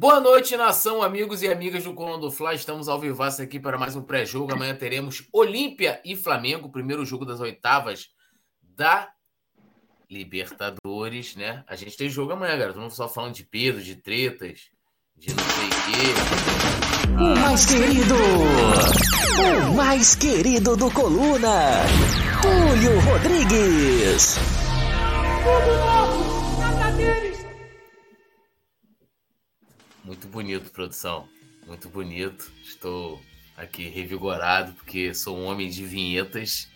Boa noite, nação, amigos e amigas do Coluna do Fla. Estamos ao vivo aqui para mais um pré-jogo. Amanhã teremos Olímpia e Flamengo, primeiro jogo das oitavas da Libertadores, né? A gente tem jogo amanhã, galera. Mundo só falando de Pedro, de tretas, de não sei o quê. O mais querido! O mais querido do Coluna! Túlio Rodrigues! Tudo Muito bonito, produção. Muito bonito. Estou aqui revigorado porque sou um homem de vinhetas.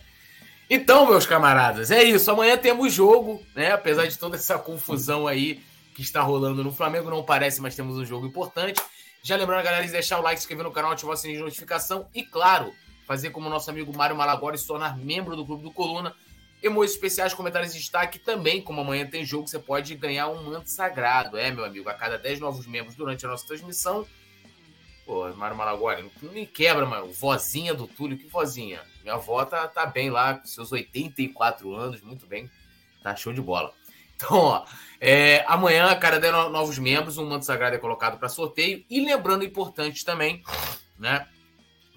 Então, meus camaradas, é isso. Amanhã temos jogo, né? Apesar de toda essa confusão aí que está rolando no Flamengo, não parece, mas temos um jogo importante. Já lembrando a galera de deixar o like, se inscrever no canal, ativar o sininho de notificação e, claro, fazer como o nosso amigo Mário Malagora e se tornar membro do Clube do Coluna. Emojis especiais, comentários de destaque também, como amanhã tem jogo, você pode ganhar um manto sagrado, é, meu amigo? A cada 10 novos membros durante a nossa transmissão. Pô, Mário Malagora, não me quebra, mano. Vozinha do Túlio, que vozinha? Minha avó tá, tá bem lá, com seus 84 anos, muito bem. Tá show de bola. Então, ó, é, amanhã, a cada 10 novos membros, um manto sagrado é colocado para sorteio. E lembrando, importante também, né?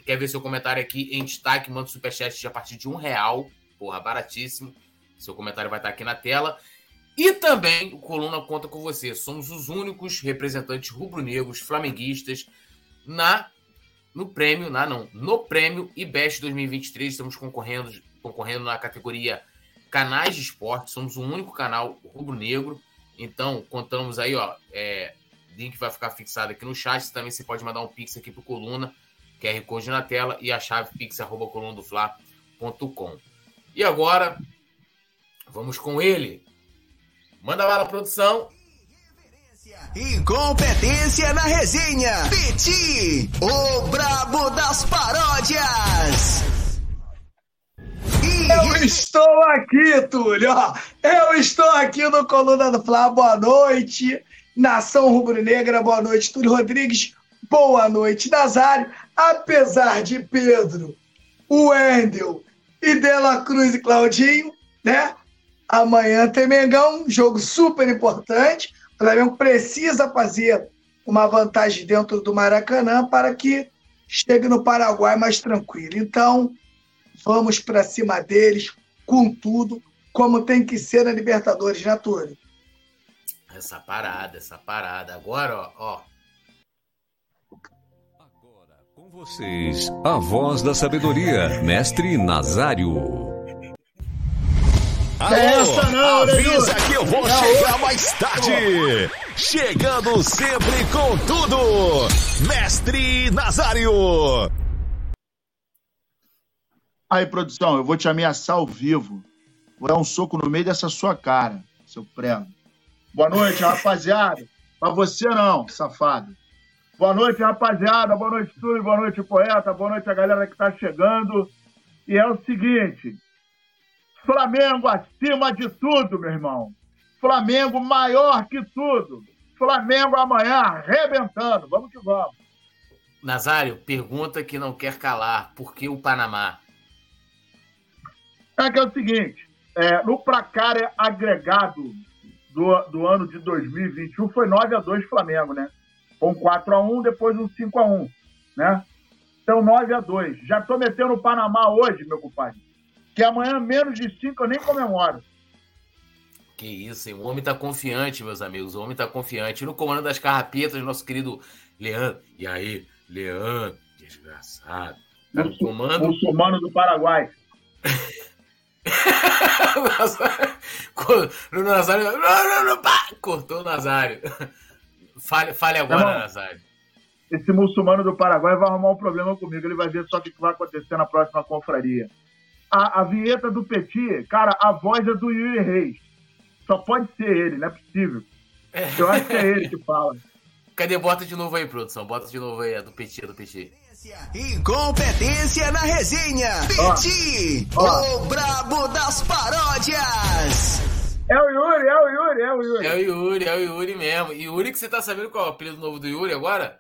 Quer ver seu comentário aqui em destaque? Manda superchat a partir de um real Porra, baratíssimo. Seu comentário vai estar aqui na tela. E também o Coluna conta com você. Somos os únicos representantes rubro-negros flamenguistas na no prêmio, na não, no prêmio IBEST 2023. Estamos concorrendo, concorrendo na categoria canais de esporte. Somos o único canal rubro-negro. Então, contamos aí, ó, é, link vai ficar fixado aqui no chat. Também você pode mandar um pix aqui pro Coluna, QR Code na tela e a chave pix arroba. E agora, vamos com ele. Manda lá na produção. Incompetência na resenha. Peti, o brabo das paródias. Eu estou aqui, Túlio. Eu estou aqui no Coluna do Fla. Boa noite, Nação Rubro-Negra. Boa noite, Túlio Rodrigues. Boa noite, Nazário. Apesar de Pedro, o Wendel e Dela Cruz e Claudinho, né? Amanhã tem Mengão, jogo super importante. O Flamengo precisa fazer uma vantagem dentro do Maracanã para que chegue no Paraguai mais tranquilo. Então, vamos para cima deles com tudo, como tem que ser na Libertadores, né, Túlio? Essa parada, essa parada. Agora, ó, ó vocês, a voz da sabedoria, Mestre Nazário. Alô, essa não, avisa que eu vou não, chegar mais tarde. Chegando sempre com tudo, Mestre Nazário. Aí, produção, eu vou te ameaçar ao vivo. Vou dar um soco no meio dessa sua cara, seu prego. Boa noite, rapaziada. Pra você não, safado. Boa noite, rapaziada. Boa noite, Túlio. Boa noite, poeta. Boa noite a galera que está chegando. E é o seguinte: Flamengo acima de tudo, meu irmão. Flamengo maior que tudo. Flamengo amanhã arrebentando. Vamos que vamos. Nazário, pergunta que não quer calar: por que o Panamá? É que é o seguinte: é, no placar agregado do, do ano de 2021 foi 9 a 2 Flamengo, né? Com 4 a 1 depois um 5 a 1 né? Então 9 a 2 Já tô metendo o Panamá hoje, meu compadre. Que amanhã menos de 5 eu nem comemoro. Que isso, hein? O homem tá confiante, meus amigos. O homem tá confiante. No comando das carrapetas, nosso querido Leandro. E aí, Leandro, desgraçado. Tá no comando. Muçulmano do Paraguai. no Nazário. Não, não, cortou o Nazário. Fale, fale agora, Irmão, Nazário. Esse muçulmano do Paraguai vai arrumar um problema comigo. Ele vai ver só o que vai acontecer na próxima confraria. A, a vinheta do Petit, cara, a voz é do Yuri Reis. Só pode ser ele, não é possível. Eu acho que é ele que fala. Cadê? Bota de novo aí, produção. Bota de novo aí, a do Petit, a do Petit. Incompetência na resenha. Petit, o brabo das paródias. É o Yuri, é o Yuri, é o Yuri. É o Yuri, é o Yuri mesmo. Yuri que você tá sabendo qual é o apelido novo do Yuri agora?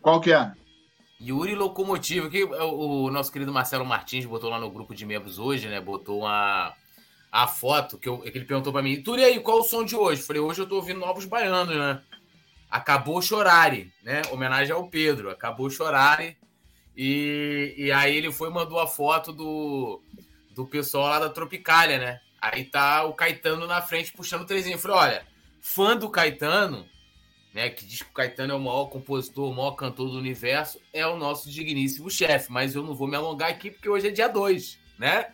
Qual que é? Yuri Locomotivo, que o, o nosso querido Marcelo Martins botou lá no grupo de membros hoje, né? Botou uma a foto que, eu, que ele perguntou para mim, Turi, aí, qual o som de hoje? Falei, hoje eu tô ouvindo Novos Baianos, né? acabou chorare, né? Homenagem ao Pedro, acabou chorare. E, e aí ele foi e mandou a foto do, do pessoal lá da Tropicália, né? Aí tá o Caetano na frente puxando o trezinho. Eu falei, olha, fã do Caetano, né? Que diz que o Caetano é o maior compositor, o maior cantor do universo, é o nosso digníssimo chefe. Mas eu não vou me alongar aqui porque hoje é dia 2, né?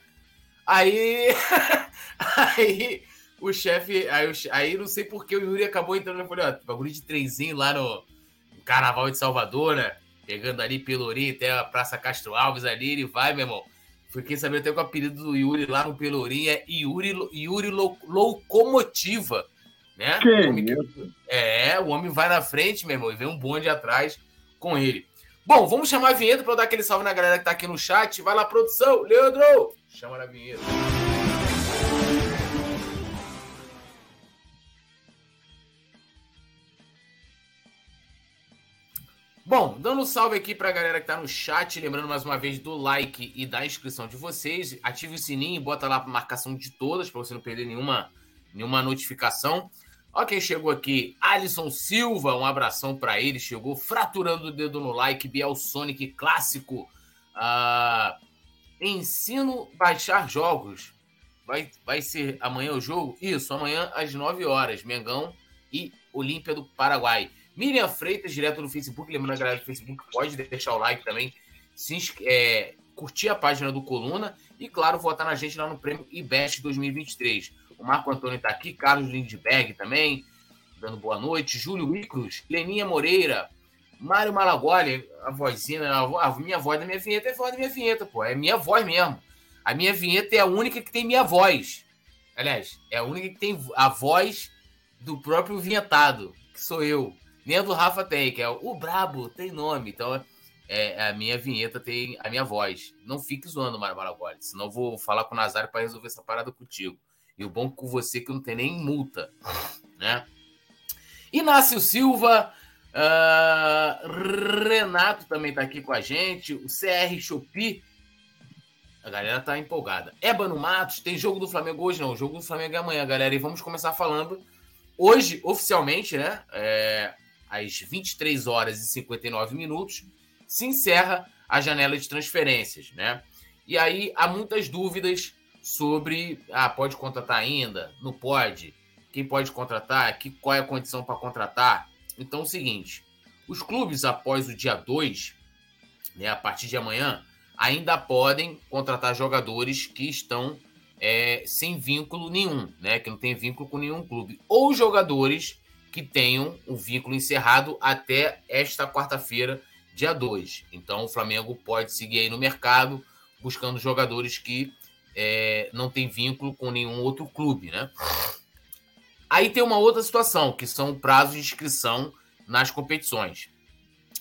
Aí. aí o chefe. Aí, aí não sei porque o Yuri acabou entrando. Eu falei, ó, bagulho de trenzinho lá no, no Carnaval de Salvador, né? Pegando ali Pelourinho até a Praça Castro Alves ali, ele vai, meu irmão. Fiquei sabendo até que o apelido do Yuri lá no Pelourinho é Yuri, Yuri Locomotiva. Né? Que o homem, é, o homem vai na frente, meu irmão, e vem um bonde atrás com ele. Bom, vamos chamar a vinheta para dar aquele salve na galera que tá aqui no chat. Vai lá, produção. Leandro, chama na vinheta. Bom, dando um salve aqui pra galera que tá no chat, lembrando mais uma vez do like e da inscrição de vocês. Ative o sininho e bota lá a marcação de todas para você não perder nenhuma, nenhuma notificação. Ó quem chegou aqui, Alisson Silva, um abração para ele, chegou fraturando o dedo no like, Biel Sonic clássico. Ah, ensino baixar jogos. Vai, vai ser amanhã o jogo? Isso, amanhã às 9 horas, Mengão e Olímpia do Paraguai. Miriam Freitas, direto no Facebook. Lembrando a galera do Facebook, pode deixar o like também. Se, é, curtir a página do Coluna e, claro, votar na gente lá no prêmio IBEST 2023. O Marco Antônio está aqui, Carlos Lindberg também, dando boa noite. Júlio Icruz, Leninha Moreira, Mário Malagoli, a vozinha, a, minha voz da minha vinheta é a voz da minha vinheta, pô. É minha voz mesmo. A minha vinheta é a única que tem minha voz. Aliás, é a única que tem a voz do próprio vinhetado, que sou eu. Nem a do Rafa tem, que é o Brabo, tem nome. Então, é, a minha vinheta tem a minha voz. Não fique zoando, Mário Malagoli, senão eu vou falar com o Nazário para resolver essa parada contigo. E o bom com você é que não tem nem multa, né? Inácio Silva, uh, Renato também está aqui com a gente, o CR Chopi, a galera tá empolgada. Ébano Matos, tem jogo do Flamengo hoje? Não, o jogo do Flamengo é amanhã, galera. E vamos começar falando hoje, oficialmente, né? É, às 23 horas e 59 minutos, se encerra a janela de transferências, né? E aí há muitas dúvidas sobre, ah, pode contratar ainda? Não pode? Quem pode contratar? Que, qual é a condição para contratar? Então é o seguinte, os clubes após o dia 2, né, a partir de amanhã, ainda podem contratar jogadores que estão é, sem vínculo nenhum, né, que não tem vínculo com nenhum clube, ou jogadores que tenham o vínculo encerrado até esta quarta-feira, dia 2. Então o Flamengo pode seguir aí no mercado buscando jogadores que é, não tem vínculo com nenhum outro clube, né? Aí tem uma outra situação, que são prazos de inscrição nas competições.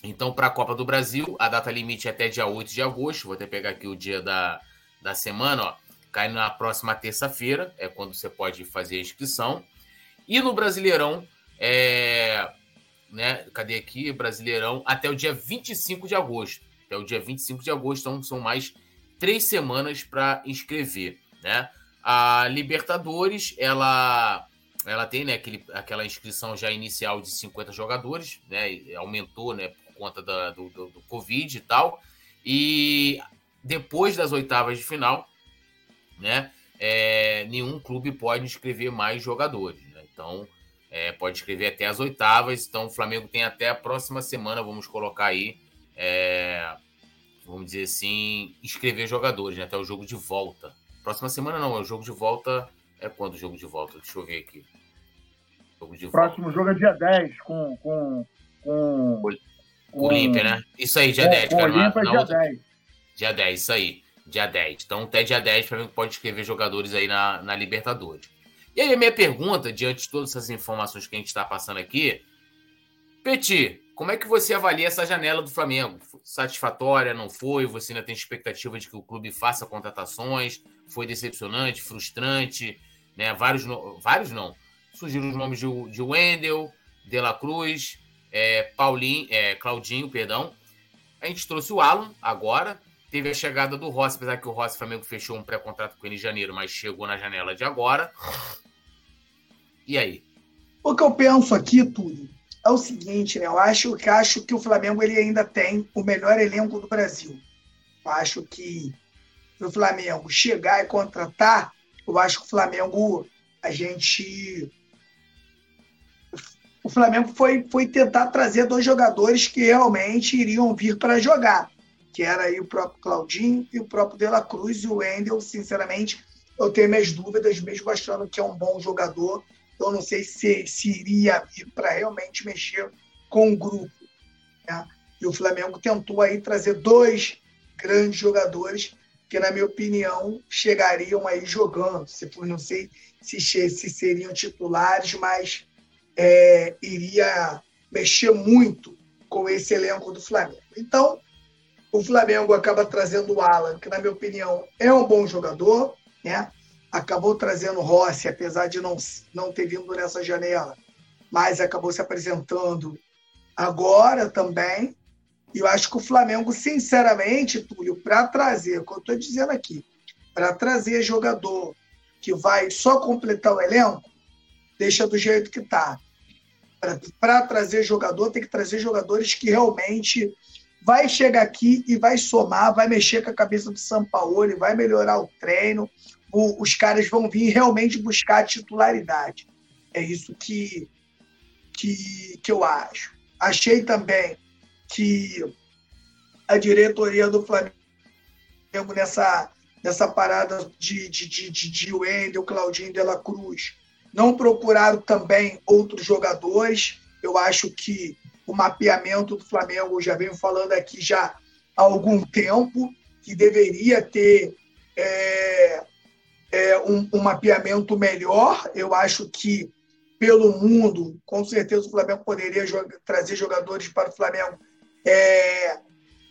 Então, para a Copa do Brasil, a data limite é até dia 8 de agosto. Vou até pegar aqui o dia da, da semana, ó. Cai na próxima terça-feira, é quando você pode fazer a inscrição. E no Brasileirão, é, né, cadê aqui? Brasileirão, até o dia 25 de agosto. Até o dia 25 de agosto, então são mais três semanas para inscrever, né? A Libertadores, ela ela tem né, aquele, aquela inscrição já inicial de 50 jogadores, né? Aumentou, né, por conta da, do, do, do Covid e tal. E depois das oitavas de final, né? É, nenhum clube pode inscrever mais jogadores. Né? Então, é, pode escrever até as oitavas. Então, o Flamengo tem até a próxima semana, vamos colocar aí, é, vamos dizer assim, inscrever jogadores, né, até o jogo de volta. Próxima semana não, é o jogo de volta. É quando o jogo de volta? Deixa eu ver aqui. Jogo de Próximo volta. jogo é dia 10, com. com, com, com Olímpia, né? Isso aí, dia com, 10, cara. Olímpia, dia outra... 10. Dia 10, isso aí. Dia 10. Então, até dia 10, o Flamengo pode escrever jogadores aí na, na Libertadores. E aí a minha pergunta, diante de todas essas informações que a gente está passando aqui, Petit, como é que você avalia essa janela do Flamengo? Satisfatória, não foi? Você ainda tem expectativa de que o clube faça contratações? Foi decepcionante, frustrante? Né? Vários, vários não. Surgiram os nomes de, de Wendel, De La Cruz, é, Paulinho, é, Claudinho, perdão. A gente trouxe o Alan agora. Teve a chegada do Rossi, apesar que o Rossi Flamengo fechou um pré-contrato com ele em janeiro, mas chegou na janela de agora. E aí? O que eu penso aqui, tudo, é o seguinte, né? Eu acho que acho que o Flamengo ele ainda tem o melhor elenco do Brasil. Eu acho que o Flamengo chegar e contratar, eu acho que o Flamengo a gente o Flamengo foi, foi tentar trazer dois jogadores que realmente iriam vir para jogar, que era aí o próprio Claudinho e o próprio De La Cruz e o Wendel, sinceramente, eu tenho minhas dúvidas, mesmo achando que é um bom jogador, eu não sei se, se iria para realmente mexer com o grupo. Né? E o Flamengo tentou aí trazer dois grandes jogadores que, na minha opinião, chegariam aí jogando. Se, não sei se, se seriam titulares, mas é, iria mexer muito com esse elenco do Flamengo. Então, o Flamengo acaba trazendo o Alan, que, na minha opinião, é um bom jogador, né? Acabou trazendo Rossi, apesar de não, não ter vindo nessa janela, mas acabou se apresentando agora também. E eu acho que o Flamengo, sinceramente, Túlio, para trazer, o que eu estou dizendo aqui, para trazer jogador que vai só completar o elenco, deixa do jeito que está. Para trazer jogador, tem que trazer jogadores que realmente vai chegar aqui e vai somar, vai mexer com a cabeça do São Paulo, vai melhorar o treino. O, os caras vão vir realmente buscar a titularidade. É isso que, que, que eu acho. Achei também que a diretoria do Flamengo nessa, nessa parada de, de, de, de, de Wendel, Claudinho de la Cruz, não procuraram também outros jogadores. Eu acho que o mapeamento do Flamengo, já venho falando aqui já há algum tempo, que deveria ter é, é, um, um, mapeamento melhor. Eu acho que, pelo mundo, com certeza o Flamengo poderia jogar, trazer jogadores para o Flamengo é,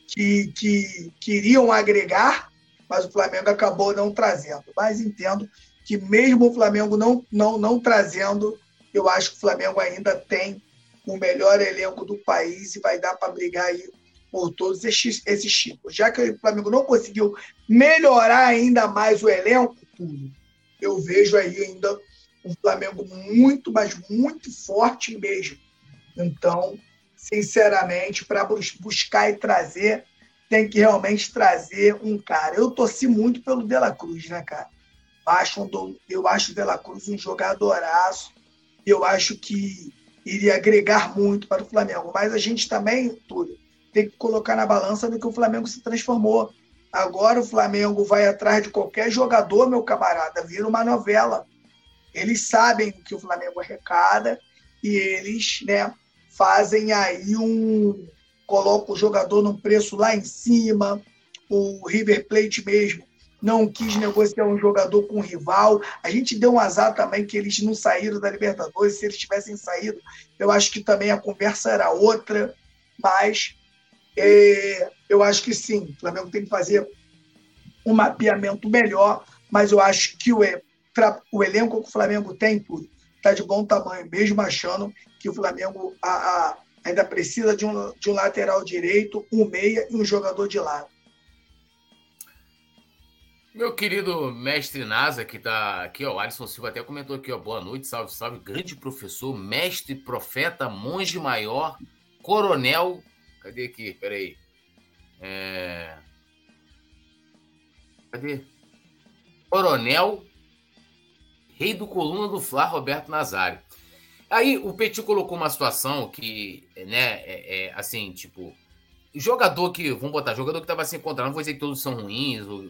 que, que queriam agregar, mas o Flamengo acabou não trazendo. Mas entendo que mesmo o Flamengo não, não, não trazendo, eu acho que o Flamengo ainda tem o melhor elenco do país e vai dar para brigar aí por todos esses, esses tipos. Já que o Flamengo não conseguiu melhorar ainda mais o elenco, tudo, eu vejo aí ainda um Flamengo muito, mas muito forte mesmo. Então, sinceramente, para buscar e trazer, tem que realmente trazer um cara. Eu torci muito pelo De La Cruz, né, cara? Acho um, eu acho o De La Cruz um jogadoraço. Eu acho que iria agregar muito para o Flamengo. Mas a gente também, Túlio, tem que colocar na balança do que o Flamengo se transformou. Agora o Flamengo vai atrás de qualquer jogador, meu camarada, vira uma novela. Eles sabem que o Flamengo arrecada e eles né, fazem aí um. colocam o jogador num preço lá em cima. O River Plate mesmo não quis negociar um jogador com um rival. A gente deu um azar também que eles não saíram da Libertadores. Se eles tivessem saído, eu acho que também a conversa era outra. Mas é, eu acho que sim, o Flamengo tem que fazer um mapeamento melhor. Mas eu acho que o, o elenco que o Flamengo tem, está de bom tamanho, mesmo achando que o Flamengo a, a, ainda precisa de um, de um lateral direito, um meia e um jogador de lado. Meu querido mestre NASA, que tá aqui, ó, o Alisson Silva até comentou aqui, ó, boa noite, salve, salve, grande professor, mestre, profeta, monge maior, coronel, cadê aqui, peraí, é... cadê? Coronel, rei do coluna do Fla, Roberto Nazário. Aí o Petit colocou uma situação que, né, é, é assim, tipo, jogador que, vamos botar, jogador que estava se encontrando, não vou dizer que todos são ruins, ou,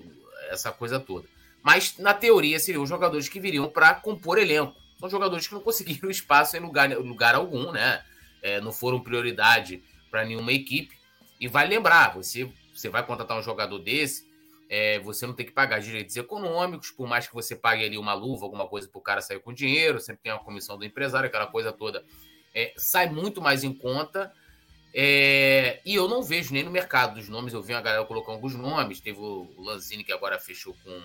essa coisa toda. Mas, na teoria, seriam jogadores que viriam para compor elenco. São jogadores que não conseguiram espaço em lugar, lugar algum, né? É, não foram prioridade para nenhuma equipe. E vai lembrar, você, você vai contratar um jogador desse, é, você não tem que pagar direitos econômicos, por mais que você pague ali uma luva, alguma coisa para o cara sair com dinheiro, sempre tem uma comissão do empresário, aquela coisa toda. É, sai muito mais em conta é, e eu não vejo nem no mercado dos nomes, eu vi a galera colocar alguns nomes. Teve o Lanzini que agora fechou com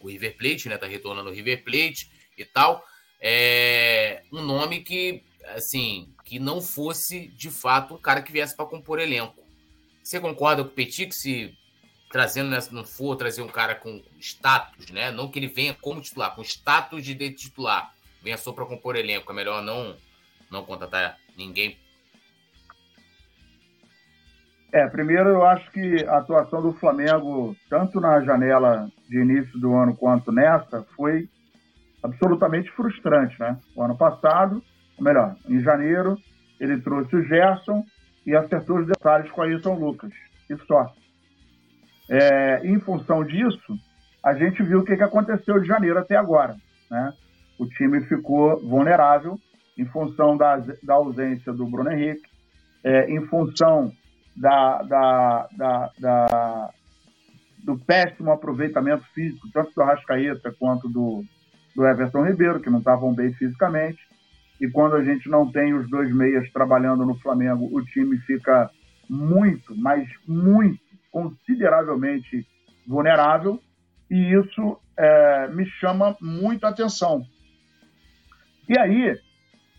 o River Plate, né? Tá retornando o River Plate e tal. É, um nome que, assim, que não fosse de fato um cara que viesse para compor elenco. Você concorda com o Petit que se trazendo não for trazer um cara com status, né? Não que ele venha como titular, com status de titular, venha só para compor elenco, é melhor não não contratar Ninguém. É, primeiro eu acho que a atuação do Flamengo, tanto na janela de início do ano quanto nessa, foi absolutamente frustrante, né? O ano passado, ou melhor, em janeiro, ele trouxe o Gerson e acertou os detalhes com a Ayrton Lucas. E só. É, em função disso, a gente viu o que, que aconteceu de janeiro até agora. Né? O time ficou vulnerável em função da, da ausência do Bruno Henrique, é, em função da, da, da, da, do péssimo aproveitamento físico, tanto do Arrascaeta quanto do, do Everton Ribeiro, que não estavam bem fisicamente. E quando a gente não tem os dois meias trabalhando no Flamengo, o time fica muito, mas muito, consideravelmente vulnerável. E isso é, me chama muito a atenção. E aí,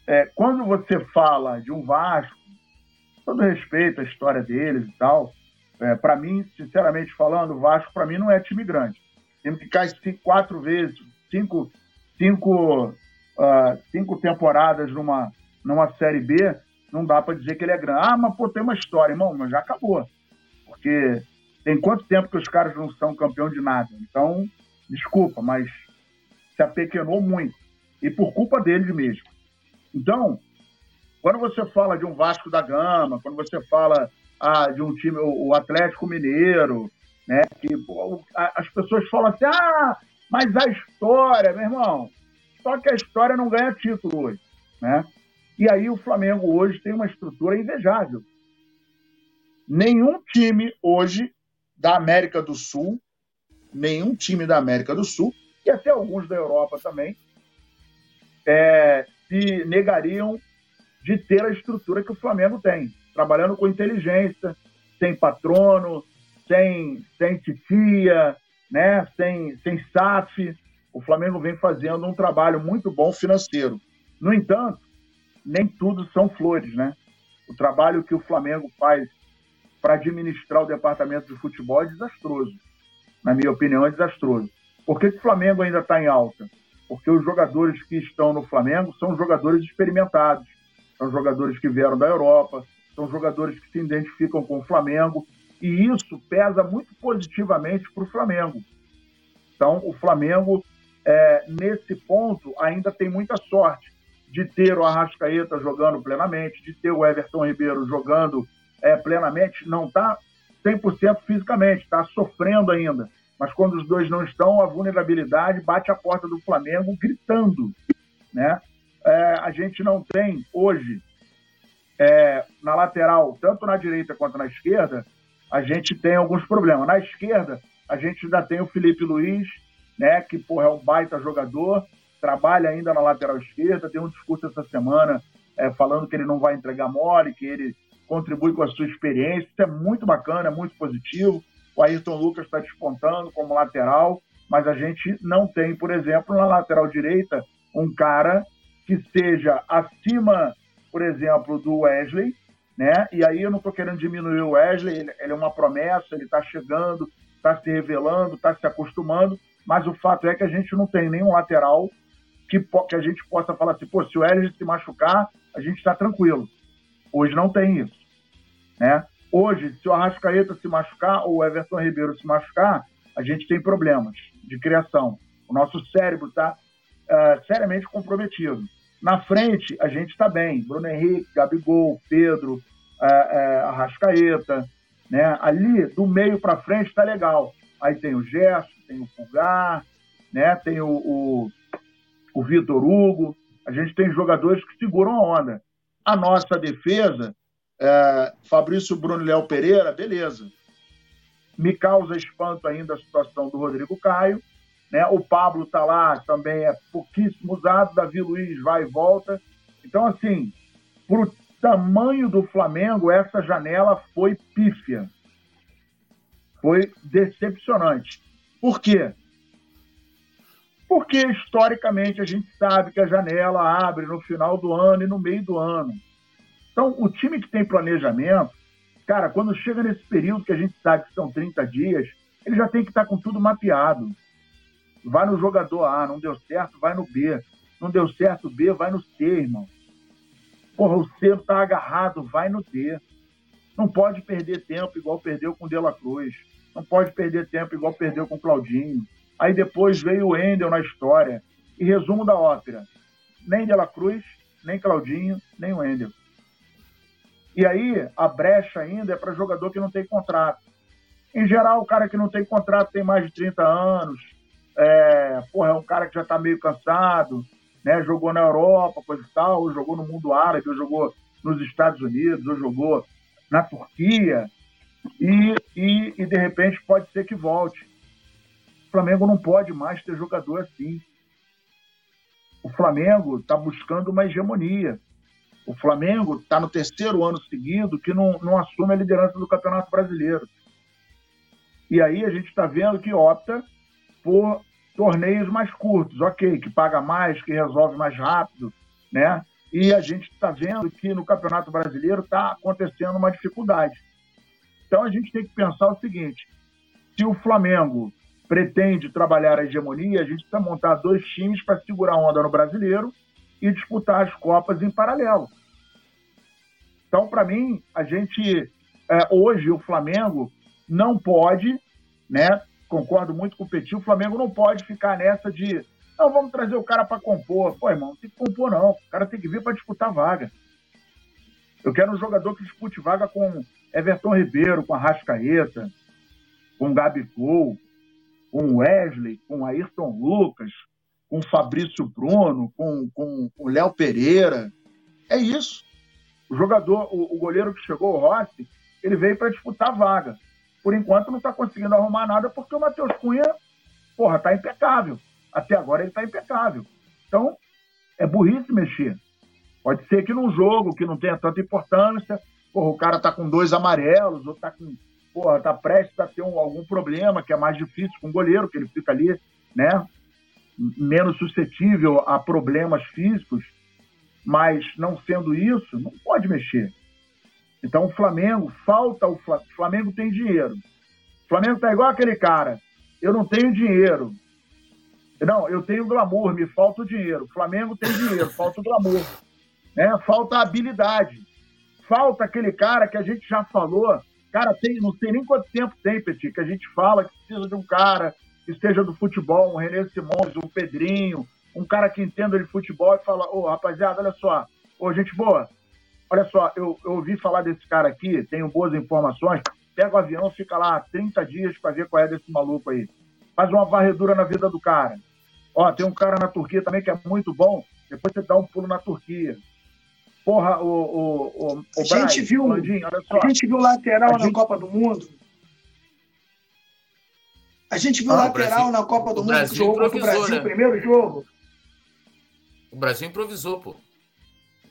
é, quando você fala de um Vasco, todo respeito à história deles e tal, é, para mim, sinceramente falando, o Vasco para mim não é time grande. Time que cai cinco, quatro vezes, cinco, cinco, uh, cinco temporadas numa, numa Série B, não dá para dizer que ele é grande. Ah, mas pô, tem uma história, irmão, mas já acabou. Porque tem quanto tempo que os caras não são campeão de nada? Então, desculpa, mas se apequenou muito. E por culpa deles mesmo. Então, quando você fala de um Vasco da Gama, quando você fala ah, de um time, o, Atlético Mineiro, né, que pô, as pessoas falam assim, ah, mas a história, meu irmão, só que a história não ganha título hoje, né? E aí o Flamengo hoje tem uma estrutura invejável. Nenhum time hoje da América do Sul, nenhum time da América do Sul, e até alguns da Europa também, é, se negariam de ter a estrutura que o Flamengo tem, trabalhando com inteligência, sem patrono, sem, sem titia, né? sem, sem SAF. O Flamengo vem fazendo um trabalho muito bom financeiro. No entanto, nem tudo são flores, né? O trabalho que o Flamengo faz para administrar o departamento de futebol é desastroso. Na minha opinião, é desastroso. Por que, o Flamengo ainda está em alta? Porque os jogadores que estão no Flamengo são jogadores experimentados, são jogadores que vieram da Europa, são jogadores que se identificam com o Flamengo, e isso pesa muito positivamente para o Flamengo. Então, o Flamengo, é, nesse ponto, ainda tem muita sorte de ter o Arrascaeta jogando plenamente, de ter o Everton Ribeiro jogando é, plenamente, não está 100% fisicamente, está sofrendo ainda. Mas quando os dois não estão, a vulnerabilidade bate a porta do Flamengo gritando. Né? É, a gente não tem hoje, é, na lateral, tanto na direita quanto na esquerda, a gente tem alguns problemas. Na esquerda, a gente ainda tem o Felipe Luiz, né, que porra, é um baita jogador, trabalha ainda na lateral esquerda, tem um discurso essa semana é, falando que ele não vai entregar mole, que ele contribui com a sua experiência. Isso é muito bacana, é muito positivo. O Ayrton Lucas está despontando como lateral, mas a gente não tem, por exemplo, na lateral direita, um cara que seja acima, por exemplo, do Wesley, né? E aí eu não estou querendo diminuir o Wesley, ele, ele é uma promessa, ele está chegando, está se revelando, está se acostumando, mas o fato é que a gente não tem nenhum lateral que, que a gente possa falar assim, pô, se o Wesley se machucar, a gente está tranquilo. Hoje não tem isso. Né? Hoje, se o Arrascaeta se machucar ou o Everton Ribeiro se machucar, a gente tem problemas de criação. O nosso cérebro está uh, é, seriamente comprometido. Na frente, a gente está bem. Bruno Henrique, Gabigol, Pedro, uh, uh, Arrascaeta. Né? Ali, do meio para frente, está legal. Aí tem o Gerson, tem o Pulgar, né? tem o, o, o Vitor Hugo. A gente tem jogadores que seguram a onda. A nossa defesa é, Fabrício Bruno Léo Pereira, beleza. Me causa espanto ainda a situação do Rodrigo Caio. Né? O Pablo está lá, também é pouquíssimo usado. Davi Luiz vai e volta. Então, assim, para o tamanho do Flamengo, essa janela foi pífia. Foi decepcionante. Por quê? Porque, historicamente, a gente sabe que a janela abre no final do ano e no meio do ano. Então, o time que tem planejamento, cara, quando chega nesse período que a gente sabe que são 30 dias, ele já tem que estar com tudo mapeado. Vai no jogador A, não deu certo, vai no B. Não deu certo B, vai no C, irmão. Porra, o C tá agarrado, vai no D. Não pode perder tempo igual perdeu com o De La Cruz. Não pode perder tempo igual perdeu com o Claudinho. Aí depois veio o Endel na história. E resumo da ópera: nem De La Cruz, nem Claudinho, nem o Endel. E aí a brecha ainda é para jogador que não tem contrato. Em geral, o cara que não tem contrato tem mais de 30 anos, é, porra, é um cara que já está meio cansado, né? Jogou na Europa, coisa e tal, ou jogou no mundo árabe, ou jogou nos Estados Unidos, ou jogou na Turquia, e, e, e de repente pode ser que volte. O Flamengo não pode mais ter jogador assim. O Flamengo está buscando uma hegemonia. O Flamengo está no terceiro ano seguido que não, não assume a liderança do Campeonato Brasileiro. E aí a gente está vendo que opta por torneios mais curtos, ok, que paga mais, que resolve mais rápido, né? E a gente está vendo que no Campeonato Brasileiro está acontecendo uma dificuldade. Então a gente tem que pensar o seguinte: se o Flamengo pretende trabalhar a hegemonia, a gente precisa montar dois times para segurar a onda no brasileiro e disputar as Copas em paralelo. Então, para mim, a gente, é, hoje, o Flamengo não pode, né? Concordo muito com o Petit, o Flamengo não pode ficar nessa de não, vamos trazer o cara para compor. Pô, irmão, não tem que compor, não. O cara tem que vir para disputar vaga. Eu quero um jogador que dispute vaga com Everton Ribeiro, com a Rascaeta, com Gabigol, com Wesley, com Ayrton Lucas, com Fabrício Bruno, com, com, com Léo Pereira. É isso. O jogador, o, o goleiro que chegou, o Rossi, ele veio para disputar vaga. Por enquanto não está conseguindo arrumar nada porque o Matheus Cunha, porra, está impecável. Até agora ele está impecável. Então, é burrice mexer. Pode ser que num jogo que não tenha tanta importância, porra, o cara está com dois amarelos, ou está com. Porra, tá prestes a ter um, algum problema que é mais difícil com o goleiro, que ele fica ali, né? Menos suscetível a problemas físicos, mas não sendo isso, não pode mexer. Então o Flamengo, falta o Flamengo, o Flamengo tem dinheiro. O Flamengo tá igual aquele cara. Eu não tenho dinheiro. Não, eu tenho glamour, me falta o dinheiro. O Flamengo tem dinheiro, falta o glamour. Né? Falta habilidade. Falta aquele cara que a gente já falou. Cara, tem, não sei nem quanto tempo tem, Petit, que a gente fala que precisa de um cara que esteja do futebol, um René Simões, um Pedrinho, um cara que entenda de futebol e fala, ô, oh, rapaziada, olha só, ô, oh, gente boa, olha só, eu, eu ouvi falar desse cara aqui, tenho boas informações, pega o avião, fica lá 30 dias para ver qual é desse maluco aí. Faz uma varredura na vida do cara. Ó, tem um cara na Turquia também que é muito bom, depois você dá um pulo na Turquia. Porra, o, o, o, o a, gente viu, Landinho, a gente viu lateral a na gente... Copa do Mundo. A gente viu ah, lateral Brasil, na Copa do Mundo que jogou contra o Brasil, né? primeiro jogo. O Brasil improvisou, pô.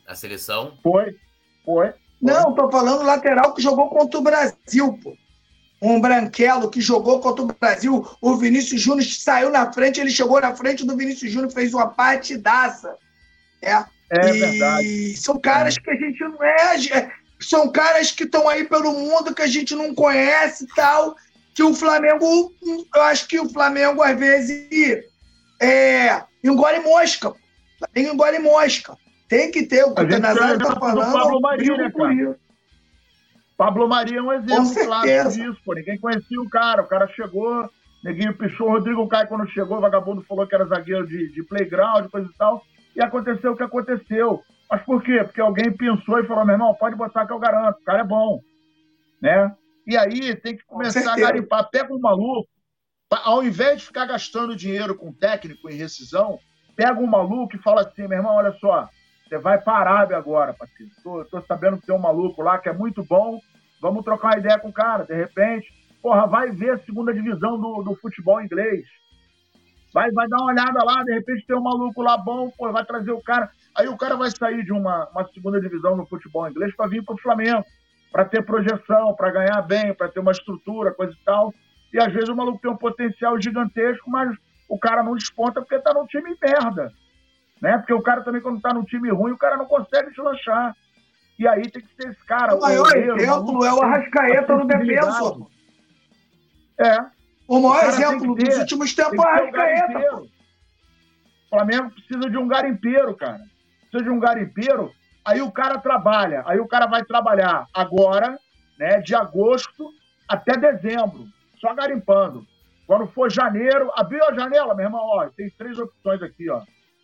A seleção. Foi, foi. Não, tô falando lateral que jogou contra o Brasil, pô. Um branquelo que jogou contra o Brasil. O Vinícius Júnior saiu na frente, ele chegou na frente do Vinícius Júnior, fez uma partidaça. É. É e verdade. São caras é. que a gente não é. é são caras que estão aí pelo mundo que a gente não conhece e tal. Que o Flamengo, eu acho que o Flamengo, às vezes, é, engole mosca. Tem engole mosca. Tem que ter, o que o Nazário tá falando. Pablo Maria, né, cara? Pablo Maria é um exemplo claro disso, pô. Ninguém conhecia o cara, o cara chegou, neguinho pichou, Rodrigo Caio quando chegou, o vagabundo falou que era zagueiro de, de playground, coisa e tal, e aconteceu o que aconteceu. Mas por quê? Porque alguém pensou e falou, meu irmão, pode botar que eu garanto, o cara é bom, né? E aí tem que começar a garimpar, pega um maluco, ao invés de ficar gastando dinheiro com técnico em rescisão, pega um maluco e fala assim, meu irmão, olha só, você vai para a Arábia agora, parceiro. Tô, tô, sabendo que tem um maluco lá que é muito bom. Vamos trocar uma ideia com o cara. De repente, porra, vai ver a segunda divisão do, do futebol inglês. Vai, vai dar uma olhada lá, de repente tem um maluco lá bom, pô, vai trazer o cara. Aí o cara vai sair de uma, uma segunda divisão no futebol inglês para vir para o Flamengo, para ter projeção, para ganhar bem, para ter uma estrutura, coisa e tal. E às vezes o maluco tem um potencial gigantesco, mas o cara não desponta porque tá num time merda né? Porque o cara também, quando tá num time ruim, o cara não consegue deslanchar. E aí tem que ser esse cara. O maior exemplo é o Arrascaeta no defesa. É. O maior o exemplo ter, dos últimos tempos é o Arrascaeta. O Flamengo precisa de um garimpeiro, cara. Precisa de um garimpeiro. Aí o cara trabalha, aí o cara vai trabalhar agora, né, de agosto até dezembro, só garimpando. Quando for janeiro, abriu a janela, meu irmão, ó, tem três opções aqui, ó.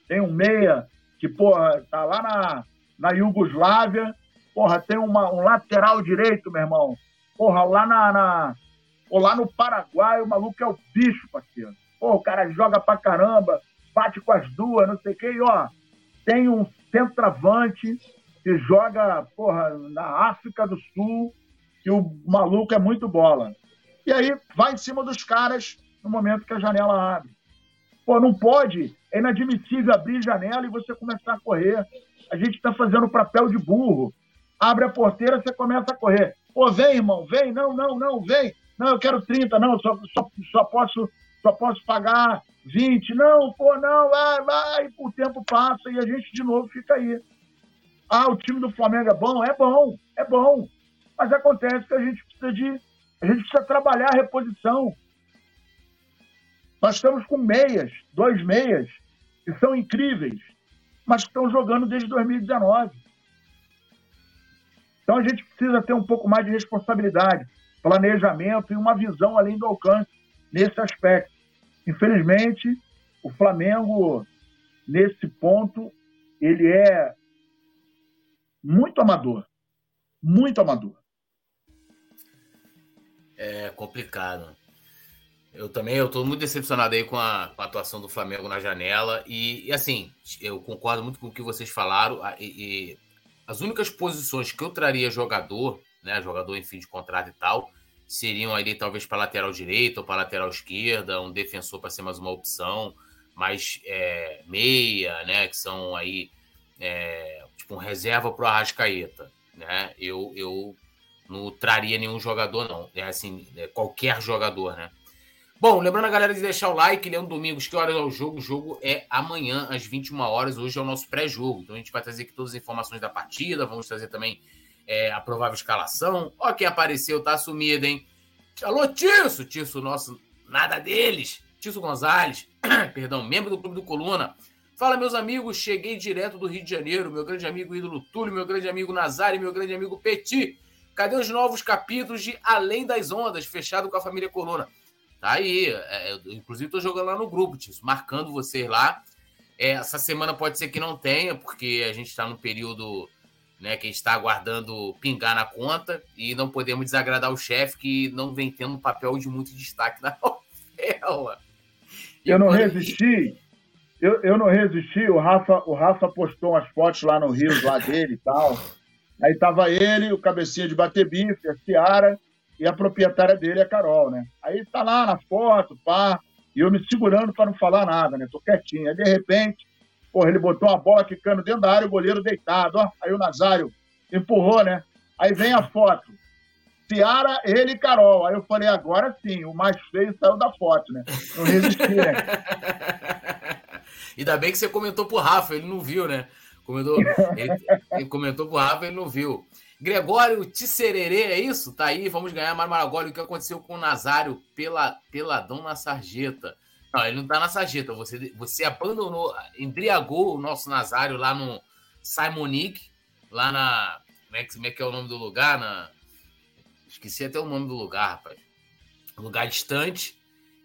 Tem um meia, que, porra, tá lá na, na Iugoslávia, porra, tem uma, um lateral direito, meu irmão, porra, lá na, na ou lá no Paraguai, o maluco é o bicho, parceiro. Pô, o cara joga pra caramba, bate com as duas, não sei o quê, e ó, tem um centroavante que joga, porra, na África do Sul, que o maluco é muito bola. E aí vai em cima dos caras no momento que a janela abre. Pô, não pode, é inadmissível abrir janela e você começar a correr. A gente está fazendo papel de burro. Abre a porteira, você começa a correr. Pô, vem, irmão, vem, não, não, não, vem. Não, eu quero 30, não, só, só, só, posso, só posso pagar 20. Não, pô, não, vai, vai. O tempo passa e a gente de novo fica aí. Ah, o time do Flamengo é bom? É bom, é bom. Mas acontece que a gente precisa de. A gente precisa trabalhar a reposição. Nós estamos com meias, dois meias, que são incríveis, mas que estão jogando desde 2019. Então a gente precisa ter um pouco mais de responsabilidade, planejamento e uma visão além do alcance nesse aspecto. Infelizmente, o Flamengo, nesse ponto, ele é muito amador. Muito amador. É complicado. Eu também eu muito decepcionado aí com a, com a atuação do Flamengo na janela. E, e, assim, eu concordo muito com o que vocês falaram. E, e, as únicas posições que eu traria jogador, né? Jogador em fim de contrato e tal, seriam ali talvez para lateral direita ou para lateral esquerda, um defensor para ser mais uma opção, mais é, meia, né? Que são aí é, tipo um reserva para o Arrascaeta, né? Eu, eu não traria nenhum jogador, não. É assim, é qualquer jogador, né? Bom, lembrando a galera de deixar o like, Leandro Domingos, que horas é o jogo? O jogo é amanhã, às 21 horas. Hoje é o nosso pré-jogo. Então a gente vai trazer aqui todas as informações da partida, vamos trazer também é, a provável escalação. Ó, quem apareceu, tá sumido, hein? Alô, Tisso! Tisso, nosso, nada deles. Tisso Gonzalez, perdão, membro do Clube do Coluna. Fala, meus amigos, cheguei direto do Rio de Janeiro. Meu grande amigo ídolo Túlio, meu grande amigo Nazário, meu grande amigo Petit. Cadê os novos capítulos de Além das Ondas, fechado com a família Coluna? Tá aí. É, inclusive, estou jogando lá no grupo, Tício, marcando vocês lá. É, essa semana pode ser que não tenha, porque a gente está no período né, que a gente está aguardando pingar na conta e não podemos desagradar o chefe que não vem tendo um papel de muito destaque na novela. Eu não resisti. Eu, eu não resisti. O Rafa, o Rafa postou umas fotos lá no Rio, lá dele e tal. Aí tava ele, o cabecinha de bater bife, a Ciara e a proprietária dele a Carol, né? Aí tá lá na foto, pá, e eu me segurando para não falar nada, né? Tô quietinho. Aí, de repente, porra, ele botou uma bola quicando dentro da área, o goleiro deitado, ó. Aí o Nazário empurrou, né? Aí vem a foto. Ciara, ele e Carol. Aí eu falei, agora sim, o mais feio saiu da foto, né? Não resisti, né? Ainda bem que você comentou pro Rafa, ele não viu, né? Comentou, ele, ele comentou pro Rafa, ele não viu. Gregório Tissererê, é isso? Tá aí, vamos ganhar Marmaragório. O que aconteceu com o Nazário pela, peladão na sarjeta? Não, ele não tá na sarjeta. Você, você abandonou, embriagou o nosso Nazário lá no Simonique, lá na. Como é, que, como é que é o nome do lugar? Na, esqueci até o nome do lugar, rapaz. Lugar distante.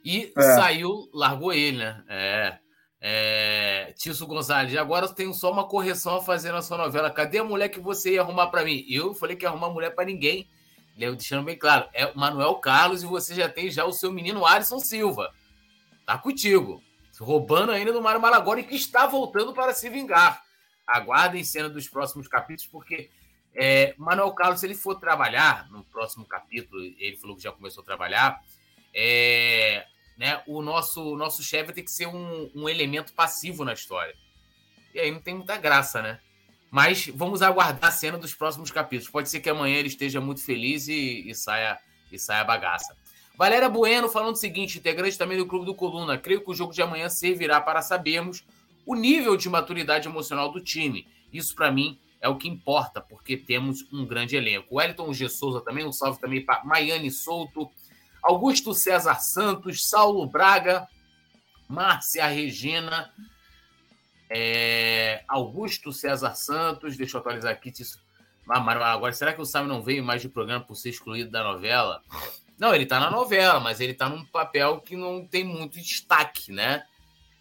E é. saiu, largou ele, né? É. É, Tício Gonzalez, agora tem só uma correção a fazer na sua novela. Cadê a mulher que você ia arrumar para mim? Eu falei que ia arrumar mulher para ninguém. Deixando bem claro, é Manuel Carlos e você já tem já o seu menino Alisson Silva. Tá contigo. Roubando ainda do Mário e que está voltando para se vingar. Aguardem cena dos próximos capítulos, porque é, Manuel Carlos, se ele for trabalhar no próximo capítulo, ele falou que já começou a trabalhar, é, né, o nosso, nosso chefe tem que ser um, um elemento passivo na história. E aí não tem muita graça, né? Mas vamos aguardar a cena dos próximos capítulos. Pode ser que amanhã ele esteja muito feliz e, e saia e saia bagaça. Valéria Bueno falando o seguinte, integrante também do Clube do Coluna. Creio que o jogo de amanhã servirá para sabermos o nível de maturidade emocional do time. Isso, para mim, é o que importa, porque temos um grande elenco. O Elton G. Souza também, um salve também para Maiane Souto, Augusto César Santos, Saulo Braga, Márcia Regina. É, Augusto César Santos, deixa eu atualizar aqui. Agora, será que o Sam não veio mais de programa por ser excluído da novela? Não, ele tá na novela, mas ele tá num papel que não tem muito destaque, né?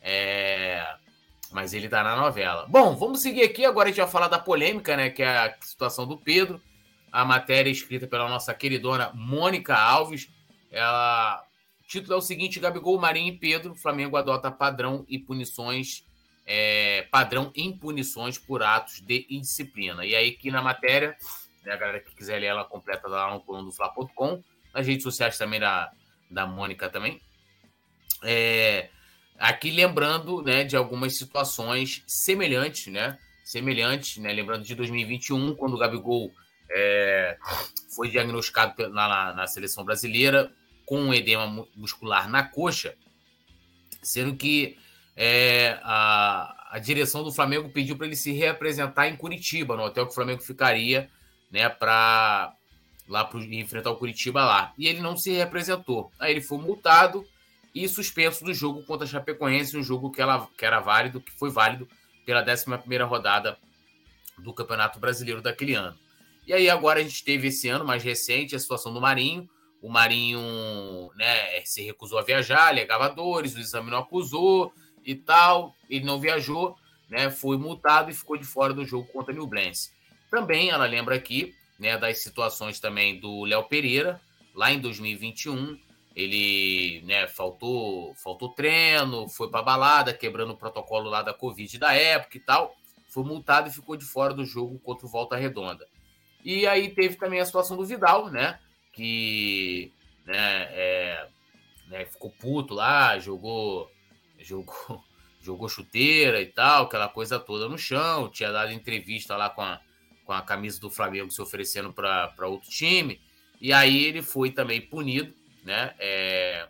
É... Mas ele tá na novela. Bom, vamos seguir aqui. Agora a gente vai falar da polêmica, né? Que é a situação do Pedro. A matéria escrita pela nossa queridona Mônica Alves. Ela... O título é o seguinte: Gabigol, Marinho e Pedro. Flamengo adota padrão e punições. É... padrão em punições por atos de indisciplina. E aí, aqui na matéria, né, a galera que quiser ler ela completa lá no coluna do Fla.com nas redes sociais também da, da Mônica também. É, aqui lembrando né, de algumas situações semelhantes, né? Semelhantes, né? Lembrando de 2021, quando o Gabigol é, foi diagnosticado na, na, na, seleção brasileira com um edema muscular na coxa, sendo que é, a, a direção do Flamengo pediu para ele se reapresentar em Curitiba, no hotel que o Flamengo ficaria, né, para lá para enfrentar o Curitiba lá. E ele não se representou. Aí ele foi multado e suspenso do jogo contra a Chapecoense, um jogo que, ela, que era válido, que foi válido pela 11 rodada do Campeonato Brasileiro daquele ano. E aí agora a gente teve esse ano mais recente a situação do Marinho. O Marinho né, se recusou a viajar, alegava dores, o exame não acusou e tal. Ele não viajou, né, foi multado e ficou de fora do jogo contra o Nublense. Também ela lembra aqui né, das situações também do Léo Pereira, lá em 2021. Ele né, faltou, faltou treino, foi para balada, quebrando o protocolo lá da Covid da época e tal. Foi multado e ficou de fora do jogo contra o Volta Redonda. E aí teve também a situação do Vidal, né? Que né, é, né, ficou puto lá, jogou, jogou, jogou chuteira e tal, aquela coisa toda no chão. Tinha dado entrevista lá com a, com a camisa do Flamengo se oferecendo para outro time. E aí ele foi também punido, né? É,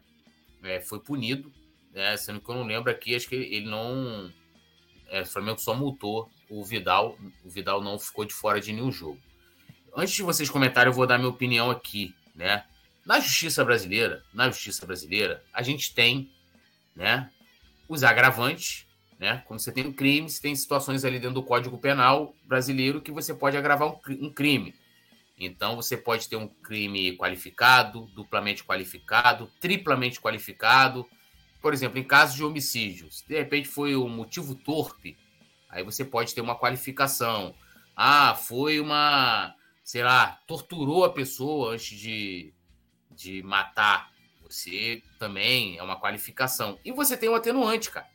é, foi punido, né? Sendo que eu não lembro aqui, acho que ele não. É, o Flamengo só multou o Vidal. O Vidal não ficou de fora de nenhum jogo. Antes de vocês comentarem, eu vou dar minha opinião aqui, né? Na justiça brasileira, na justiça brasileira, a gente tem, né, os agravantes né? Quando você tem um crime, você tem situações ali dentro do Código Penal brasileiro que você pode agravar um, crime. Então, você pode ter um crime qualificado, duplamente qualificado, triplamente qualificado. Por exemplo, em caso de homicídio, se de repente foi um motivo torpe, aí você pode ter uma qualificação. Ah, foi uma, sei lá, torturou a pessoa antes de, de matar. Você também é uma qualificação. E você tem um atenuante, cara.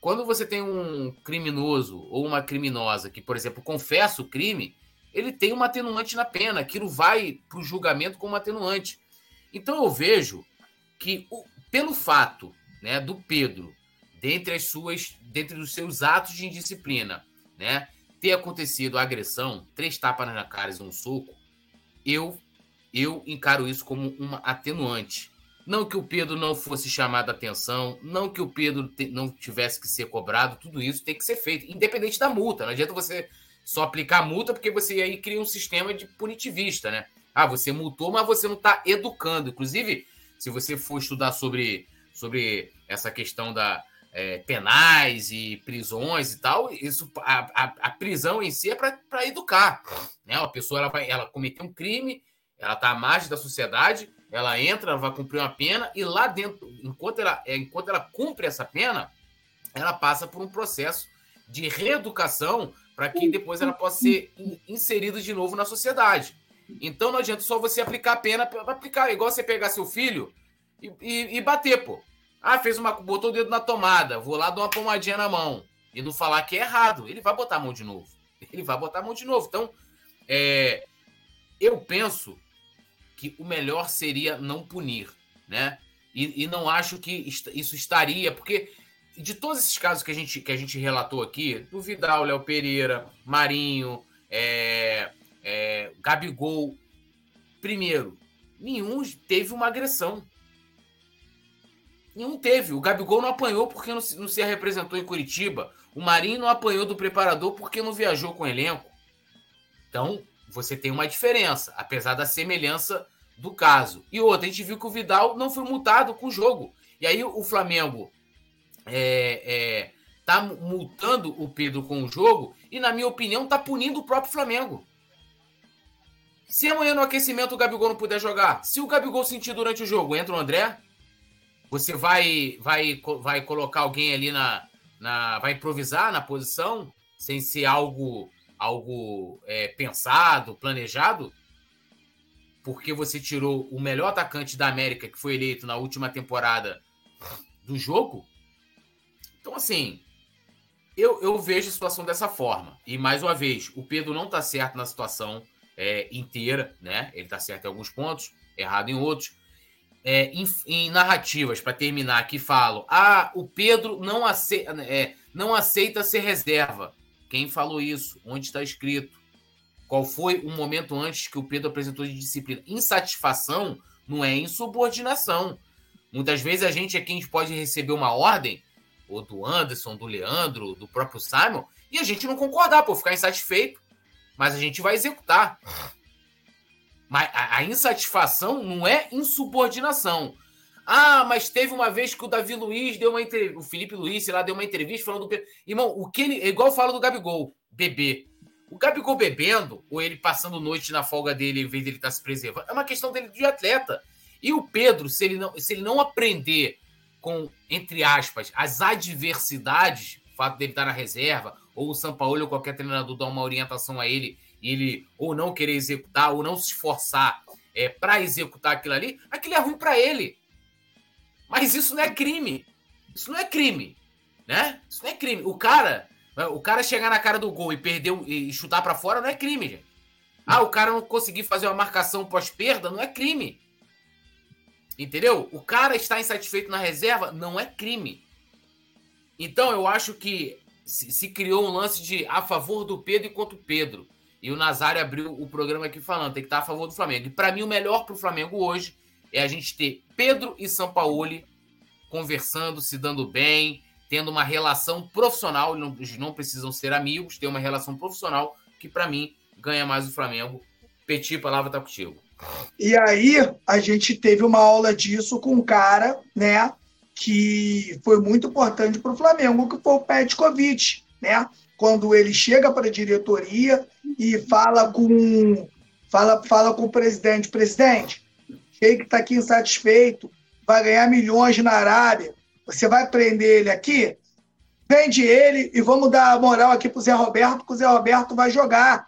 Quando você tem um criminoso ou uma criminosa que, por exemplo, confessa o crime, ele tem uma atenuante na pena, aquilo vai para o julgamento como atenuante. Então eu vejo que, pelo fato né, do Pedro, dentre as suas, dentre os seus atos de indisciplina, né, ter acontecido a agressão, três tapas na cara e um soco, eu eu encaro isso como uma atenuante. Não que o Pedro não fosse chamado a atenção, não que o Pedro te, não tivesse que ser cobrado, tudo isso tem que ser feito, independente da multa. Não adianta você só aplicar multa, porque você aí cria um sistema de punitivista, né? Ah, você multou, mas você não está educando. Inclusive, se você for estudar sobre, sobre essa questão da é, penais e prisões e tal, isso a, a, a prisão em si é para educar. Né? A pessoa ela vai, ela cometeu um crime, ela está à margem da sociedade, ela entra, vai cumprir uma pena e lá dentro, enquanto ela, é, enquanto ela cumpre essa pena, ela passa por um processo de reeducação para que depois ela possa ser inserida de novo na sociedade. Então não adianta só você aplicar a pena aplicar, igual você pegar seu filho e, e, e, bater, pô. Ah, fez uma. botou o dedo na tomada, vou lá dar uma pomadinha na mão. E não falar que é errado. Ele vai botar a mão de novo. Ele vai botar a mão de novo. Então, é, eu penso que o melhor seria não punir, né? E, e não acho que isso estaria, porque de todos esses casos que a gente, que a gente relatou aqui, do Vidal, Léo Pereira, Marinho, é, é, Gabigol, primeiro, nenhum teve uma agressão. Nenhum teve. O Gabigol não apanhou porque não se, não se representou em Curitiba. O Marinho não apanhou do preparador porque não viajou com o elenco. Então, você tem uma diferença, apesar da semelhança do caso. E outra, a gente viu que o Vidal não foi multado com o jogo. E aí o Flamengo é, é, tá multando o Pedro com o jogo e, na minha opinião, tá punindo o próprio Flamengo. Se amanhã no aquecimento o Gabigol não puder jogar, se o Gabigol sentir durante o jogo, entra o André, você vai vai vai colocar alguém ali na, na vai improvisar na posição sem ser algo algo é, pensado, planejado, porque você tirou o melhor atacante da América que foi eleito na última temporada do jogo. Então assim, eu, eu vejo a situação dessa forma. E mais uma vez, o Pedro não está certo na situação é, inteira, né? Ele está certo em alguns pontos, errado em outros. É, em, em, narrativas, para terminar, que falam: ah, o Pedro não aceita, é, não aceita ser reserva. Quem falou isso? Onde está escrito? Qual foi o momento antes que o Pedro apresentou de disciplina? Insatisfação não é insubordinação. Muitas vezes a gente é quem pode receber uma ordem, ou do Anderson, do Leandro, do próprio Simon, e a gente não concordar, por ficar insatisfeito mas a gente vai executar. Mas a, a insatisfação não é insubordinação. Ah, mas teve uma vez que o Davi Luiz deu uma entrevista, o Felipe Luiz, sei lá, deu uma entrevista falando do. Irmão, o que ele. É igual fala do Gabigol, beber. O Gabigol bebendo, ou ele passando noite na folga dele, em vez dele estar tá se preservando, é uma questão dele de atleta. E o Pedro, se ele não, se ele não aprender com, entre aspas, as adversidades, o fato dele estar na reserva, ou o São Paulo ou qualquer treinador dar uma orientação a ele e ele ou não querer executar ou não se esforçar é, para executar aquilo ali, aquilo é ruim para ele. Mas isso não é crime. Isso não é crime, né? Isso não é crime. O cara, o cara chegar na cara do gol e perder e chutar para fora não é crime, gente. Ah, o cara não conseguir fazer uma marcação pós-perda não é crime. Entendeu? O cara está insatisfeito na reserva não é crime. Então eu acho que se, se, criou um lance de a favor do Pedro e contra o Pedro. E o Nazário abriu o programa aqui falando, tem que estar a favor do Flamengo. E para mim, o melhor para o Flamengo hoje é a gente ter Pedro e Sampaoli conversando, se dando bem, tendo uma relação profissional. Eles não precisam ser amigos, ter uma relação profissional que, para mim, ganha mais o Flamengo. Petit, palavra tá contigo. E aí, a gente teve uma aula disso com um cara, né, que foi muito importante para o Flamengo, que foi o Petkovic, né? Quando ele chega para a diretoria e fala com fala, fala com o presidente, presidente, que está aqui insatisfeito, vai ganhar milhões na Arábia, você vai prender ele aqui? Vende ele e vamos dar a moral aqui para o Zé Roberto, que o Zé Roberto vai jogar.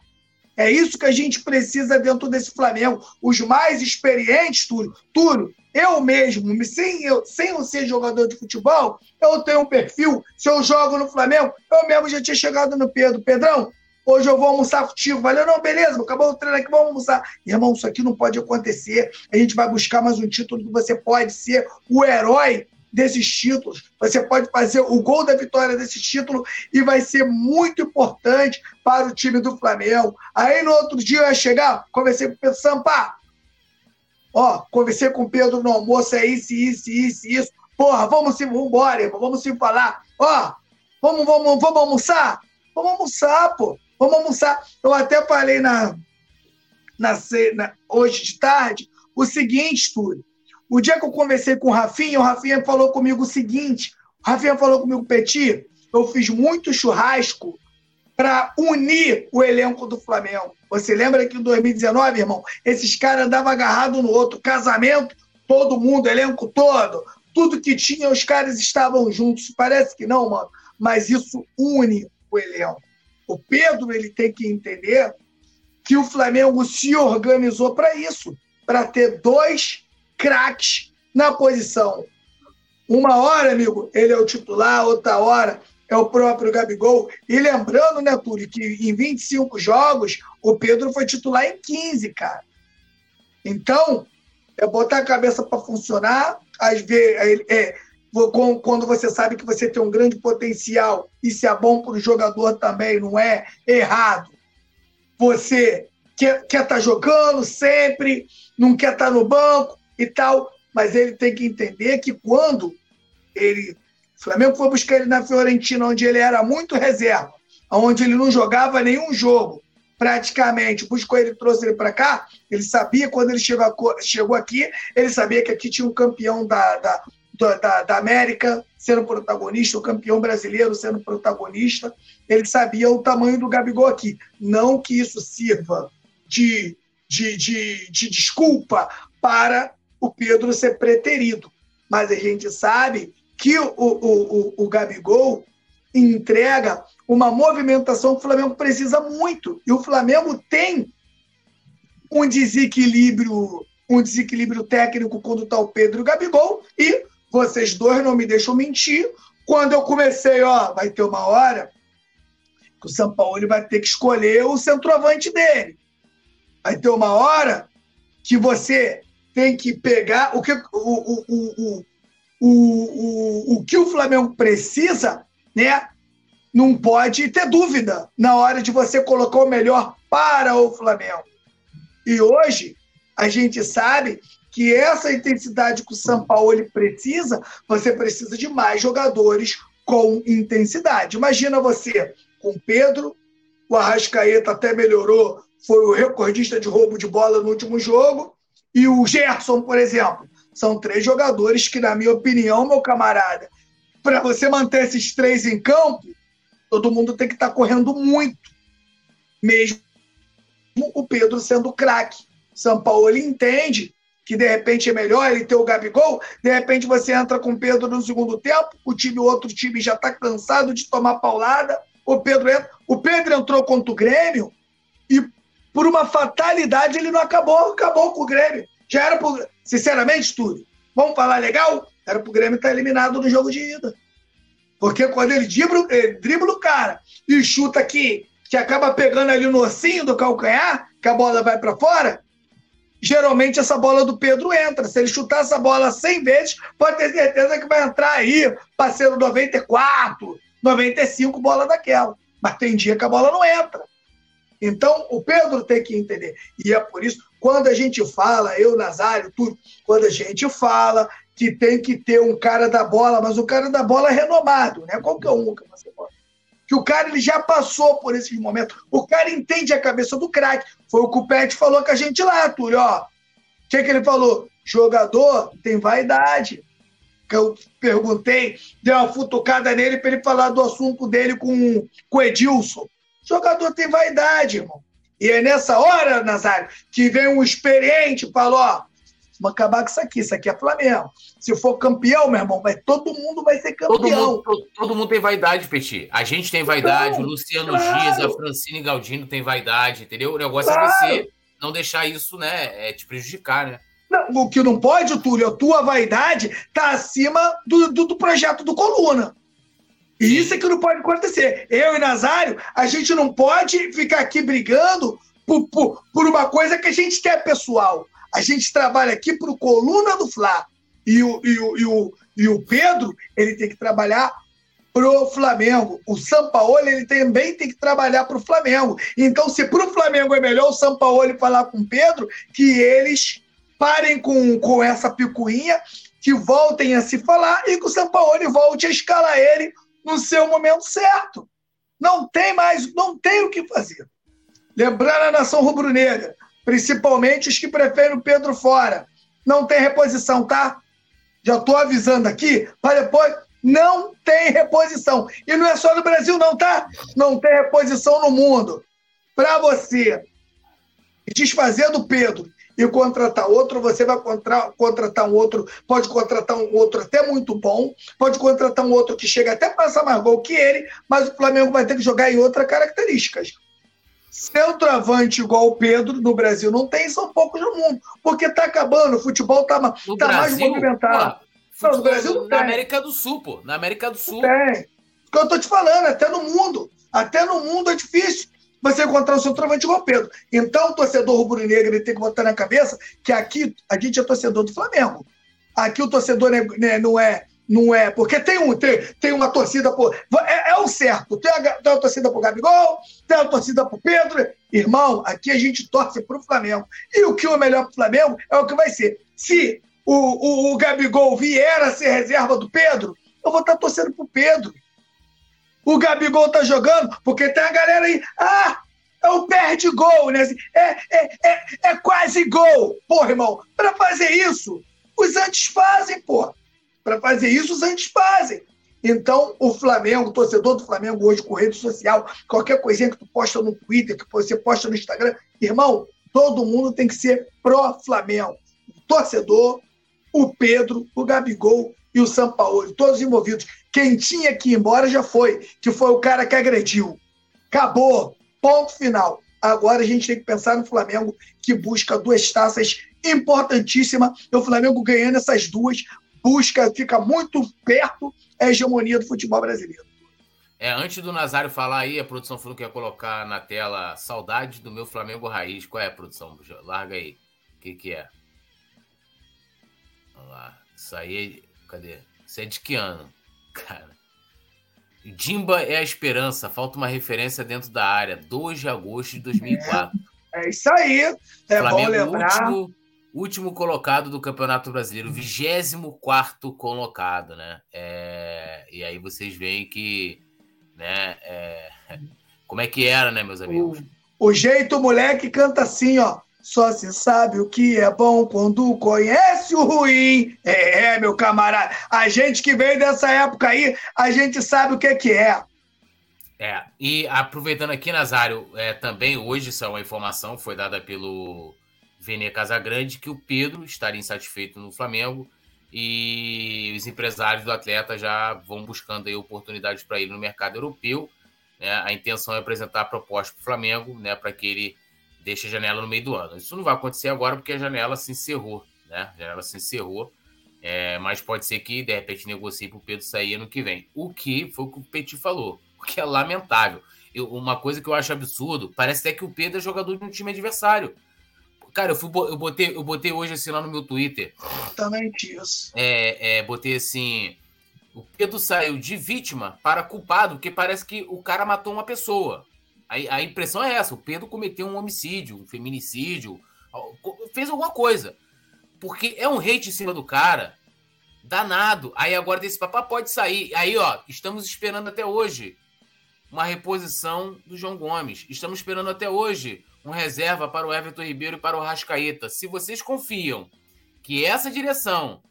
É isso que a gente precisa dentro desse Flamengo. Os mais experientes, Túlio. Túlio, eu mesmo, sem eu, sem eu ser jogador de futebol, eu tenho um perfil. Se eu jogo no Flamengo, eu mesmo já tinha chegado no Pedro. Pedrão, hoje eu vou almoçar contigo. Valeu, não, beleza, acabou o treino aqui, vamos almoçar. Irmão, isso aqui não pode acontecer. A gente vai buscar mais um título que você pode ser o herói desses títulos. Você pode fazer o gol da vitória desse título e vai ser muito importante para o time do Flamengo. Aí no outro dia eu ia chegar, conversei com o Pedro Sampa. Ó, conversei com o Pedro no almoço, é isso, isso, isso, isso. Porra, vamos se embora, irmão, vamos se falar. Ó, vamos, vamos, vamos almoçar? Vamos almoçar, pô. Vamos almoçar. Eu até falei na, na, na hoje de tarde o seguinte, Túlio. O dia que eu conversei com o Rafinha, o Rafinha falou comigo o seguinte: o Rafinha falou comigo, Petit, eu fiz muito churrasco para unir o elenco do Flamengo. Você lembra que em 2019, irmão, esses caras andavam agarrados no outro, casamento, todo mundo, elenco todo, tudo que tinha, os caras estavam juntos. Parece que não, mano, mas isso une o elenco. O Pedro ele tem que entender que o Flamengo se organizou para isso, para ter dois craques na posição. Uma hora, amigo, ele é o titular, outra hora é o próprio Gabigol. E lembrando, né, Túlio, que em 25 jogos, o Pedro foi titular em 15, cara. Então, é botar a cabeça para funcionar, às vezes, é, é, quando você sabe que você tem um grande potencial, isso é bom para o jogador também, não é errado. Você quer estar tá jogando sempre, não quer estar tá no banco, e tal, mas ele tem que entender que quando ele. O Flamengo foi buscar ele na Fiorentina, onde ele era muito reserva, onde ele não jogava nenhum jogo, praticamente. Buscou ele, trouxe ele para cá. Ele sabia, quando ele chegou, chegou aqui, ele sabia que aqui tinha um campeão da, da da, da América sendo protagonista, o campeão brasileiro sendo protagonista. Ele sabia o tamanho do Gabigol aqui. Não que isso sirva de, de, de, de desculpa para o Pedro ser preterido. Mas a gente sabe que o, o, o, o Gabigol entrega uma movimentação que o Flamengo precisa muito. E o Flamengo tem um desequilíbrio, um desequilíbrio técnico quando está o Pedro e o Gabigol. E vocês dois não me deixam mentir. Quando eu comecei, ó, vai ter uma hora que o São Paulo vai ter que escolher o centroavante dele. Vai ter uma hora que você tem que pegar o que o, o, o, o, o, que o Flamengo precisa, né? Não pode ter dúvida na hora de você colocar o melhor para o Flamengo. E hoje a gente sabe que essa intensidade que o São Paulo precisa, você precisa de mais jogadores com intensidade. Imagina você com Pedro, o Arrascaeta até melhorou, foi o recordista de roubo de bola no último jogo, e o Gerson, por exemplo. São três jogadores que, na minha opinião, meu camarada, para você manter esses três em campo, todo mundo tem que estar tá correndo muito. Mesmo o Pedro sendo craque. São Paulo entende que de repente é melhor ele ter o Gabigol, de repente você entra com o Pedro no segundo tempo, o time, o outro time já está cansado de tomar paulada, o Pedro entra. O Pedro entrou contra o Grêmio e por uma fatalidade ele não acabou, acabou com o Grêmio. Já era pro. Sinceramente, Túlio, vamos falar legal? Era pro Grêmio estar tá eliminado no jogo de ida. Porque quando ele dribla, ele dribla o cara e chuta aqui, que acaba pegando ali no ossinho do calcanhar, que a bola vai para fora, geralmente essa bola do Pedro entra. Se ele chutar essa bola 100 vezes, pode ter certeza que vai entrar aí, parceiro 94, 95 bola daquela. Mas tem dia que a bola não entra. Então, o Pedro tem que entender. E é por isso, quando a gente fala, eu, Nazário, tudo, quando a gente fala que tem que ter um cara da bola, mas o cara da bola é renomado, né? Qualquer um que você. Que o cara ele já passou por esses momentos. O cara entende a cabeça do craque. Foi o que o Pet falou com a gente lá, Túlio. O que, que ele falou? Jogador tem vaidade. Que eu perguntei, dei uma futucada nele para ele falar do assunto dele com, com o Edilson. Jogador tem vaidade, irmão. E é nessa hora, Nazário, que vem um experiente e fala: ó, vamos acabar com isso aqui, isso aqui é Flamengo. Se for campeão, meu irmão, vai, todo mundo vai ser campeão. Todo mundo, todo, todo mundo tem vaidade, Petit. A gente tem vaidade, então, o Luciano claro. Dias, a Francine Galdino tem vaidade, entendeu? O negócio claro. é você não deixar isso, né, é, te prejudicar, né? Não, o que não pode, Túlio, a tua vaidade tá acima do, do, do projeto do Coluna. E isso é que não pode acontecer. Eu e Nazário, a gente não pode ficar aqui brigando por, por, por uma coisa que a gente quer pessoal. A gente trabalha aqui para o Coluna do Fla. E o, e, o, e, o, e o Pedro, ele tem que trabalhar pro Flamengo. O Sampaoli, ele também tem que trabalhar pro Flamengo. Então, se pro Flamengo é melhor o Sampaoli falar com o Pedro, que eles parem com, com essa picuinha, que voltem a se falar e que o Sampaoli volte a escalar ele no seu momento certo. Não tem mais, não tem o que fazer. Lembrando a nação rubro-negra, principalmente os que preferem o Pedro fora. Não tem reposição, tá? Já estou avisando aqui, para depois. Não tem reposição. E não é só no Brasil, não, tá? Não tem reposição no mundo. Para você desfazer do Pedro e contratar outro, você vai contra, contratar um outro, pode contratar um outro até muito bom, pode contratar um outro que chega até passar mais gol que ele, mas o Flamengo vai ter que jogar em outras características. Centroavante igual o Pedro no Brasil não tem, são poucos no mundo, porque tá acabando, o futebol tá, tá mais movimentado. Pô, não, no Brasil não na tem. América do Sul, pô. Na América do Sul. Não tem. O que eu tô te falando, até no mundo. Até no mundo é difícil você encontrar o centroavante igual o Pedro. Então, o torcedor rubro-negro tem que botar na cabeça que aqui a gente é torcedor do Flamengo. Aqui o torcedor né, não é. Não é, porque tem, um, tem, tem uma torcida por. É, é o certo. Tem a, tem torcida pro Gabigol, tem a torcida pro Pedro. Irmão, aqui a gente torce pro Flamengo. E o que é melhor pro Flamengo é o que vai ser. Se o, o, o Gabigol vier a ser reserva do Pedro, eu vou estar torcendo pro Pedro. O Gabigol tá jogando porque tem a galera aí. Ah, é o perde gol, né? É, é, é, é quase gol. Porra, irmão, para fazer isso, os antes fazem, pô. Para fazer isso, os antes fazem. Então, o Flamengo, o torcedor do Flamengo hoje com rede social, qualquer coisinha que tu posta no Twitter, que você posta no Instagram, irmão, todo mundo tem que ser pró-Flamengo. O torcedor, o Pedro, o Gabigol e o Sampaoli, todos envolvidos. Quem tinha que ir embora já foi, que foi o cara que agrediu. Acabou. Ponto final. Agora a gente tem que pensar no Flamengo, que busca duas taças importantíssimas. O Flamengo ganhando essas duas, busca, fica muito perto da hegemonia do futebol brasileiro. É, antes do Nazário falar aí, a produção falou que ia colocar na tela saudade do meu Flamengo Raiz. Qual é a produção? Larga aí. O que, que é? Vamos lá. Isso aí. Cadê? Isso é de que ano? Cara. Dimba é a esperança. Falta uma referência dentro da área. 2 de agosto de 2004. É, é isso aí. É Flamengo, bom lembrar. Último, último colocado do Campeonato Brasileiro. 24 colocado, né? É, e aí vocês veem que. Né, é, como é que era, né, meus amigos? O, o jeito moleque canta assim, ó. Só se sabe o que é bom quando conhece o ruim. É, meu camarada. A gente que veio dessa época aí, a gente sabe o que é que é. É, e aproveitando aqui, Nazário, é, também hoje, isso é uma informação, foi dada pelo Vene Casagrande, que o Pedro estaria insatisfeito no Flamengo e os empresários do atleta já vão buscando aí oportunidades para ele no mercado europeu. Né? A intenção é apresentar a proposta para o Flamengo, né, para que ele deixa a janela no meio do ano. Isso não vai acontecer agora porque a janela se encerrou, né? A janela se encerrou, é, mas pode ser que de repente negocie para o Pedro sair ano que vem. O que foi o que o Petit falou, o que é lamentável. Eu, uma coisa que eu acho absurdo, parece até que o Pedro é jogador de um time adversário. Cara, eu, fui, eu, botei, eu botei hoje assim lá no meu Twitter. Exatamente isso. É, é, botei assim. O Pedro saiu de vítima para culpado, porque parece que o cara matou uma pessoa. A, a impressão é essa: o Pedro cometeu um homicídio, um feminicídio, fez alguma coisa. Porque é um hate em cima do cara, danado. Aí agora desse papá pode sair. Aí, ó, estamos esperando até hoje uma reposição do João Gomes. Estamos esperando até hoje um reserva para o Everton Ribeiro e para o Rascaeta. Se vocês confiam que essa direção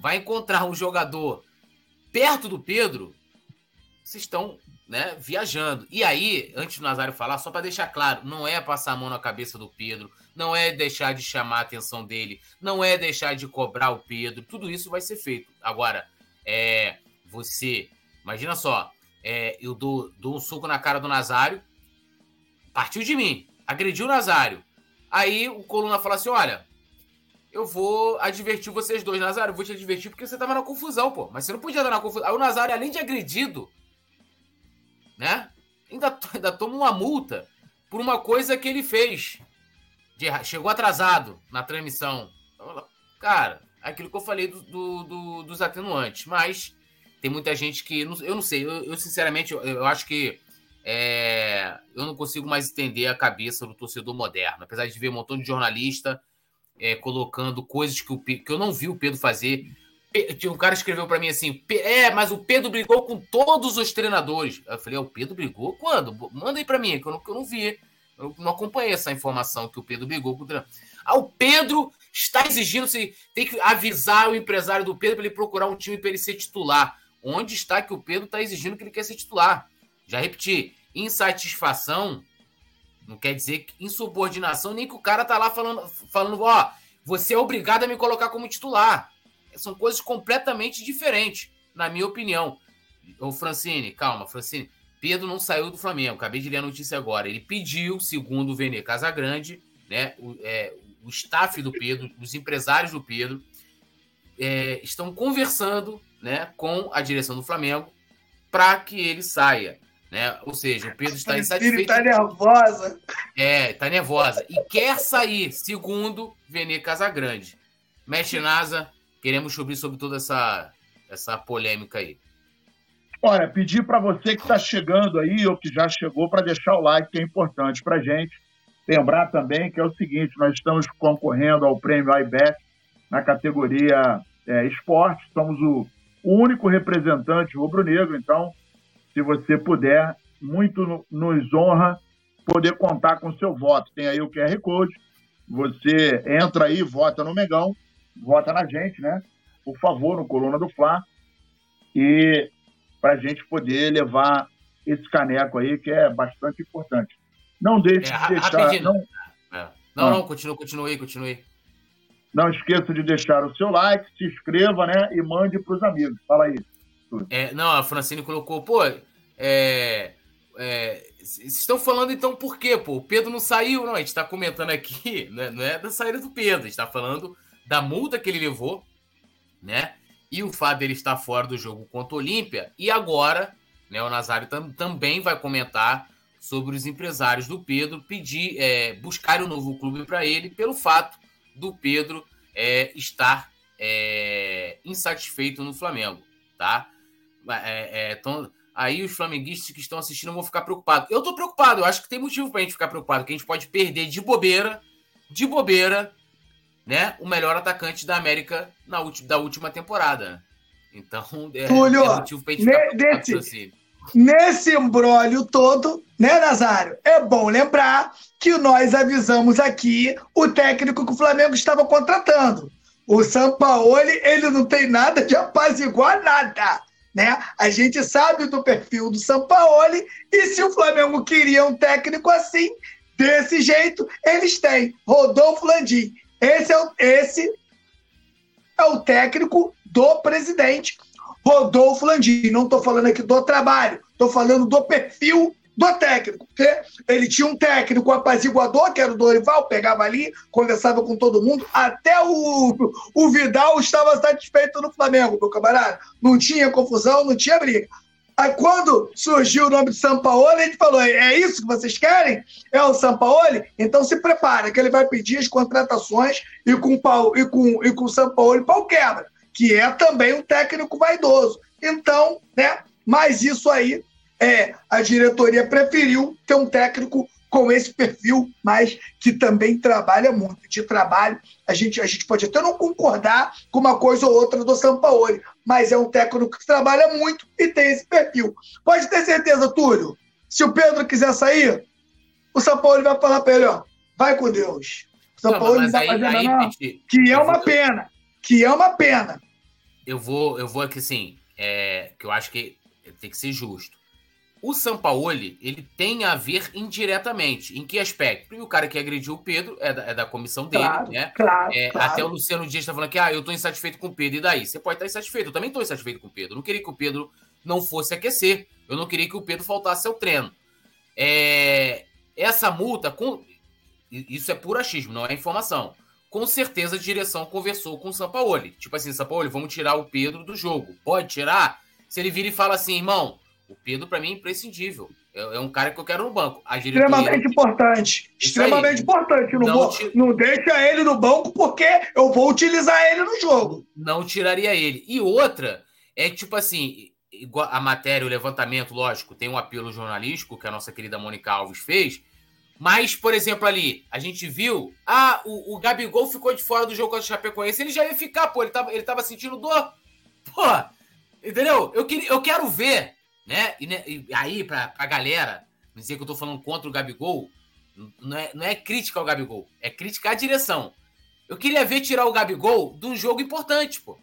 vai encontrar um jogador perto do Pedro, vocês estão né, viajando. E aí, antes do Nazário falar, só para deixar claro, não é passar a mão na cabeça do Pedro, não é deixar de chamar a atenção dele, não é deixar de cobrar o Pedro, tudo isso vai ser feito. Agora, é, você, imagina só, é, eu dou, dou um soco na cara do Nazário, partiu de mim, agrediu o Nazário. Aí o Coluna fala assim: olha, eu vou advertir vocês dois, Nazário, eu vou te advertir porque você tava na confusão, pô. Mas você não podia dar na confusão. Aí o Nazário, além de agredido, né? Ainda, ainda toma uma multa por uma coisa que ele fez. De, chegou atrasado na transmissão. Cara, aquilo que eu falei do, do, do, dos atenuantes. Mas tem muita gente que. Eu não sei, eu, eu sinceramente, eu, eu, acho que. É, eu não consigo mais entender a cabeça do torcedor moderno. Apesar de ver um montão de jornalista é, colocando coisas que, o, que eu não vi o Pedro fazer um cara escreveu para mim assim: é, mas o Pedro brigou com todos os treinadores. Eu falei: é, o Pedro brigou? Quando? Manda aí para mim, que eu, não, que eu não vi. Eu não acompanhei essa informação que o Pedro brigou com o treinador. Ah, o Pedro está exigindo, se tem que avisar o empresário do Pedro para ele procurar um time para ele ser titular. Onde está que o Pedro está exigindo que ele quer ser titular? Já repeti, insatisfação não quer dizer que insubordinação, nem que o cara tá lá falando, falando, ó, você é obrigado a me colocar como titular. São coisas completamente diferentes, na minha opinião. Ô, Francine, calma, Francine. Pedro não saiu do Flamengo, acabei de ler a notícia agora. Ele pediu, segundo o Vene Casagrande, né, o, é, o staff do Pedro, os empresários do Pedro, é, estão conversando né, com a direção do Flamengo para que ele saia. Né? Ou seja, o Pedro está insatisfeito. Está nervosa. É, está nervosa. E quer sair, segundo Vene Casagrande. Mestre Nasa, queremos subir sobre toda essa, essa polêmica aí. Olha, pedir para você que está chegando aí ou que já chegou para deixar o like, que é importante para gente. Lembrar também que é o seguinte: nós estamos concorrendo ao prêmio iBet na categoria é, esporte. Somos o, o único representante rubro-negro, então, se você puder, muito nos honra poder contar com o seu voto. Tem aí o QR Code. Você entra aí, vota no Megão vota na gente, né? por favor, no Coluna do Fla, e para a gente poder levar esse caneco aí, que é bastante importante. Não deixe é, de deixar. Não, é. não, não, continue, continue, continue. Não esqueça de deixar o seu like, se inscreva, né? E mande para os amigos. Fala aí. É, não, a Francine colocou, pô, é, é, vocês estão falando então por quê, pô? O Pedro não saiu, não. A gente está comentando aqui, né? não é da saída do Pedro, a gente está falando da multa que ele levou, né? E o fato dele estar fora do jogo contra o Olímpia. E agora, né, o Nazário tam, também vai comentar sobre os empresários do Pedro pedir, é, buscar um novo clube para ele pelo fato do Pedro é, estar é, insatisfeito no Flamengo, tá? É, é, tão, aí os flamenguistas que estão assistindo vão ficar preocupados. Eu tô preocupado, eu acho que tem motivo pra gente ficar preocupado, que a gente pode perder de bobeira, de bobeira, né? O melhor atacante da América na última, da última temporada. Então, é, Túlio, é motivo pra gente ficar preocupado. Desse, nesse embrólio todo, né, Nazário? É bom lembrar que nós avisamos aqui o técnico que o Flamengo estava contratando. O Sampaoli, ele não tem nada de apaziguar nada. Né? A gente sabe do perfil do Sampaoli e se o Flamengo queria um técnico assim, desse jeito, eles têm. Rodolfo Landim. Esse é o, esse é o técnico do presidente Rodolfo Landim. Não estou falando aqui do trabalho, estou falando do perfil do técnico. Porque ele tinha um técnico apaziguador, que era o Dorival, pegava ali, conversava com todo mundo. Até o, o Vidal estava satisfeito no Flamengo, meu camarada. Não tinha confusão, não tinha briga. Aí quando surgiu o nome de Sampaoli, gente falou: é isso que vocês querem? É o Sampaoli? Então se prepara, que ele vai pedir as contratações e com, pau, e com, e com o Sampaoli pau quebra, que é também um técnico vaidoso. Então, né? Mas isso aí é, a diretoria preferiu ter um técnico com esse perfil, mas que também trabalha muito. De trabalho, a gente, a gente pode até não concordar com uma coisa ou outra do Sampaoli, mas é um técnico que trabalha muito e tem esse perfil. Pode ter certeza, Túlio, se o Pedro quiser sair, o Sampaoli vai falar para ele, ó, vai com Deus. O Sampaoli não, vai fazer aí, não, gente, que é uma vou... pena, que é uma pena. Eu vou, eu vou aqui, assim, é, que eu acho que tem que ser justo. O Sampaoli, ele tem a ver indiretamente. Em que aspecto? Porque o cara que agrediu o Pedro é da, é da comissão dele, claro, né? Claro, é, claro. Até o Luciano Dias está falando que, ah, eu estou insatisfeito com o Pedro. E daí? Você pode estar insatisfeito. Eu também estou insatisfeito com o Pedro. Eu não queria que o Pedro não fosse aquecer. Eu não queria que o Pedro faltasse ao treino. É, essa multa, com, isso é puro achismo, não é informação. Com certeza a direção conversou com o Sampaoli. Tipo assim, Sampaoli, vamos tirar o Pedro do jogo. Pode tirar? Se ele vira e fala assim, irmão, o Pedro, para mim, é imprescindível. É, é, um cara que eu quero no banco. Extremamente importante. Extremamente aí. importante. Não, não, não deixa ele no banco porque eu vou utilizar ele no jogo. Não tiraria ele. E outra é tipo assim, a matéria, o levantamento, lógico, tem um apelo jornalístico que a nossa querida Mônica Alves fez. Mas, por exemplo, ali, a gente viu. Ah, o, o Gabigol ficou de fora do jogo contra o Chapecoense. Ele já ia ficar, pô. Ele tava, ele tava sentindo dor. Pô, entendeu? Eu, queria, eu quero ver né? E, né, e aí, pra, pra galera, dizer que eu tô falando contra o Gabigol, não é, não é crítica ao Gabigol, é crítica à direção. Eu queria ver tirar o Gabigol de um jogo importante, pô.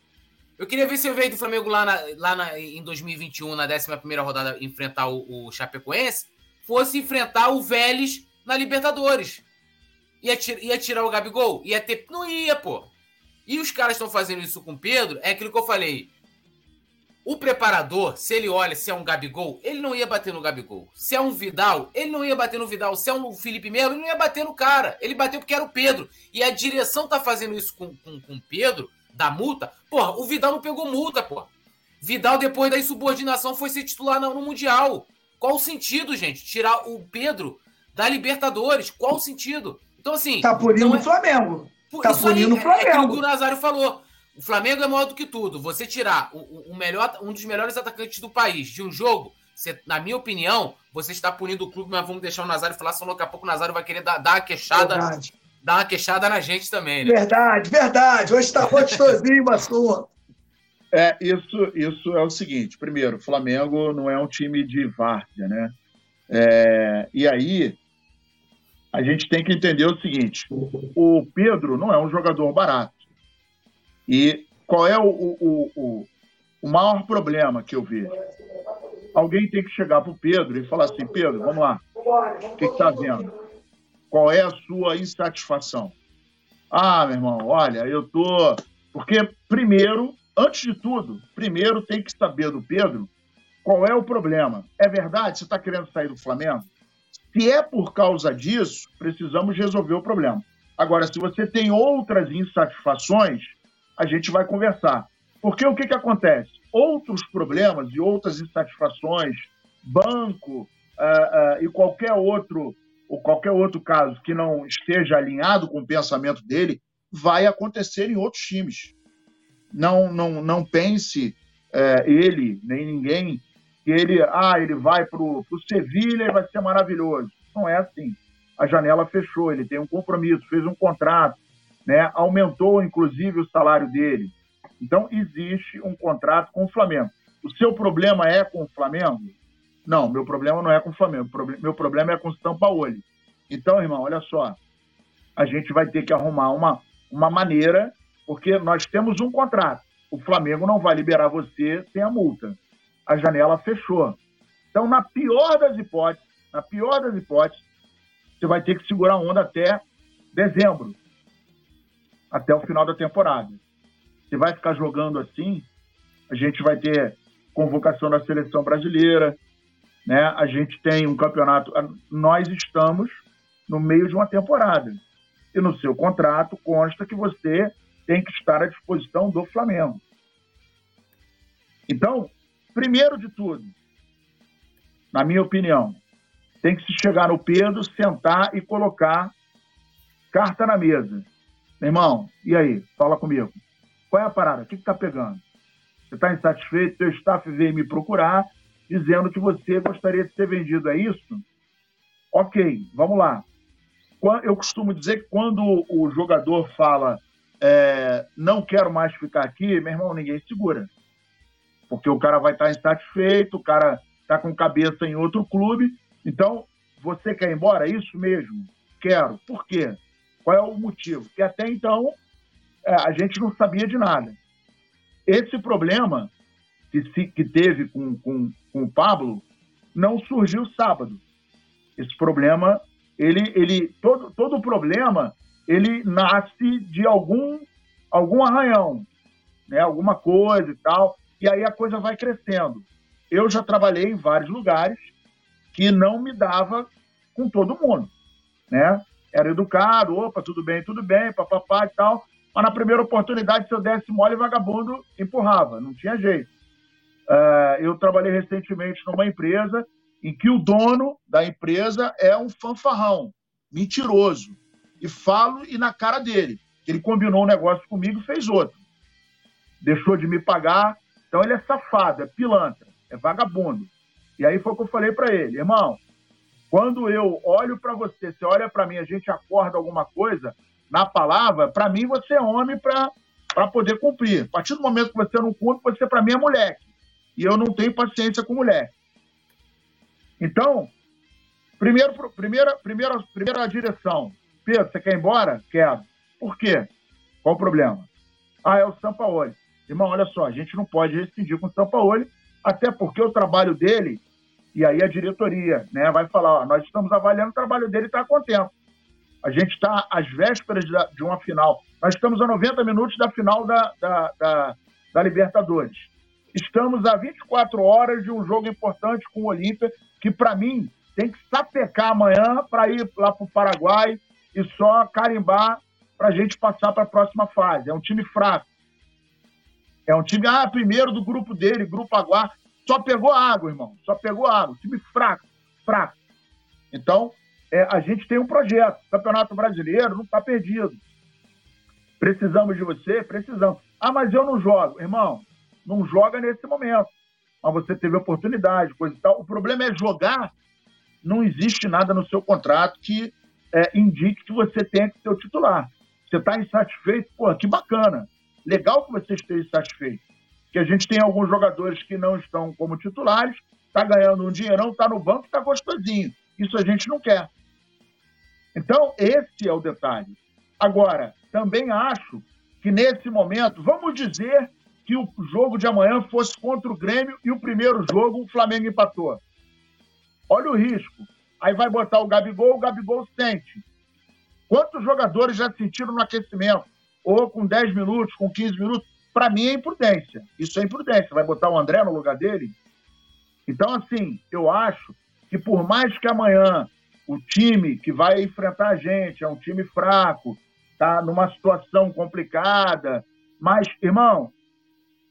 Eu queria ver se eu veio do Flamengo lá, na, lá na, em 2021, na 11 rodada, enfrentar o, o Chapecoense, fosse enfrentar o Vélez na Libertadores. Ia, tir, ia tirar o Gabigol? Ia ter. Não ia, pô. E os caras estão fazendo isso com o Pedro, é aquilo que eu falei. O preparador, se ele olha se é um Gabigol, ele não ia bater no Gabigol. Se é um Vidal, ele não ia bater no Vidal. Se é um Felipe Melo, ele não ia bater no cara. Ele bateu porque era o Pedro. E a direção tá fazendo isso com, com, com o Pedro, da multa. Porra, o Vidal não pegou multa, porra. Vidal, depois da insubordinação, foi ser titular no, no Mundial. Qual o sentido, gente? Tirar o Pedro da Libertadores. Qual o sentido? Então, assim. Tá punindo é... o Flamengo. Tá punindo o Flamengo. É, é aquilo que o Nazário falou. O Flamengo é maior do que tudo. Você tirar o, o melhor, um dos melhores atacantes do país de um jogo, você, na minha opinião, você está punindo o clube, mas vamos deixar o Nazário falar, senão daqui a pouco o Nazário vai querer dar, dar uma queixada. Verdade. Dar uma queixada na gente também, né? Verdade, verdade. Hoje está gostosinho, Masson. É, isso, isso é o seguinte. Primeiro, o Flamengo não é um time de várzea, né? É, e aí, a gente tem que entender o seguinte: o Pedro não é um jogador barato. E qual é o, o, o, o maior problema que eu vejo? Alguém tem que chegar para o Pedro e falar assim: Pedro, vamos lá, o que está vendo? Qual é a sua insatisfação? Ah, meu irmão, olha, eu tô. Porque, primeiro, antes de tudo, primeiro tem que saber do Pedro qual é o problema. É verdade? Você está querendo sair do Flamengo? Se é por causa disso, precisamos resolver o problema. Agora, se você tem outras insatisfações, a gente vai conversar. Porque o que, que acontece? Outros problemas e outras insatisfações, banco uh, uh, e qualquer outro ou qualquer outro caso que não esteja alinhado com o pensamento dele, vai acontecer em outros times. Não, não, não pense é, ele, nem ninguém, que ele, ah, ele vai para o Sevilha e vai ser maravilhoso. Não é assim. A janela fechou, ele tem um compromisso, fez um contrato, né? aumentou, inclusive, o salário dele. Então, existe um contrato com o Flamengo. O seu problema é com o Flamengo? Não, meu problema não é com o Flamengo. Meu problema é com o São Paulo. Então, irmão, olha só. A gente vai ter que arrumar uma, uma maneira, porque nós temos um contrato. O Flamengo não vai liberar você sem a multa. A janela fechou. Então, na pior das hipóteses, na pior das hipóteses, você vai ter que segurar a onda até dezembro, até o final da temporada. Você vai ficar jogando assim, a gente vai ter convocação da seleção brasileira, né? A gente tem um campeonato. Nós estamos no meio de uma temporada. E no seu contrato consta que você tem que estar à disposição do Flamengo. Então, primeiro de tudo, na minha opinião, tem que se chegar no Pedro, sentar e colocar carta na mesa. Meu irmão, e aí? Fala comigo. Qual é a parada? O que está pegando? Você está insatisfeito? Seu staff veio me procurar dizendo que você gostaria de ser vendido, é isso? Ok, vamos lá. Eu costumo dizer que quando o jogador fala é, não quero mais ficar aqui, meu irmão, ninguém segura. Porque o cara vai estar insatisfeito, o cara está com cabeça em outro clube. Então, você quer ir embora? É isso mesmo? Quero. Por quê? Qual é o motivo? Porque até então é, a gente não sabia de nada. Esse problema que, se, que teve com, com, com o Pablo não surgiu sábado. Esse problema, ele, ele todo, todo problema, ele nasce de algum, algum arranhão, né? alguma coisa e tal, e aí a coisa vai crescendo. Eu já trabalhei em vários lugares que não me dava com todo mundo, né? Era educado, opa, tudo bem, tudo bem, papapá e tal, mas na primeira oportunidade, se eu desse mole, vagabundo empurrava, não tinha jeito. Uh, eu trabalhei recentemente numa empresa em que o dono da empresa é um fanfarrão, mentiroso. E falo e na cara dele. Ele combinou um negócio comigo e fez outro. Deixou de me pagar. Então ele é safado, é pilantra, é vagabundo. E aí foi o que eu falei para ele, irmão. Quando eu olho para você, você olha para mim, a gente acorda alguma coisa na palavra, para mim você é homem para poder cumprir. A partir do momento que você não cumpre, você para mim é moleque e eu não tenho paciência com mulher. Então, primeiro, primeira, primeira, primeira direção. Pedro, você quer ir embora? Quero. Por quê? Qual o problema? Ah, é o Sampaoli. Irmão, olha só, a gente não pode rescindir com o Sampaoli, até porque o trabalho dele, e aí a diretoria né, vai falar, ó, nós estamos avaliando o trabalho dele e está contente. A gente está às vésperas de uma final. Nós estamos a 90 minutos da final da, da, da, da Libertadores. Estamos a 24 horas de um jogo importante com o Olímpia, que para mim tem que sapecar amanhã para ir lá para o Paraguai e só carimbar para a gente passar para a próxima fase. É um time fraco. É um time, ah, primeiro do grupo dele, grupo Aguar. Só pegou água, irmão. Só pegou água. Time fraco, fraco. Então, é, a gente tem um projeto. Campeonato Brasileiro não está perdido. Precisamos de você? Precisamos. Ah, mas eu não jogo. Irmão, não joga nesse momento. Mas você teve oportunidade, coisa e tal. O problema é jogar. Não existe nada no seu contrato que é, indique que você tenha que ser o titular. Você está insatisfeito? Pô, que bacana. Legal que você esteja insatisfeito. Que a gente tem alguns jogadores que não estão como titulares, está ganhando um dinheirão, está no banco, está gostosinho. Isso a gente não quer. Então, esse é o detalhe. Agora, também acho que nesse momento, vamos dizer que o jogo de amanhã fosse contra o Grêmio e o primeiro jogo o Flamengo empatou. Olha o risco. Aí vai botar o Gabigol, o Gabigol sente. Quantos jogadores já sentiram no aquecimento? Ou com 10 minutos, com 15 minutos? Para mim é imprudência. Isso é imprudência. Vai botar o André no lugar dele? Então, assim, eu acho que por mais que amanhã o time que vai enfrentar a gente é um time fraco, tá numa situação complicada, mas, irmão,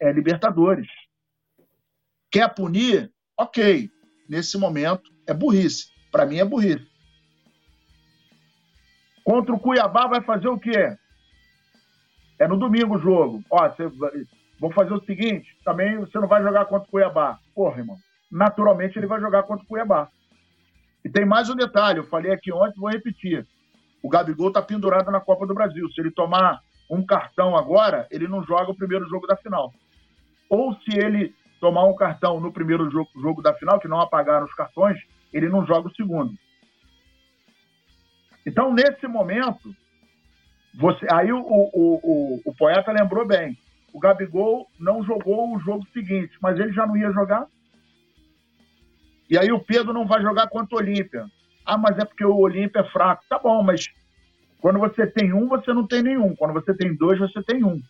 é Libertadores. Quer punir? Ok. Nesse momento é burrice. Para mim é burrice. Contra o Cuiabá vai fazer o quê? É no domingo o jogo. Ó, você vou fazer o seguinte, também você não vai jogar contra o Cuiabá. Porra, irmão. Naturalmente ele vai jogar contra o Cuiabá. E tem mais um detalhe, eu falei aqui ontem, vou repetir. O Gabigol tá pendurado na Copa do Brasil. Se ele tomar um cartão agora, ele não joga o primeiro jogo da final. Ou se ele tomar um cartão no primeiro jogo, jogo da final, que não apagaram os cartões, ele não joga o segundo. Então, nesse momento, você, aí o, o, o, o, poeta lembrou bem. O Gabigol não jogou o jogo seguinte, mas ele já não ia jogar. E aí o Pedro não vai jogar contra o Olímpia. Ah, mas é porque o Olímpia é fraco. Tá bom, mas quando você tem um, você não tem nenhum. Quando você tem dois, você tem um.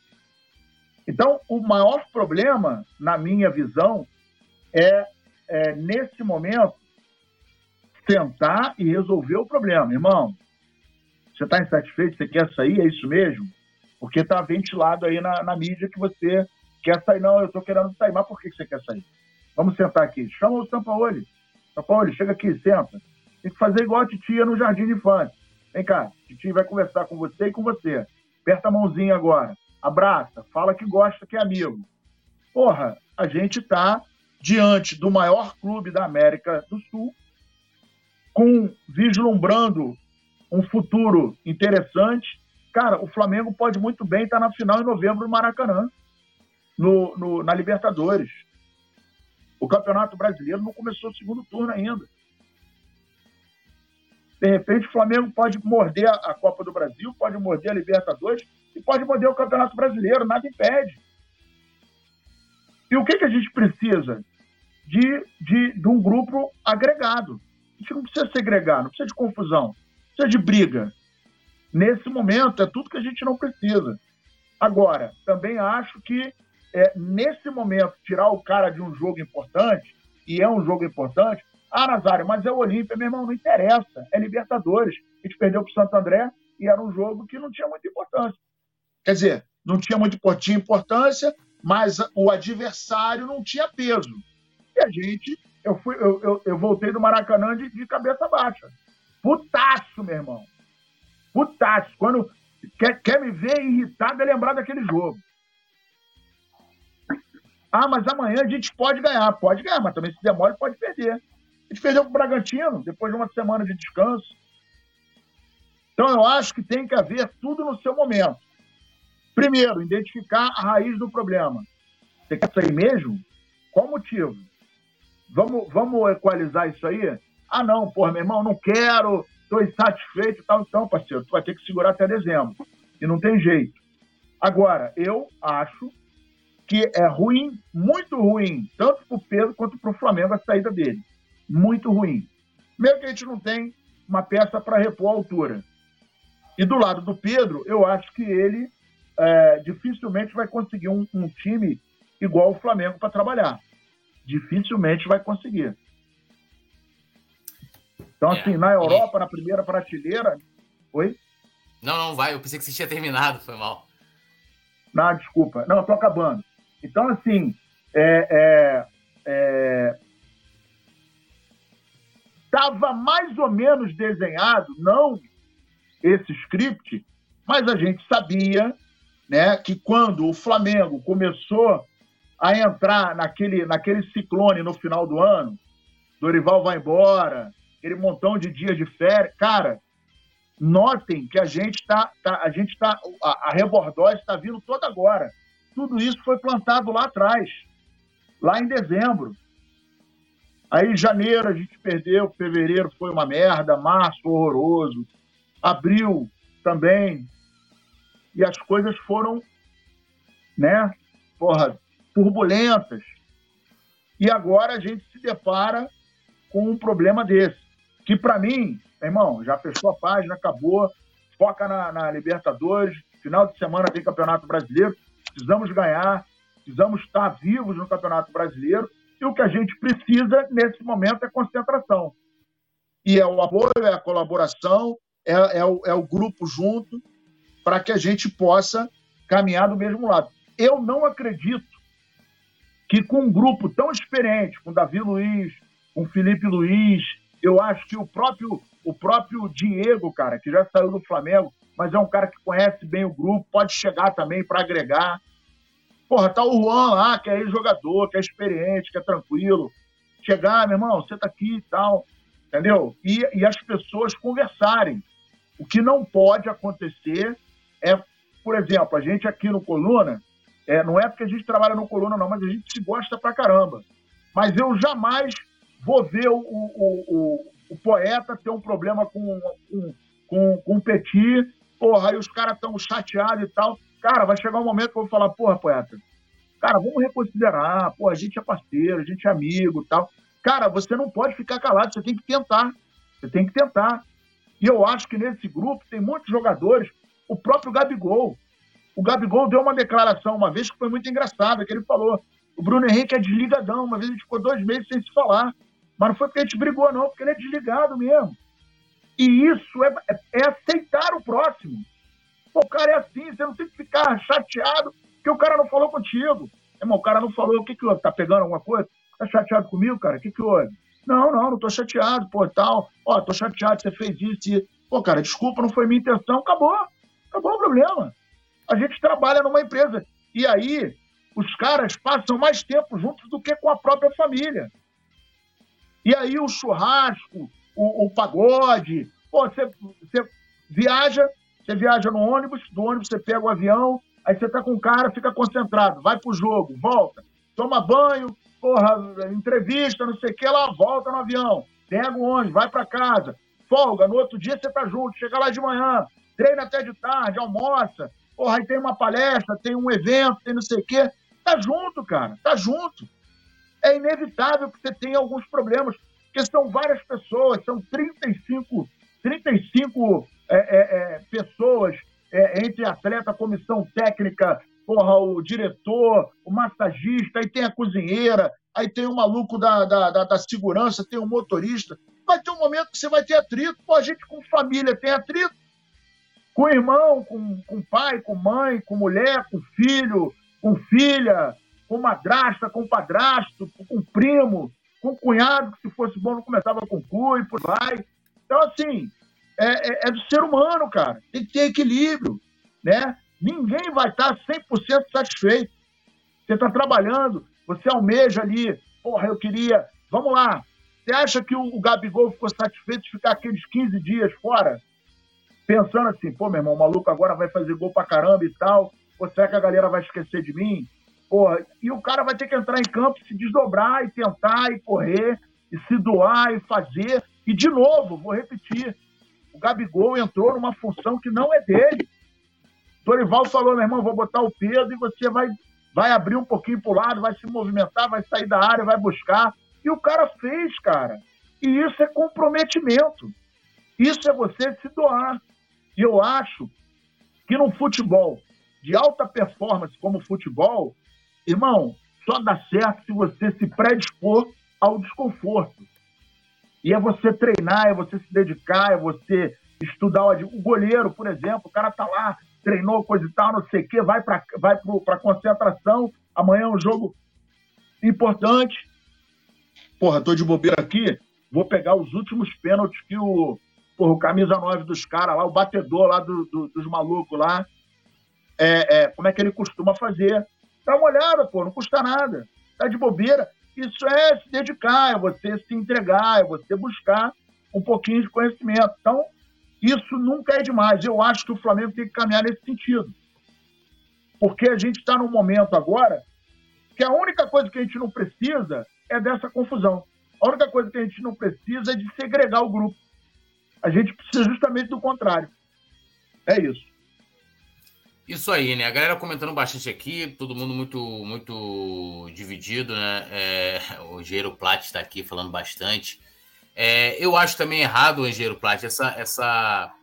Então, o maior problema, na minha visão, é, é nesse momento, tentar e resolver o problema. Irmão, você está insatisfeito? Você quer sair? É isso mesmo? Porque está ventilado aí na, na, mídia que você quer sair. Não, eu estou querendo sair. Mas por que você quer sair? Vamos sentar aqui. Chama o Sampaoli. Sampaoli, chega aqui, senta. Tem que fazer igual a titia no Jardim de Infância. Vem cá, titia vai conversar com você e com você. Aperta a mãozinha agora abraça, fala que gosta, que é amigo. Porra, a gente está diante do maior clube da América do Sul, com vislumbrando um futuro interessante. Cara, o Flamengo pode muito bem estar na final em novembro no Maracanã, no, no, na Libertadores. O Campeonato Brasileiro não começou o segundo turno ainda. De repente, o Flamengo pode morder a Copa do Brasil, pode morder a Libertadores e pode morder o Campeonato Brasileiro, nada impede. E o que, que a gente precisa? De, de, de um grupo agregado. A gente não precisa segregar, não precisa de confusão, precisa de briga. Nesse momento, é tudo que a gente não precisa. Agora, também acho que é, nesse momento, tirar o cara de um jogo importante, e é um jogo importante, ah, Nazário, mas é o Olímpia, meu irmão, não interessa. É Libertadores. A gente perdeu para o Santo André e era um jogo que não tinha muita importância. Quer dizer, não tinha muito tinha importância, mas o adversário não tinha peso. E a gente, eu, fui, eu, eu, eu voltei do Maracanã de, de, cabeça baixa. Putaço, meu irmão. Putaço. Quando quer, quer me ver irritado é lembrar daquele jogo. Ah, mas amanhã a gente pode ganhar. Pode ganhar, mas também se demora pode perder. A gente perdeu o Bragantino depois de uma semana de descanso. Então eu acho que tem que haver tudo no seu momento. Primeiro, identificar a raiz do problema. Você quer sair mesmo? Qual o motivo? Vamos, vamos equalizar isso aí? Ah, não, porra, meu irmão, não quero, estou insatisfeito e tal. Então, parceiro, tu vai ter que segurar até dezembro. E não tem jeito. Agora, eu acho que é ruim, muito ruim, tanto para o Pedro quanto para o Flamengo a saída dele. Muito ruim. Mesmo que a gente não tem uma peça para repor a altura. E do lado do Pedro, eu acho que ele é, dificilmente vai conseguir um, um time igual o Flamengo para trabalhar. Dificilmente vai conseguir. Então, assim, na Europa, na primeira prateleira. Oi? Não, não vai. Eu pensei que você tinha terminado, foi mal. Não, desculpa. Não, eu tô acabando. Então, assim, é, é, é... Tava mais ou menos desenhado, não esse script, mas a gente sabia né, que quando o Flamengo começou a entrar naquele, naquele ciclone no final do ano, Dorival vai embora, aquele montão de dias de férias, cara, notem que a gente está, tá, a gente está, a, a rebordose está vindo toda agora. Tudo isso foi plantado lá atrás, lá em dezembro. Aí, janeiro, a gente perdeu, fevereiro foi uma merda, março, horroroso, abril também, e as coisas foram, né, porra, turbulentas. E agora a gente se depara com um problema desse, que para mim, irmão, já fechou a página, acabou, foca na, na Libertadores, final de semana tem Campeonato Brasileiro, precisamos ganhar, precisamos estar vivos no Campeonato Brasileiro, e o que a gente precisa nesse momento é concentração. E é o apoio, é a colaboração, é, é, o, é o grupo junto, para que a gente possa caminhar do mesmo lado. Eu não acredito que com um grupo tão experiente, com Davi Luiz, com Felipe Luiz, eu acho que o próprio o próprio Diego, cara, que já saiu do Flamengo, mas é um cara que conhece bem o grupo, pode chegar também para agregar. Porra, tá o Juan lá, que é jogador, que é experiente, que é tranquilo. Chegar, meu irmão, você tá aqui e tal, entendeu? E, e as pessoas conversarem. O que não pode acontecer é, por exemplo, a gente aqui no Coluna, é, não é porque a gente trabalha no Coluna, não, mas a gente se gosta pra caramba. Mas eu jamais vou ver o, o, o, o poeta ter um problema com, com, com, com o Petit, porra, aí os caras estão chateados e tal. Cara, vai chegar um momento que eu vou falar, porra, poeta, cara, vamos reconsiderar, pô, a gente é parceiro, a gente é amigo e tal. Cara, você não pode ficar calado, você tem que tentar. Você tem que tentar. E eu acho que nesse grupo tem muitos jogadores, o próprio Gabigol. O Gabigol deu uma declaração uma vez que foi muito engraçada, que ele falou, o Bruno Henrique é desligadão, uma vez gente ficou dois meses sem se falar. Mas não foi porque a gente brigou, não, porque ele é desligado mesmo. E isso é, é, é aceitar o próximo. Pô, o cara é assim, você não tem que ficar chateado porque o cara não falou contigo. Irmão, o cara não falou, o que que houve? Tá pegando alguma coisa? Tá chateado comigo, cara? O que que houve? Não, não, não tô chateado, pô, tal. Ó, tô chateado, você fez isso e... Pô, cara, desculpa, não foi minha intenção. Acabou. Acabou o problema. A gente trabalha numa empresa. E aí, os caras passam mais tempo juntos do que com a própria família. E aí o churrasco, o, o pagode, pô, você, você viaja, você viaja no ônibus, do ônibus você pega o avião, aí você tá com o cara, fica concentrado, vai pro jogo, volta, toma banho, porra, entrevista, não sei o que, lá, volta no avião, pega o ônibus, vai para casa, folga, no outro dia você tá junto, chega lá de manhã, treina até de tarde, almoça, porra, aí tem uma palestra, tem um evento, tem não sei o quê, tá junto, cara, tá junto é inevitável que você tenha alguns problemas, porque são várias pessoas, são 35, 35 é, é, é, pessoas é, entre atleta, comissão técnica, porra, o diretor, o massagista, aí tem a cozinheira, aí tem o maluco da, da, da, da segurança, tem o motorista. Vai ter um momento que você vai ter atrito. Pô, a gente com família tem atrito. Com irmão, com, com pai, com mãe, com mulher, com filho, com filha, com madrasta, com padrasto, com primo, com cunhado, que se fosse bom não começava com cu e por vai. Então, assim, é, é, é, do ser humano, cara. Tem que ter equilíbrio, né? Ninguém vai estar 100% satisfeito. Você está trabalhando, você almeja ali, porra, eu queria... Vamos lá, você acha que o, Gabigol ficou satisfeito de ficar aqueles 15 dias fora? Pensando assim, pô, meu irmão, o maluco agora vai fazer gol pra caramba e tal, ou será que a galera vai esquecer de mim? Porra, e o cara vai ter que entrar em campo, se desdobrar e tentar e correr, e se doar e fazer. E, de novo, vou repetir: o Gabigol entrou numa função que não é dele. Dorival falou, meu irmão, vou botar o Pedro e você vai, vai abrir um pouquinho para o lado, vai se movimentar, vai sair da área, vai buscar. E o cara fez, cara. E isso é comprometimento. Isso é você se doar. E eu acho que no futebol de alta performance como o futebol, Irmão, só dá certo se você se predispor ao desconforto. E é você treinar, é você se dedicar, é você estudar o goleiro, por exemplo, o cara tá lá, treinou coisa e tal, não sei o quê, vai para vai para concentração, amanhã é um jogo importante. Porra, tô de bobeira aqui, vou pegar os últimos pênaltis que o, porra, o camisa 9 dos caras lá, o batedor lá do, do, dos malucos lá, é, é, como é que ele costuma fazer. Dá uma olhada, pô, não custa nada. Tá de bobeira. Isso é se dedicar, é você se entregar, é você buscar um pouquinho de conhecimento. Então, isso nunca é demais. Eu acho que o Flamengo tem que caminhar nesse sentido. Porque a gente está num momento agora que a única coisa que a gente não precisa é dessa confusão. A única coisa que a gente não precisa é de segregar o grupo. A gente precisa justamente do contrário. É isso. Isso aí, né? A galera comentando bastante aqui, todo mundo muito muito dividido, né? É, o Engenheiro Plat está aqui falando bastante. É, eu acho também errado, o Engenheiro Plat, essa, essa,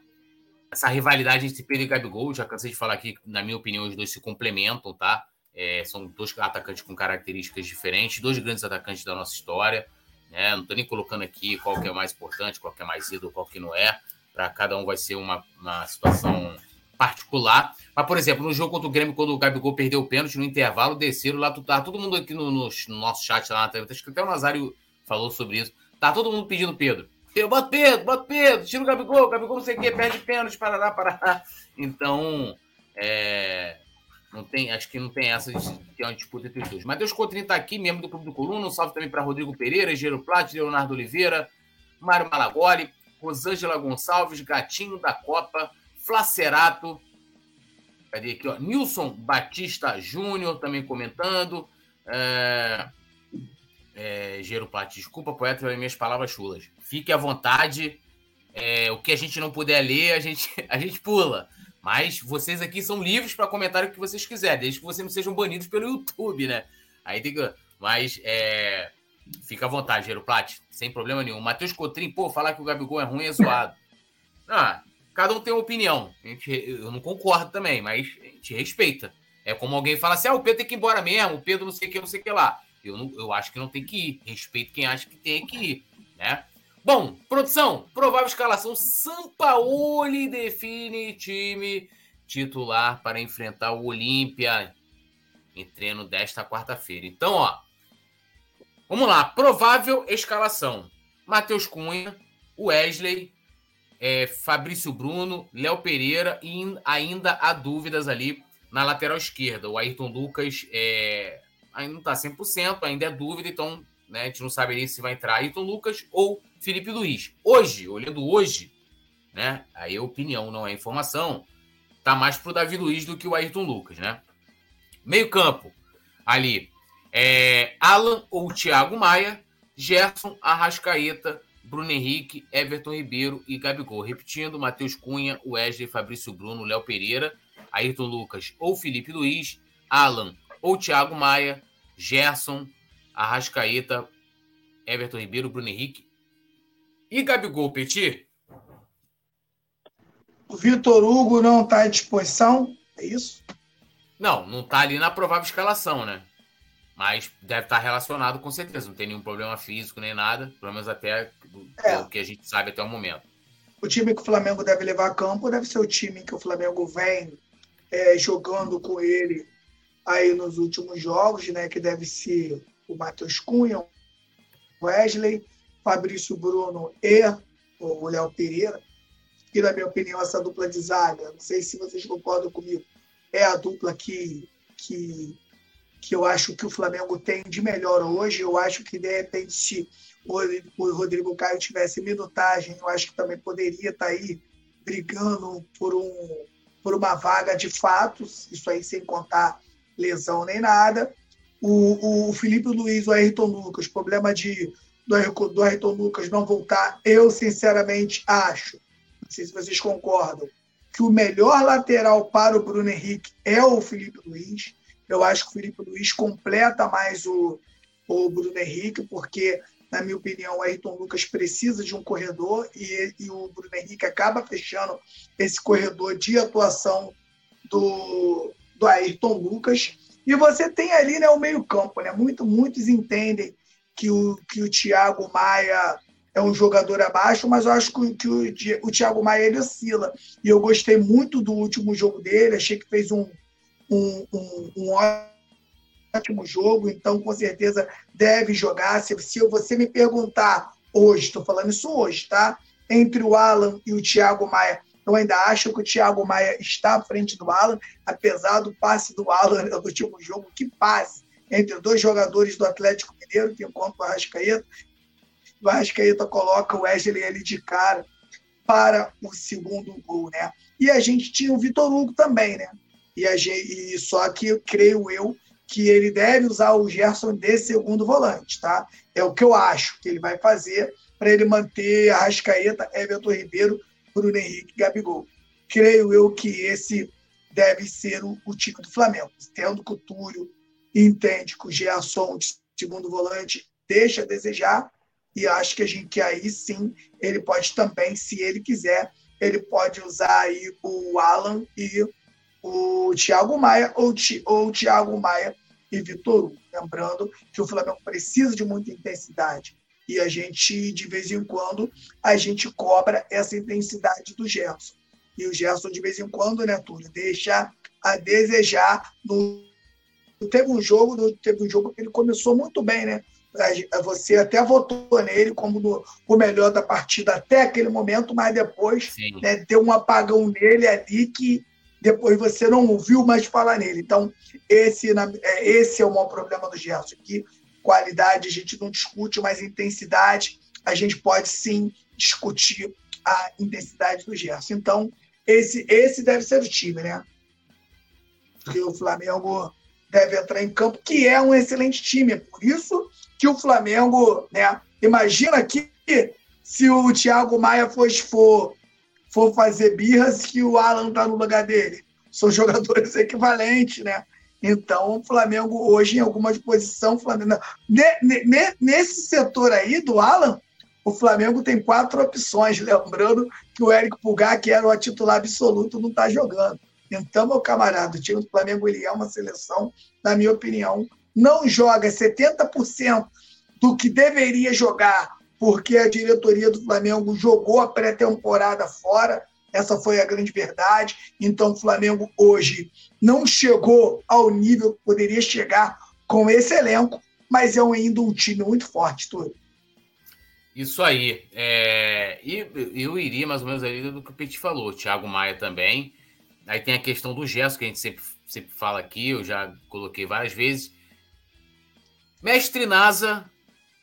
essa rivalidade entre Pedro e Gabigol. Já cansei de falar aqui, na minha opinião, os dois se complementam, tá? É, são dois atacantes com características diferentes, dois grandes atacantes da nossa história. Né? Não estou nem colocando aqui qual que é mais importante, qual que é mais ídolo, qual que não é. Para cada um vai ser uma, uma situação particular. Mas, por exemplo, no jogo contra o Grêmio, quando o Gabigol perdeu o pênalti no intervalo, desceram lá, tá todo mundo aqui no, no, no nosso chat lá na TV, acho que até o Nazário falou sobre isso. Tá todo mundo pedindo Pedro. Bota Pedro, bota Pedro, tira o Gabigol, Gabigol não sei o quê, perde pênalti, parará, parará. Então, é, não tem, acho que não tem essa de ter uma disputa entre os dois. Matheus Cotrim tá aqui, membro do Clube do Coluna. Um salve também para Rodrigo Pereira, Gero Plat, Leonardo Oliveira, Mário Malagoli, Rosângela Gonçalves, Gatinho da Copa, Flacerato. Cadê aqui, ó? Nilson Batista Júnior também comentando. É... É, desculpa, poeta, pelas minhas palavras chulas. Fique à vontade. É, o que a gente não puder ler, a gente, a gente pula. Mas vocês aqui são livres para comentar o que vocês quiserem, desde que vocês não sejam banidos pelo YouTube, né? Aí tem que. Mas é, fica à vontade, Gero Plat, sem problema nenhum. Matheus Cotrim, pô, falar que o Gabigol é ruim é zoado. Ah, cada um tem uma opinião. Gente, eu não concordo também, mas a gente respeita. É como alguém fala assim: ah, o Pedro tem que ir embora mesmo, o Pedro não sei o que, não sei o que lá. Eu, não, eu acho que não tem que ir. Respeito quem acha que tem que ir, né? Bom, produção, provável escalação. Sampaoli define time titular para enfrentar o Olímpia em treino desta quarta-feira. Então, ó, vamos lá. Provável escalação: Matheus Cunha, Wesley, é, Fabrício Bruno, Léo Pereira e ainda há dúvidas ali na lateral esquerda. O Ayrton Lucas é, ainda não está 100%, ainda é dúvida, então né, a gente não saberia se vai entrar Ayrton Lucas ou Felipe Luiz. Hoje, olhando hoje, né, aí é opinião, não é informação, tá mais pro Davi Luiz do que o Ayrton Lucas, né? Meio campo, ali, é Alan ou Thiago Maia, Gerson, Arrascaeta, Bruno Henrique, Everton Ribeiro e Gabigol. Repetindo, Matheus Cunha, Wesley, Fabrício Bruno, Léo Pereira, Ayrton Lucas ou Felipe Luiz, Alan ou Thiago Maia, Gerson, Arrascaeta, Everton Ribeiro, Bruno Henrique e Gabigol Petit. O Vitor Hugo não está à disposição, é isso? Não, não está ali na provável escalação, né? Mas deve estar relacionado com certeza. Não tem nenhum problema físico nem nada, pelo menos até é. o que a gente sabe até o momento. O time que o Flamengo deve levar a campo deve ser o time que o Flamengo vem é, jogando com ele aí nos últimos jogos, né? Que deve ser o Matheus Cunha, Wesley, Fabrício Bruno e o Léo Pereira. Que, na minha opinião, essa dupla de zaga, não sei se vocês concordam comigo, é a dupla que, que, que eu acho que o Flamengo tem de melhor hoje. Eu acho que, de repente, se o Rodrigo Caio tivesse minutagem, eu acho que também poderia estar tá aí brigando por, um, por uma vaga de fatos, isso aí sem contar lesão nem nada. O, o Felipe Luiz, o Ayrton Lucas, problema de, do, do Ayrton Lucas não voltar, eu sinceramente acho, não sei se vocês concordam, que o melhor lateral para o Bruno Henrique é o Felipe Luiz. Eu acho que o Felipe Luiz completa mais o, o Bruno Henrique, porque, na minha opinião, o Ayrton Lucas precisa de um corredor e, e o Bruno Henrique acaba fechando esse corredor de atuação do, do Ayrton Lucas. E você tem ali né, o meio-campo. Né? Muito, muitos entendem que o, que o Thiago Maia é um jogador abaixo, mas eu acho que, que o, o Thiago Maia ele oscila. E eu gostei muito do último jogo dele, achei que fez um, um, um, um ótimo jogo, então com certeza deve jogar. Se, se você me perguntar hoje, estou falando isso hoje, tá? Entre o Alan e o Thiago Maia, eu ainda acho que o Thiago Maia está à frente do Alan, apesar do passe do Alan no último jogo. Que passe entre dois jogadores do Atlético Mineiro, que encontra o Arrascaeta. O Arrascaeta coloca o Wesley ali de cara para o segundo gol, né? E a gente tinha o Vitor Hugo também, né? E, a gente, e só que creio eu que ele deve usar o Gerson de segundo volante, tá? É o que eu acho que ele vai fazer para ele manter a Arrascaeta, Everton Ribeiro Bruno Henrique Gabigol. Creio eu que esse deve ser o, o time do Flamengo. Tendo que o Túlio entende que o Gerson, de segundo volante, deixa a desejar, e acho que a gente que aí sim ele pode também, se ele quiser, ele pode usar aí o Alan e o Thiago Maia ou, ou o Thiago Maia e Vitor Hugo. Lembrando que o Flamengo precisa de muita intensidade e a gente, de vez em quando, a gente cobra essa intensidade do Gerson. E o Gerson, de vez em quando, né, Túlio, deixa a desejar. No... Teve um jogo, teve um jogo que ele começou muito bem, né? Você até votou nele como no, o melhor da partida até aquele momento, mas depois né, deu um apagão nele ali que depois você não ouviu mais falar nele. Então, esse, é, esse é o maior problema do Gerson, que qualidade a gente não discute, mas intensidade a gente pode sim discutir a intensidade do Gerson. Então, esse, esse deve ser o time, né? Que o Flamengo deve entrar em campo, que é um excelente time. É por isso que o Flamengo, né? Imagina que se o Thiago Maia fosse, for, for fazer birras, que o Alan tá no lugar dele. São jogadores equivalentes, né? Então, o Flamengo hoje, em alguma posição, Flamengo, nesse setor aí do Alan, o Flamengo tem quatro opções. Lembrando que o Érico Pulgar, que era o titular absoluto, não está jogando. Então, meu camarada, o time do Flamengo ele é uma seleção, na minha opinião, não joga 70% do que deveria jogar, porque a diretoria do Flamengo jogou a pré-temporada fora. Essa foi a grande verdade. Então, o Flamengo hoje não chegou ao nível que poderia chegar com esse elenco, mas é ainda um time muito forte, tudo. Isso aí. É... E eu iria mais ou menos ali do que o Petit falou. Thiago Maia também. Aí tem a questão do gesto que a gente sempre, sempre fala aqui, eu já coloquei várias vezes. Mestre Nasa,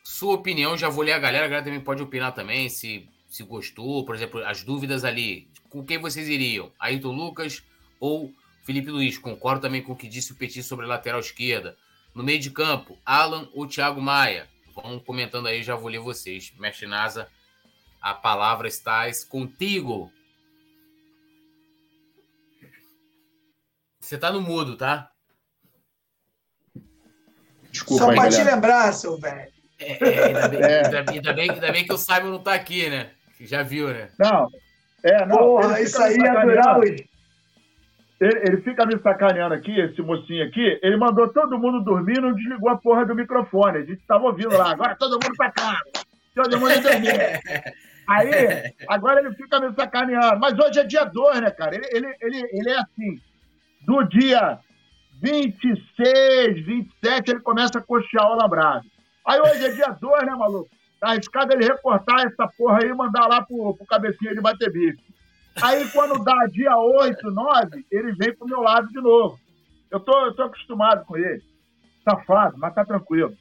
sua opinião, já vou ler a galera, a galera também pode opinar também, se, se gostou, por exemplo, as dúvidas ali. Com quem vocês iriam? Ayrton Lucas ou Felipe Luiz? Concordo também com o que disse o Petit sobre a lateral esquerda. No meio de campo, Alan ou Thiago Maia? Vão comentando aí, já vou ler vocês. Mestre Nasa, a palavra está contigo. Você tá no mudo, tá? Desculpa, Só para te lembrar, seu velho. É, ainda, bem, é. Ainda, ainda, bem, ainda, bem, que o Simon não tá aqui, né? Já viu, né? Não. É, não. Porra, isso aí é durar ele, ele fica me sacaneando aqui, esse mocinho aqui. Ele mandou todo mundo dormir e não desligou a porra do microfone. A gente tava ouvindo lá. Agora todo mundo pra cá. Todo mundo dormir. Aí, agora ele fica me sacaneando. Mas hoje é dia 2, né, cara? Ele, ele, ele, ele é assim do dia 26, 27, ele começa a coxear o alambrado. Aí hoje é dia 2, né, maluco? Tá arriscado ele recortar essa porra aí e mandar lá pro, pro cabecinha de bater bife. Aí quando dá dia 8, 9, ele vem pro meu lado de novo. Eu tô, eu tô acostumado com ele. Safado, mas tá tranquilo.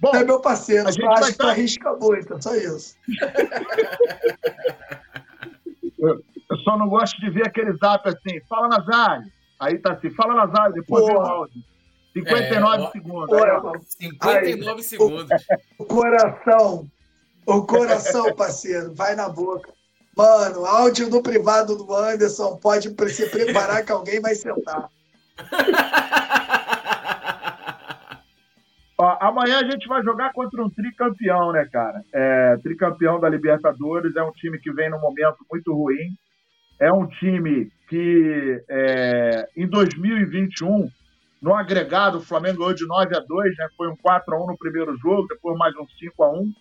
Bom, é meu parceiro, a gente acho que estar... arrisca muito, é só isso. eu, só não gosto de ver aquele zap assim, fala Nazário, Aí tá assim, fala Nazário, depois vem o áudio. 59 é, segundos. Porra, 59 aí, segundos. O, o, coração, o coração, parceiro, vai na boca. Mano, áudio no privado do Anderson, pode se preparar que alguém vai sentar. Ó, amanhã a gente vai jogar contra um tricampeão, né, cara? É, tricampeão da Libertadores, é um time que vem num momento muito ruim. É um time que é, em 2021, no agregado, o Flamengo ganhou de 9 a 2, né? foi um 4 a 1 no primeiro jogo, depois mais um 5 a 1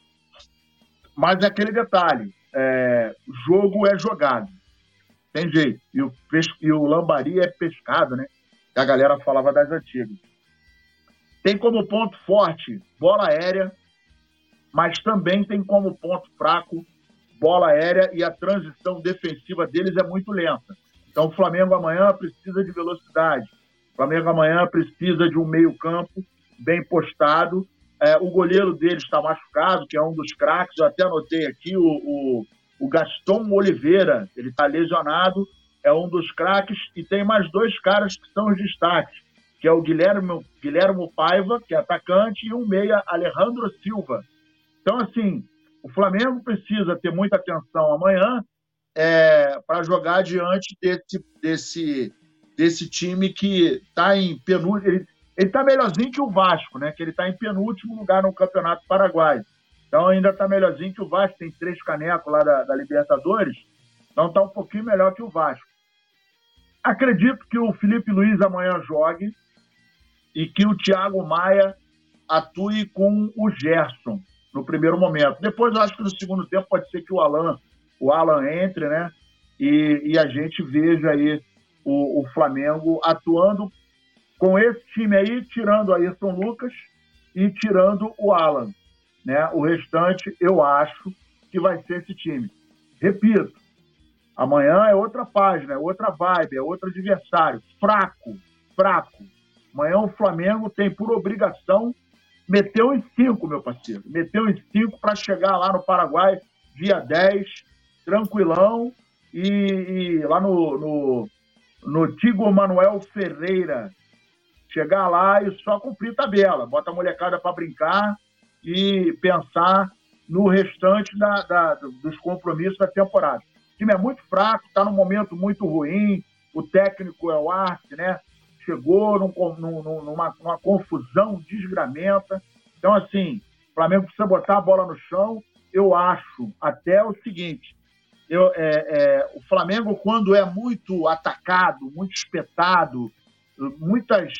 Mas é aquele detalhe: é, jogo é jogado. Tem jeito. E o, e o lambari é pescado, né? Que a galera falava das antigas. Tem como ponto forte bola aérea, mas também tem como ponto fraco bola aérea e a transição defensiva deles é muito lenta. Então o Flamengo amanhã precisa de velocidade. Flamengo amanhã precisa de um meio-campo bem postado. É, o goleiro deles está machucado, que é um dos craques. Eu até anotei aqui o, o, o Gaston Oliveira, ele está lesionado, é um dos craques. E tem mais dois caras que são os destaques, que é o Guilherme, Guilherme Paiva, que é atacante, e um meia, Alejandro Silva. Então, assim, o Flamengo precisa ter muita atenção amanhã é, para jogar diante desse, desse, desse time que está em penúltimo. Ele, está melhorzinho que o Vasco, né? Que ele está em penúltimo lugar no Campeonato Paraguai. Então ainda está melhorzinho que o Vasco, tem três canecos lá da, da Libertadores. Então está um pouquinho melhor que o Vasco. Acredito que o Felipe Luiz amanhã jogue e que o Thiago Maia atue com o Gerson no primeiro momento. Depois eu acho que no segundo tempo pode ser que o Alan, o Alan entre, né? E, e a gente veja aí o, o, Flamengo atuando com esse time aí, tirando São Lucas e tirando o Alan. Né? O restante, eu acho que vai ser esse time. Repito, amanhã é outra página, é outra vibe, é outro adversário. Fraco, fraco. Amanhã o Flamengo tem por obrigação meter os cinco, meu parceiro. Meteu os cinco para chegar lá no Paraguai dia 10, tranquilão, e, e lá no, no, no Tigo Manuel Ferreira. Chegar lá e só cumprir tabela. Bota a molecada para brincar e pensar no restante da, da, dos compromissos da temporada. O time é muito fraco, está num momento muito ruim, o técnico é o Arte, né? Chegou num, num, numa, numa confusão desgramenta. Então, assim, o Flamengo precisa botar a bola no chão. Eu acho até o seguinte: eu, é, é, o Flamengo, quando é muito atacado, muito espetado, muitas,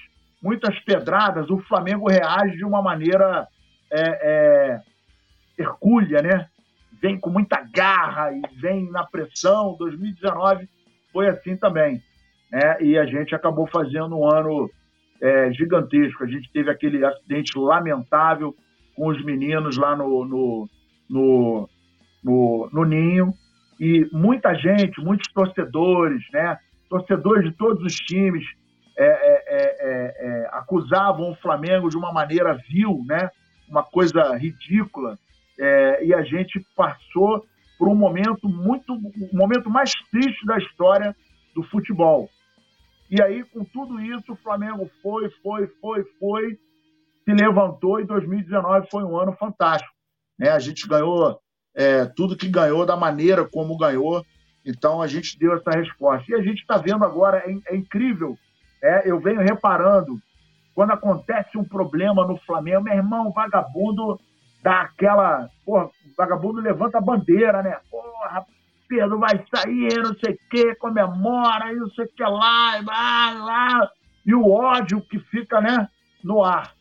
muitas pedradas, o Flamengo reage de uma maneira é, é, hercúlea, né? Vem com muita garra e vem na pressão. 2019 foi assim também. Né? E a gente acabou fazendo um ano é, gigantesco. A gente teve aquele acidente lamentável com os meninos lá no, no, no, no, no Ninho. E muita gente, muitos torcedores, né? torcedores de todos os times, é, é, é, é acusavam o Flamengo de uma maneira vil, né? uma coisa ridícula, é, e a gente passou por um momento muito, o momento mais triste da história do futebol. E aí, com tudo isso, o Flamengo foi, foi, foi, foi, se levantou e 2019 foi um ano fantástico. Né? A gente ganhou é, tudo que ganhou, da maneira como ganhou. Então, a gente deu essa resposta. E a gente está vendo agora, é, é incrível. É, eu venho reparando quando acontece um problema no Flamengo, meu irmão, vagabundo dá aquela. Porra, vagabundo levanta a bandeira, né? Porra, Pedro vai sair, não sei o quê, comemora, não sei o que lá, e lá, lá. E o ódio que fica, né, no ar.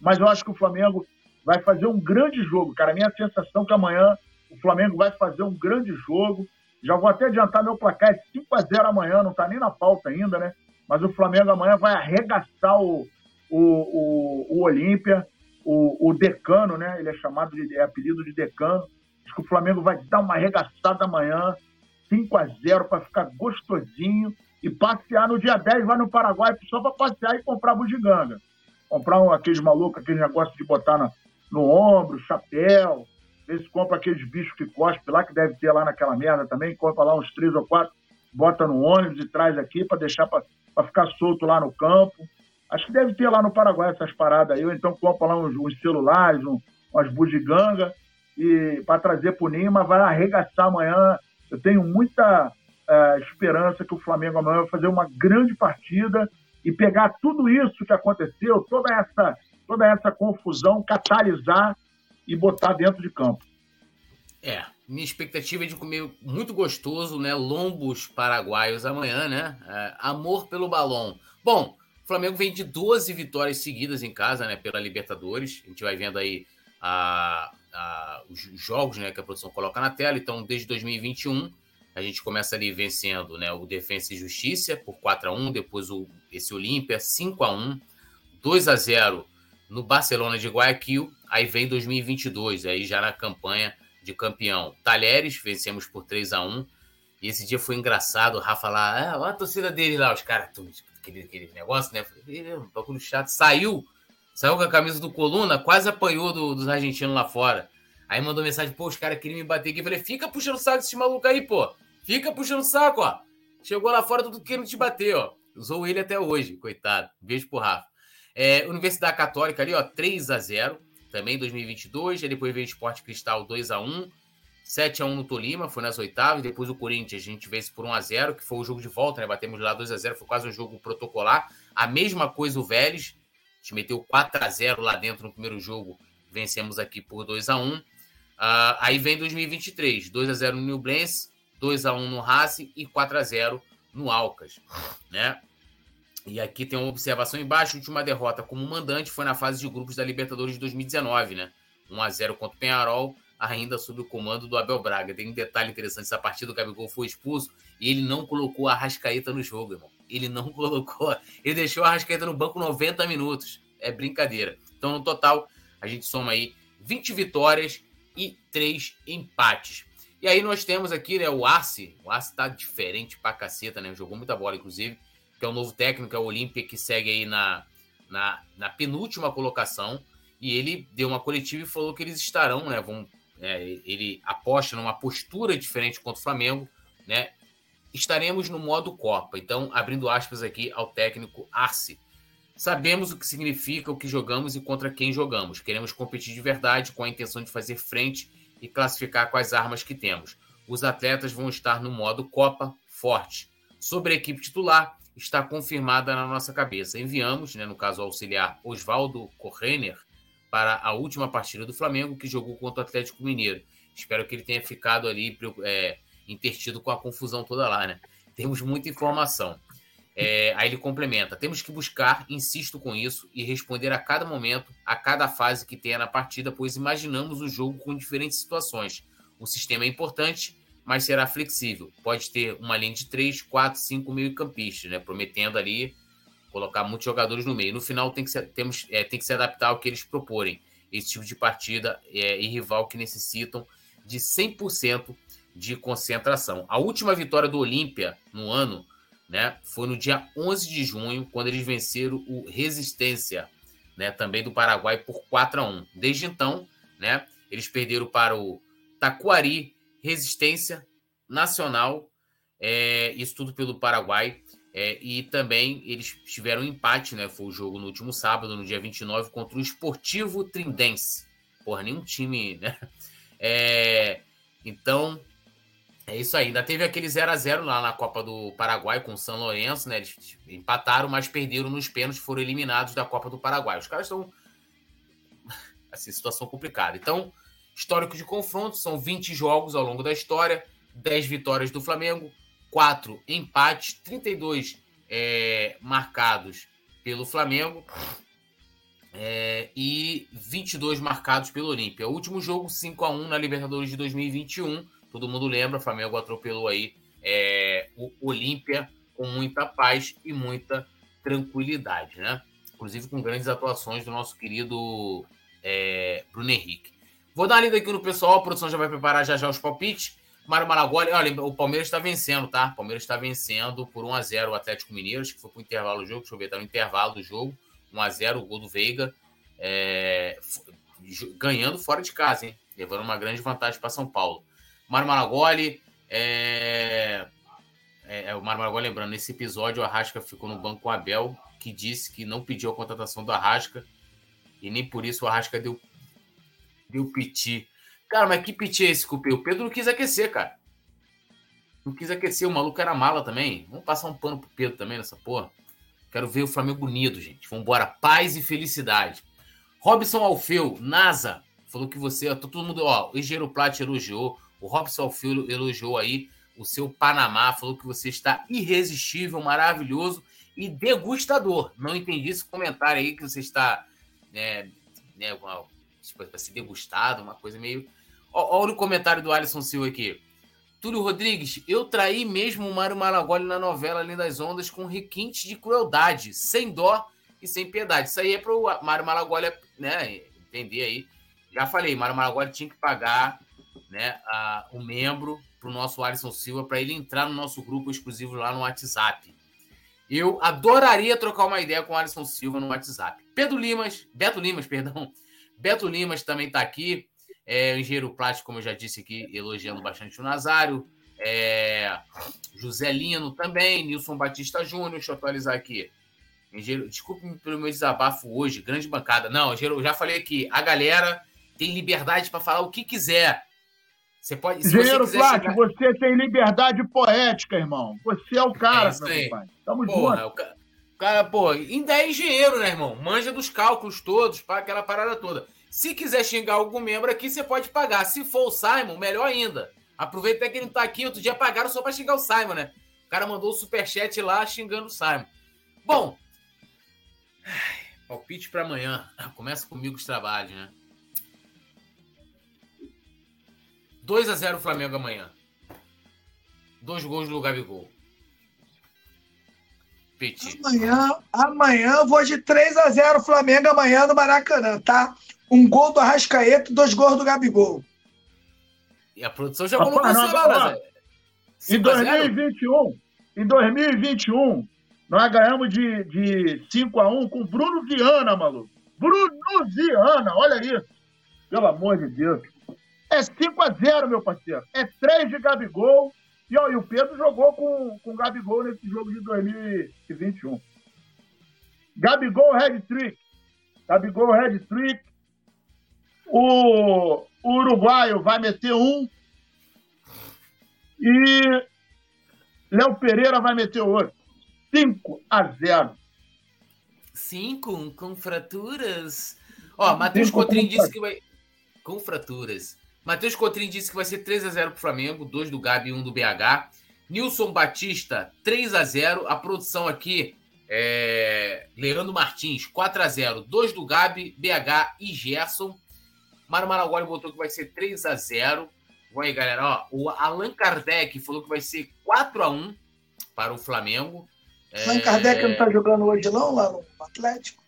Mas eu acho que o Flamengo vai fazer um grande jogo, cara. A minha sensação é que amanhã o Flamengo vai fazer um grande jogo. Já vou até adiantar meu placar, é 5x0 amanhã, não tá nem na pauta ainda, né? Mas o Flamengo amanhã vai arregaçar o, o, o, o Olímpia, o, o Decano, né? Ele é chamado de é apelido de Decano. Acho que o Flamengo vai dar uma arregaçada amanhã, 5 a 0 para ficar gostosinho e passear no dia 10, vai no Paraguai só para passear e comprar bugiganga. Comprar um, aqueles malucos, aqueles negócios de botar na, no ombro, chapéu. Às vezes compra aqueles bichos que cospe lá, que deve ter lá naquela merda também. Compra lá uns três ou quatro, bota no ônibus e traz aqui para deixar para ficar solto lá no campo. Acho que deve ter lá no Paraguai essas paradas aí, ou então compra lá uns, uns celulares, um, umas bugigangas, e para trazer o Ninho, mas vai arregaçar amanhã. Eu tenho muita uh, esperança que o Flamengo amanhã vai fazer uma grande partida e pegar tudo isso que aconteceu, toda essa, toda essa confusão, catalisar e botar dentro de campo. É, minha expectativa é de comer muito gostoso, né? Lombos paraguaios amanhã, né? É, amor pelo balão. Bom, o Flamengo vem de 12 vitórias seguidas em casa, né, pela Libertadores. A gente vai vendo aí a, a, os jogos né, que a produção coloca na tela. Então, desde 2021, a gente começa ali vencendo né, o Defensa e Justiça por 4 a 1 depois o, esse Olímpia 5 a 1 2 a 0 no Barcelona de Guayaquil. Aí vem 2022, aí já na campanha de campeão. Talheres, vencemos por 3 a 1 E esse dia foi engraçado, o Rafa lá, ah, olha a torcida dele lá, os caras aquele, aquele negócio, né? Falei, um bagulho chato. Saiu, saiu com a camisa do Coluna, quase apanhou do, dos argentinos lá fora. Aí mandou mensagem, pô, os caras queriam me bater aqui. falei, fica puxando o saco desse maluco aí, pô. Fica puxando o saco, ó. Chegou lá fora, tudo querendo te bater, ó. Usou ele até hoje, coitado. Beijo pro Rafa. É, Universidade Católica ali, ó, 3 a 0 também 2022. Aí depois veio Esporte Cristal 2 a 1 7 a 1 no Tolima, foi nas oitavas. Depois o Corinthians, a gente vence por 1 a 0 que foi o jogo de volta, né? Batemos lá 2 a 0 foi quase um jogo protocolar. A mesma coisa o Vélez, a gente meteu 4 a 0 lá dentro no primeiro jogo, vencemos aqui por 2 a 1 uh, Aí vem 2023, 2 a 0 no Newblense, 2 a 1 no Racing e 4 a 0 no Alcas, né? E aqui tem uma observação embaixo, a última derrota como mandante foi na fase de grupos da Libertadores de 2019, né? 1 a 0 contra o Penharol, ainda sob o comando do Abel Braga. Tem um detalhe interessante, essa partida o Gabigol foi expulso e ele não colocou a Rascaeta no jogo, irmão. Ele não colocou, ele deixou a Rascaeta no banco 90 minutos. É brincadeira. Então, no total, a gente soma aí 20 vitórias e 3 empates. E aí nós temos aqui, né, o Arce. O Arce tá diferente pra caceta, né? Jogou muita bola, inclusive. Que é o novo técnico, é o Olímpia, que segue aí na, na, na, penúltima colocação. E ele deu uma coletiva e falou que eles estarão, né? Vão, é, ele aposta numa postura diferente contra o Flamengo, né? Estaremos no modo Copa. Então, abrindo aspas aqui ao técnico Arce. Sabemos o que significa o que jogamos e contra quem jogamos. Queremos competir de verdade com a intenção de fazer frente e classificar com as armas que temos. Os atletas vão estar no modo Copa forte. Sobre a equipe titular, está confirmada na nossa cabeça. Enviamos, né, no caso auxiliar, Oswaldo Correner para a última partida do Flamengo, que jogou contra o Atlético Mineiro. Espero que ele tenha ficado ali é, intertido com a confusão toda lá, né? Temos muita informação. É, aí ele complementa: temos que buscar, insisto com isso, e responder a cada momento, a cada fase que tenha na partida, pois imaginamos o jogo com diferentes situações. O sistema é importante, mas será flexível. Pode ter uma linha de 3, 4, 5 meio-campistas, né? Prometendo ali colocar muitos jogadores no meio. No final tem que se, temos, é, tem que se adaptar ao que eles proporem. Esse tipo de partida é, e rival que necessitam de 100% de concentração. A última vitória do Olímpia no ano né? Foi no dia 11 de junho, quando eles venceram o Resistência, né? Também do Paraguai por 4 a 1. Desde então, né? Eles perderam para o Taquari Resistência Nacional, é, isso tudo pelo Paraguai. É, e também eles tiveram um empate, né? Foi o jogo no último sábado, no dia 29, contra o Esportivo Trindense. Porra, nenhum time, né? É, então, é isso aí. Ainda teve aquele 0 a 0 lá na Copa do Paraguai com o São Lourenço, né? Eles empataram, mas perderam nos pênaltis, foram eliminados da Copa do Paraguai. Os caras estão. Assim, situação complicada. Então, histórico de confronto: são 20 jogos ao longo da história, 10 vitórias do Flamengo, 4 empates, 32 é, marcados pelo Flamengo é, e 22 marcados pelo Olímpia. Último jogo, 5 a 1 na Libertadores de 2021 todo mundo lembra, o Flamengo atropelou aí é, o Olímpia com muita paz e muita tranquilidade, né? Inclusive com grandes atuações do nosso querido é, Bruno Henrique. Vou dar uma lida aqui no pessoal, a produção já vai preparar já já os palpites. Mário Malagoli, olha, o Palmeiras está vencendo, tá? O Palmeiras está vencendo por 1 a 0 o Atlético Mineiro, acho que foi para o intervalo do jogo, deixa eu ver, tá no intervalo do jogo, 1 a 0 o gol do Veiga, é, ganhando fora de casa, hein? Levando uma grande vantagem para São Paulo. Mário Maragoli, é... É, é, o Mário Maragoli lembrando, nesse episódio o Arrasca ficou no banco com o Abel, que disse que não pediu a contratação do Arrasca, e nem por isso o Arrasca deu, deu piti. Cara, mas que piti é esse, Cupê? O Pedro não quis aquecer, cara. Não quis aquecer, o maluco era mala também. Vamos passar um pano pro Pedro também nessa porra. Quero ver o Flamengo unido, gente. Vambora, paz e felicidade. Robson Alfeu, NASA, falou que você, todo mundo, ó, o Engenheiro Plat elogiou, o Robson Filho elogiou aí o seu Panamá, falou que você está irresistível, maravilhoso e degustador. Não entendi esse comentário aí que você está né, né, tipo, para ser degustado, uma coisa meio. Olha o comentário do Alisson Silva aqui. Túlio Rodrigues, eu traí mesmo o Mário Malagoli na novela Além das Ondas com requinte de crueldade, sem dó e sem piedade. Isso aí é para o Mário Malagoli né, entender aí. Já falei, Mário Malagoli tinha que pagar né, a, o membro para o nosso Alisson Silva para ele entrar no nosso grupo exclusivo lá no WhatsApp. Eu adoraria trocar uma ideia com o Alisson Silva no WhatsApp. Pedro Limas, Beto Limas, perdão. Beto Limas também está aqui. É, o engenheiro plástico, como eu já disse aqui, elogiando bastante o Nazário. É, José Lino também, Nilson Batista Júnior, deixa eu atualizar aqui. Engenheiro, desculpe pelo meu desabafo hoje, grande bancada. Não, engenheiro, eu já falei aqui, a galera tem liberdade para falar o que quiser. Você pode. Engenheiro Flávio, chegar... você tem liberdade poética, irmão. Você é o cara, é meu pai. Tamo Porra, junto. O cara, pô, ainda é engenheiro, né, irmão? Manja dos cálculos todos, para aquela parada toda. Se quiser xingar algum membro aqui, você pode pagar. Se for o Simon, melhor ainda. Aproveita que ele não tá aqui. Outro dia pagaram só para xingar o Simon, né? O cara mandou o superchat lá xingando o Simon. Bom, palpite para amanhã. Começa comigo os trabalhos, né? 2 a 0 Flamengo amanhã. Dois gols do Gabigol. Piti. Amanhã, amanhã eu vou de 3 a 0 Flamengo amanhã no Maracanã, tá? Um gol do Arrascaeta, dois gols do Gabigol. E a produção já colocou assim lá, Em 2021, em 2021, nós ganhamos de, de 5 a 1 com Bruno Viana, maluco. Bruno Viana, olha isso. Pelo amor de Deus. É 5 a 0 meu parceiro. É 3 de Gabigol. E, ó, e o Pedro jogou com, com o Gabigol nesse jogo de 2021. Gabigol Red Trick. Gabigol Red Trick. O, o uruguaio vai meter um. E Léo Pereira vai meter outro. 5 a 0. 5 com fraturas. Ó, Matheus Cotrim disse que vai. Com fraturas. Matheus Cotrim disse que vai ser 3 a 0 pro Flamengo, 2 do Gabi e 1 do BH. Nilson Batista, 3 a 0 A produção aqui é Leandro Martins, 4 a 0 2 do Gabi, BH e Gerson. Mário Maragoli botou que vai ser 3 a 0 Vamos aí, galera. Ó, o Allan Kardec falou que vai ser 4 a 1 para o Flamengo. Allan é... Kardec não está jogando hoje, não, lá no Atlético?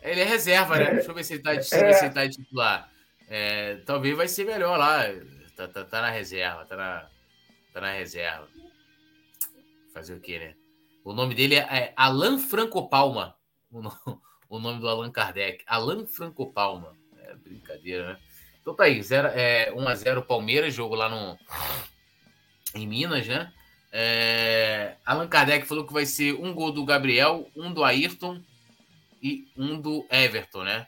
Ele é reserva, né? Deixa eu ver se ele está é. tá titular. É, talvez vai ser melhor lá. Tá, tá, tá, na reserva, tá na, tá na reserva. Fazer o quê, né? O nome dele é, é Alan Franco Palma. O, no, o nome do Allan Kardec. Alan Franco Palma. É brincadeira, né? Então tá aí, 0, é, 1x0 Palmeiras, jogo lá no, em Minas, né? É, Allan Kardec falou que vai ser um gol do Gabriel, um do Ayrton e um do Everton, né?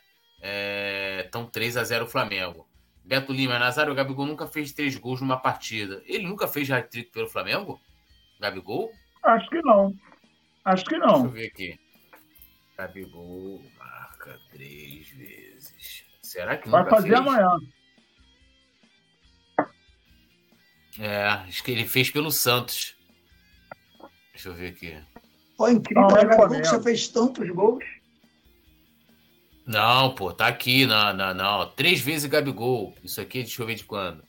É, então 3 a 0 Flamengo. Beto Lima, Nazário, o Gabigol nunca fez três gols numa partida. Ele nunca fez hat-trick pelo Flamengo? Gabigol? Acho que não. Acho que não. Deixa eu ver aqui. Gabigol marca três vezes. Será que Vai fazer fez? amanhã. É, acho que ele fez pelo Santos. Deixa eu ver aqui. Pô, incrível, não, é Gabigol já fez tantos gols. Não, pô, tá aqui, não, não, não. Três vezes Gabigol. Isso aqui, deixa eu ver de quando.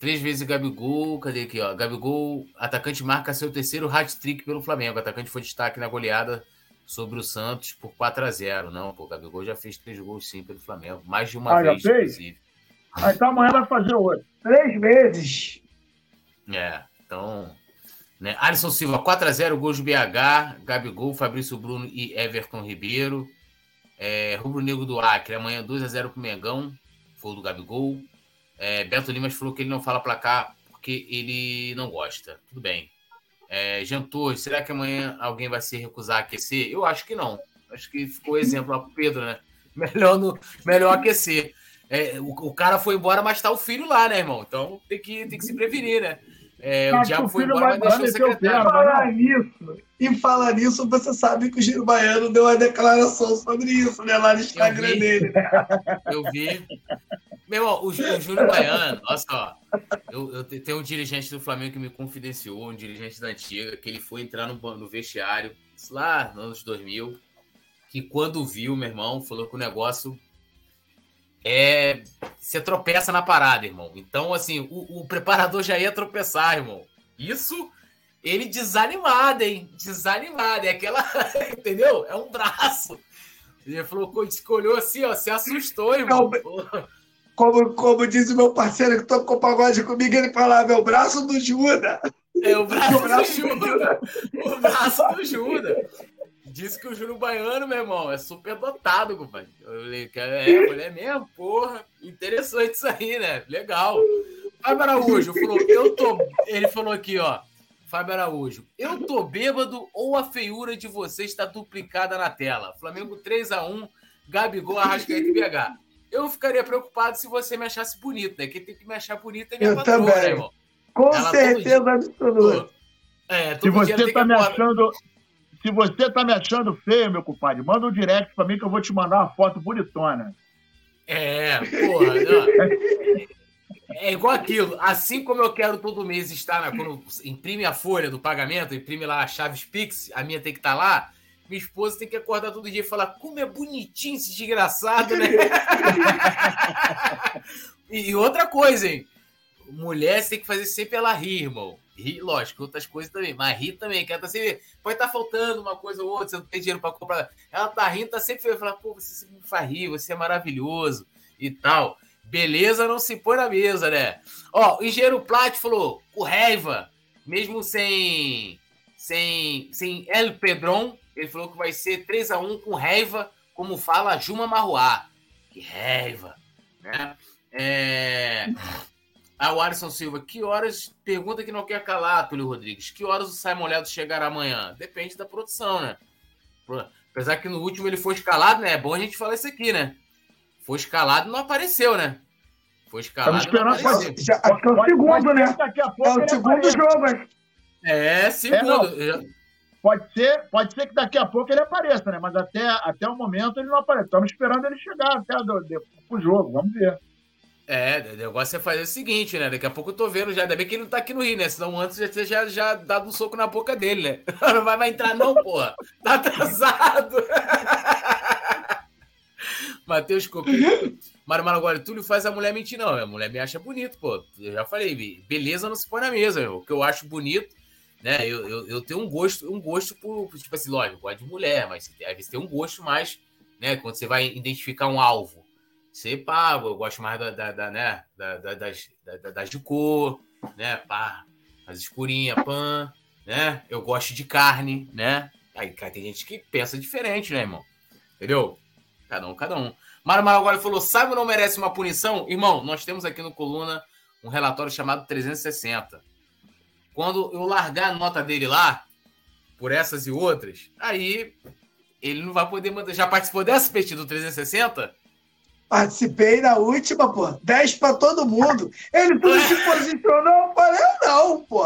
Três vezes Gabigol, cadê aqui, ó? Gabigol, atacante marca seu terceiro hat-trick pelo Flamengo. O atacante foi destaque na goleada sobre o Santos por 4 a 0 Não, pô, Gabigol já fez três gols sim pelo Flamengo. Mais de uma ah, vez, inclusive. Ah, então amanhã vai fazer outro. Três vezes. É, então. Né? Alisson Silva, 4 a 0 gols de BH, Gabigol, Fabrício Bruno e Everton Ribeiro. É, Rubro Negro do Acre, amanhã 2 a 0 pro Mengão, foi do Gabigol. É, Beto Limas falou que ele não fala placar porque ele não gosta. Tudo bem. É, Jantor, será que amanhã alguém vai se recusar a aquecer? Eu acho que não. Acho que ficou exemplo lá pro Pedro, né? Melhor, no, melhor aquecer. É, o, o, cara foi embora, mas tá o filho lá, né, irmão? Então tem que, tem que se prevenir, né? É, o diabo foi embora, mas deixou o secretário. Falar nisso, e falar nisso, você sabe que o Giro Baiano deu uma declaração sobre isso, né? Lá no Instagram dele. Eu vi. Meu irmão, o, o Júlio Baiano, olha só. Eu, eu tenho um dirigente do Flamengo que me confidenciou, um dirigente da antiga, que ele foi entrar no, no vestiário, lá nos anos 2000, que quando viu, meu irmão, falou que o negócio é. Você tropeça na parada, irmão. Então, assim, o, o preparador já ia tropeçar, irmão. Isso ele desanimado, hein? Desanimado. É aquela. Entendeu? É um braço. Ele falou, escolheu assim, ó, se assustou, irmão. Como, como diz o meu parceiro que tocou pagode comigo, ele falava, é o braço do Judas. É o braço, o braço do Judas. O braço do Judas. Disse que o Júlio Baiano, meu irmão, é super dotado, compadre. Eu falei, é, mulher mesmo, porra. Interessante isso aí, né? Legal. Fábio Araújo falou, eu tô. Ele falou aqui, ó. Fábio Araújo, eu tô bêbado ou a feiura de você está duplicada na tela? Flamengo 3 a 1 Gabigol, Arrascaeta e BH. eu ficaria preocupado se você me achasse bonito, né? Quem tem que me achar bonito é minha Eu patroa, também. né, irmão? Com Ela certeza absoluta. É, você tá me achando. Se você tá me achando feio, meu compadre, manda um direct pra mim que eu vou te mandar uma foto bonitona. É, porra. não. É igual aquilo. Assim como eu quero todo mês estar na. Quando imprime a folha do pagamento, imprime lá a Chaves Pix, a minha tem que estar lá. Minha esposa tem que acordar todo dia e falar: como é bonitinho esse desgraçado, né? e, outra coisa, hein? Mulher, tem que fazer sempre ela rir, irmão. Rir, lógico, outras coisas também, mas rir também, que ela tá sempre. Pode estar faltando uma coisa ou outra, você não tem dinheiro pra comprar. Ela tá rindo, tá sempre feliz. Fala, pô, você me faz rir, você é maravilhoso e tal. Beleza não se põe na mesa, né? Ó, o engenheiro Plat falou, com raiva, mesmo sem. Sem, sem El Pedron, ele falou que vai ser 3x1 com raiva, como fala Juma Marruá. Que raiva, né? É. Ah, o Alisson Silva, que horas. Pergunta que não quer calar, Túlio Rodrigues. Que horas o Simon Ledo chegará amanhã? Depende da produção, né? Apesar que no último ele foi escalado, né? É bom a gente falar isso aqui, né? Foi escalado e não apareceu, né? Foi escalado e não Estamos apareceu. Já- acho que é o segundo, né? Daqui a É pouco o ele segundo apareça. jogo, hein? É, segundo. Já- Pode ser, pode ser que daqui a pouco ele apareça, né? Mas até, até o momento ele não aparece. Estamos esperando ele chegar até do, pro jogo. Vamos ver. É, o negócio é fazer o seguinte, né? Daqui a pouco eu tô vendo já. Ainda bem que ele não tá aqui no Rio, né? Senão antes já já, já dado um soco na boca dele, né? Não vai, vai entrar, não, porra. Tá atrasado. Matheus Copinho. Mário Maragoli, Túlio faz a mulher mentir, não. A mulher me acha bonito, pô. Eu já falei, beleza não se põe na mesa. meu. O que eu acho bonito, né? Eu, eu, eu tenho um gosto, um gosto por, tipo assim, lógico, gosto de mulher, mas às vezes tem um gosto mais, né? Quando você vai identificar um alvo. Você paga, eu gosto mais da, da, da, né? Da, da- das, da- da- das de cor, né? Pá, as escurinhas, pan, né? Eu gosto de carne, né? Aí, cara, tem gente que pensa diferente, né, irmão? Entendeu? Cada um, cada um. Mário Maragoli falou: Simon não merece uma punição? Irmão, nós temos aqui no Coluna um relatório chamado 360. Quando eu largar a nota dele lá, por essas e outras, aí ele não vai poder mandar. Já participou dessa, Petit, do 360? Participei na última, pô. 10 pra todo mundo. Ele tudo se posicionou, eu falei, eu não, pô.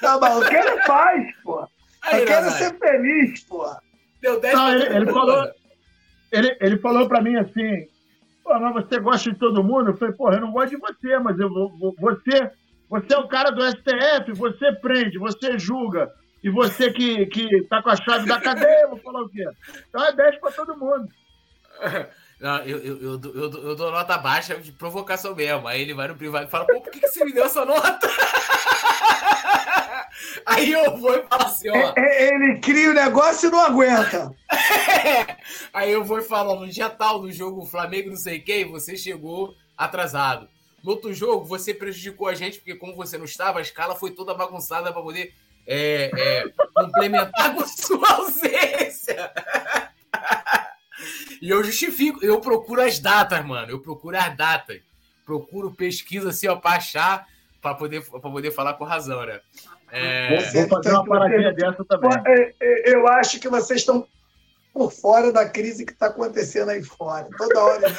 Tá maluco? Ele faz, pô. Aí, Eu quero ser feliz, pô. Deu 10 Não, pra ele- todo ele mundo. falou- Ele, ele falou pra mim assim: Pô, mas você gosta de todo mundo? Eu falei: Porra, eu não gosto de você, mas eu vou, você, você é o cara do STF, você prende, você julga. E você que, que tá com a chave da cadeia, eu vou falar o quê? Então é 10 pra todo mundo. Não, eu, eu, eu, dou- eu, dou- nota baixa de provocação mesmo. Aí ele vai no privado e fala, pô, por que, que você me deu essa nota? Aí eu vou e falo assim, ó. E- e- Ele cria o negócio e não aguenta. Aí eu vou e falo, no dia tal do jogo Flamengo não sei quem, você chegou atrasado. No outro jogo, você prejudicou a gente, porque como você não estava, a escala foi toda bagunçada para poder é, é, complementar com sua ausência. E eu justifico, eu procuro as datas, mano. Eu procuro as datas. Procuro pesquisa assim, ó, pra achar, pra poder, pra poder falar com razão, né? É, Vou fazer uma paradinha dessa também. é- é- Eu acho que vocês estão por fora da crise que está acontecendo aí fora. Toda hora.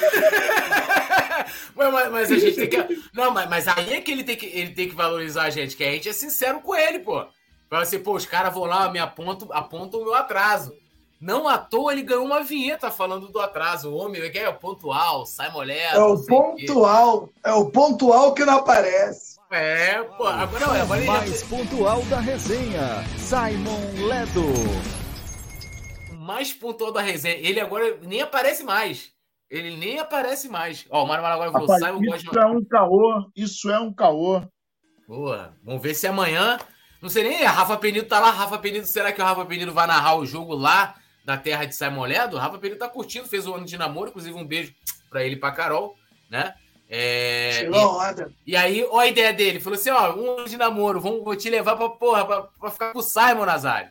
Mas, mas a gente tem que. Não, mas, mas aí é que ele tem que, ele tem que valorizar a gente, que a gente é sincero com ele, pô. Fala assim, pô, os caras vão lá, me apontam, apontam o meu atraso. Não à toa ele ganhou uma vinheta falando do atraso. O homem é que é pontual, sai molhado. É o o quê. pontual. É o pontual que não aparece. É, pô, agora não, agora ele já Mais pontual da resenha, Simon Ledo. o mais pontual da resenha. Ele agora nem aparece mais. Ele nem aparece mais. Ó, o Mário Maragoli falou, Rapaz, Simon gosta isso é um caô, isso é um caô. Boa. Vamos ver se amanhã. Não sei nem, a Rafa Penido tá lá. Rafa Penido, será que o Rafa Penido vai narrar o jogo lá da terra de Simon Ledo? O Rafa Penido tá curtindo, fez o ano de namoro, inclusive um beijo pra ele e pra Carol, né? É, Tirou onda. e, e aí, ó a ideia dele, falou assim: ó, um ano de namoro, vamos, vou te levar pra porra, pra, pra ficar com o Simon Nazário.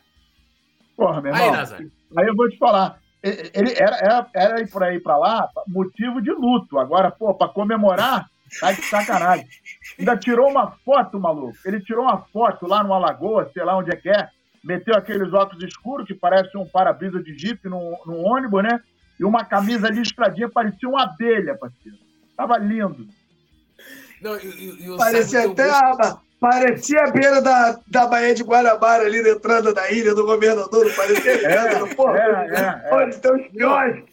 Porra, meu Aí, irmão. Nazário. Aí eu vou te falar. Ele era, era, era ir por aí pra lá motivo de luto. Agora, pô, pra comemorar, tá de sacanagem. Ainda tirou uma foto, maluco. Ele tirou uma foto lá numa lagoa, sei lá onde é que é. Meteu aqueles óculos escuros que parece um para-brisa de jipe num, num ônibus, né? e uma camisa listradinha, parecia uma abelha, parceiro. Tava lindo. Não, e, e parecia até a, parecia a beira da, da Baía de Guarabara, ali na entrada da ilha do governador, parecia é, no porto. É, é, Olha, tem os piores.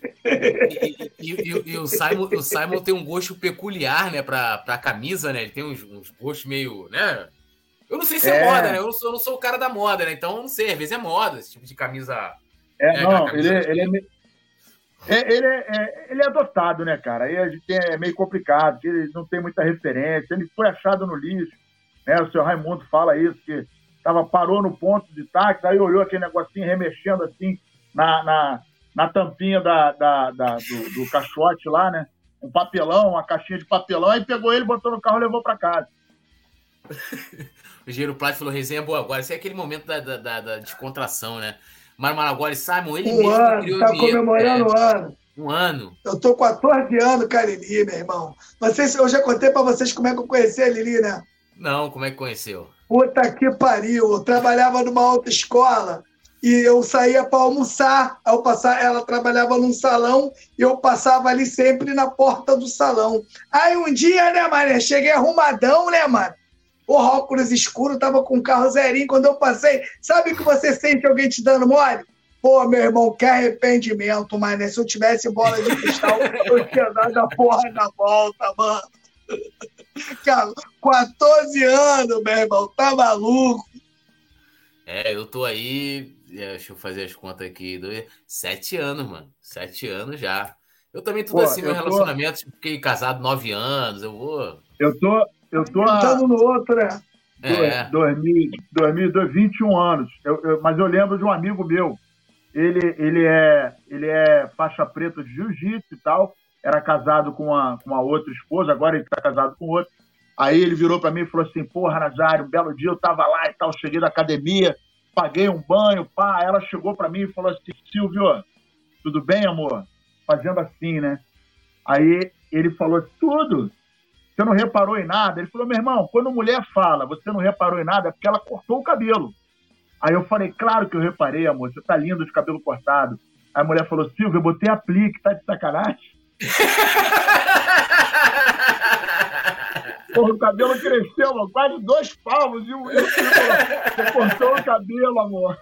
E, o, Simon, o Simon tem um gosto peculiar, né, pra, pra camisa, né? Ele tem uns, uns gostos meio, né? Eu não sei se é, é moda, né? Eu não, sou, eu não sou o cara da moda, né? Então não sei, às vezes é moda esse tipo de camisa. É, né, não, camisa ele, ele, é, meio, é, ele, é, é, ele é adotado, né, cara? Aí a gente é meio complicado, ele não tem muita referência, ele foi achado no lixo. Né? O senhor Raimundo fala isso, que tava, parou no ponto de táxi, aí olhou aquele negocinho remexendo assim na, na, na tampinha da, da, da do, do, caixote lá, né? Um papelão, uma caixinha de papelão, aí pegou ele, botou no carro e levou para casa. o Giro Plat falou, resenha boa agora. Esse é aquele momento da, da, da, da descontração, né? Mário Maragoli, Simon, ele um mesmo ano, criou tá comemorando um ano. Um ano. Eu tô 14 anos com a Lili, meu irmão. Não sei se eu já contei para vocês como é que eu conheci a Lili, né? Não, como é que conheceu? Puta que pariu. Eu trabalhava numa autoescola e eu saía para almoçar. Eu passava, ela trabalhava num salão e eu passava ali sempre na porta do salão. Aí um dia, né, mano, cheguei arrumadão, né, mano? O óculos escuro, tava com o carro zerinho. Quando eu passei, sabe que você sente alguém te dando mole? Pô, meu irmão, que arrependimento, mano. Se eu tivesse bola de cristal, eu tinha dado a porra da volta, mano. Cara, 14 anos, meu irmão, tá maluco? É, eu tô aí, é, deixa eu fazer as contas aqui, dois, sete anos, mano. Sete anos já. Eu também tudo Pô, assim, meu tô... relacionamento, fiquei casado nove anos, eu vou. Eu tô, eu tô. Estamos no outro, né? É. 2000, 2021 anos. Eu, eu, mas eu lembro de um amigo meu. Ele, ele, é, ele é faixa preta de jiu-jitsu e tal. Era casado com uma, com uma outra esposa, agora ele está casado com outra. Aí ele virou para mim e falou assim: Porra, Nazário, um belo dia eu tava lá e tal, cheguei da academia, paguei um banho, pá. Ela chegou para mim e falou assim: Silvio, tudo bem, amor? Fazendo assim, né? Aí ele falou: Tudo. Você não reparou em nada? Ele falou, meu irmão, quando mulher fala, você não reparou em nada, é porque ela cortou o cabelo. Aí eu falei, claro que eu reparei, amor, você tá lindo de cabelo cortado. Aí a mulher falou, Silvio, eu botei aplique, tá de sacanagem? Porra, o cabelo cresceu, mano, quase dois palmos. E o você cortou o cabelo, amor.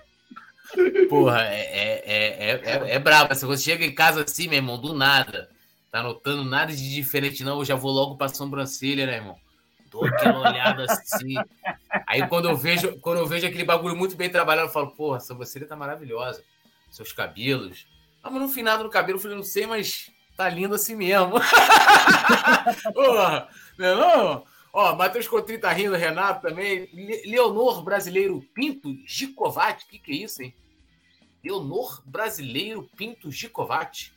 Porra, é, é, é, é, é brabo. Você chega em casa assim, meu irmão, do nada tá notando nada de diferente, não. Eu já vou logo pra sobrancelha, né, irmão? Dou aquela olhada assim. Aí quando eu vejo, quando eu vejo aquele bagulho muito bem trabalhado, eu falo, porra, a sobrancelha tá maravilhosa. Seus cabelos. Ah, mas não fui nada no cabelo, eu falei, não sei, mas tá lindo assim mesmo. porra, não, não? Ó, Matheus Coutinho tá rindo, Renato também. Leonor Brasileiro Pinto Gicovati. Que, que é isso, hein? Leonor Brasileiro Pinto Gicovati.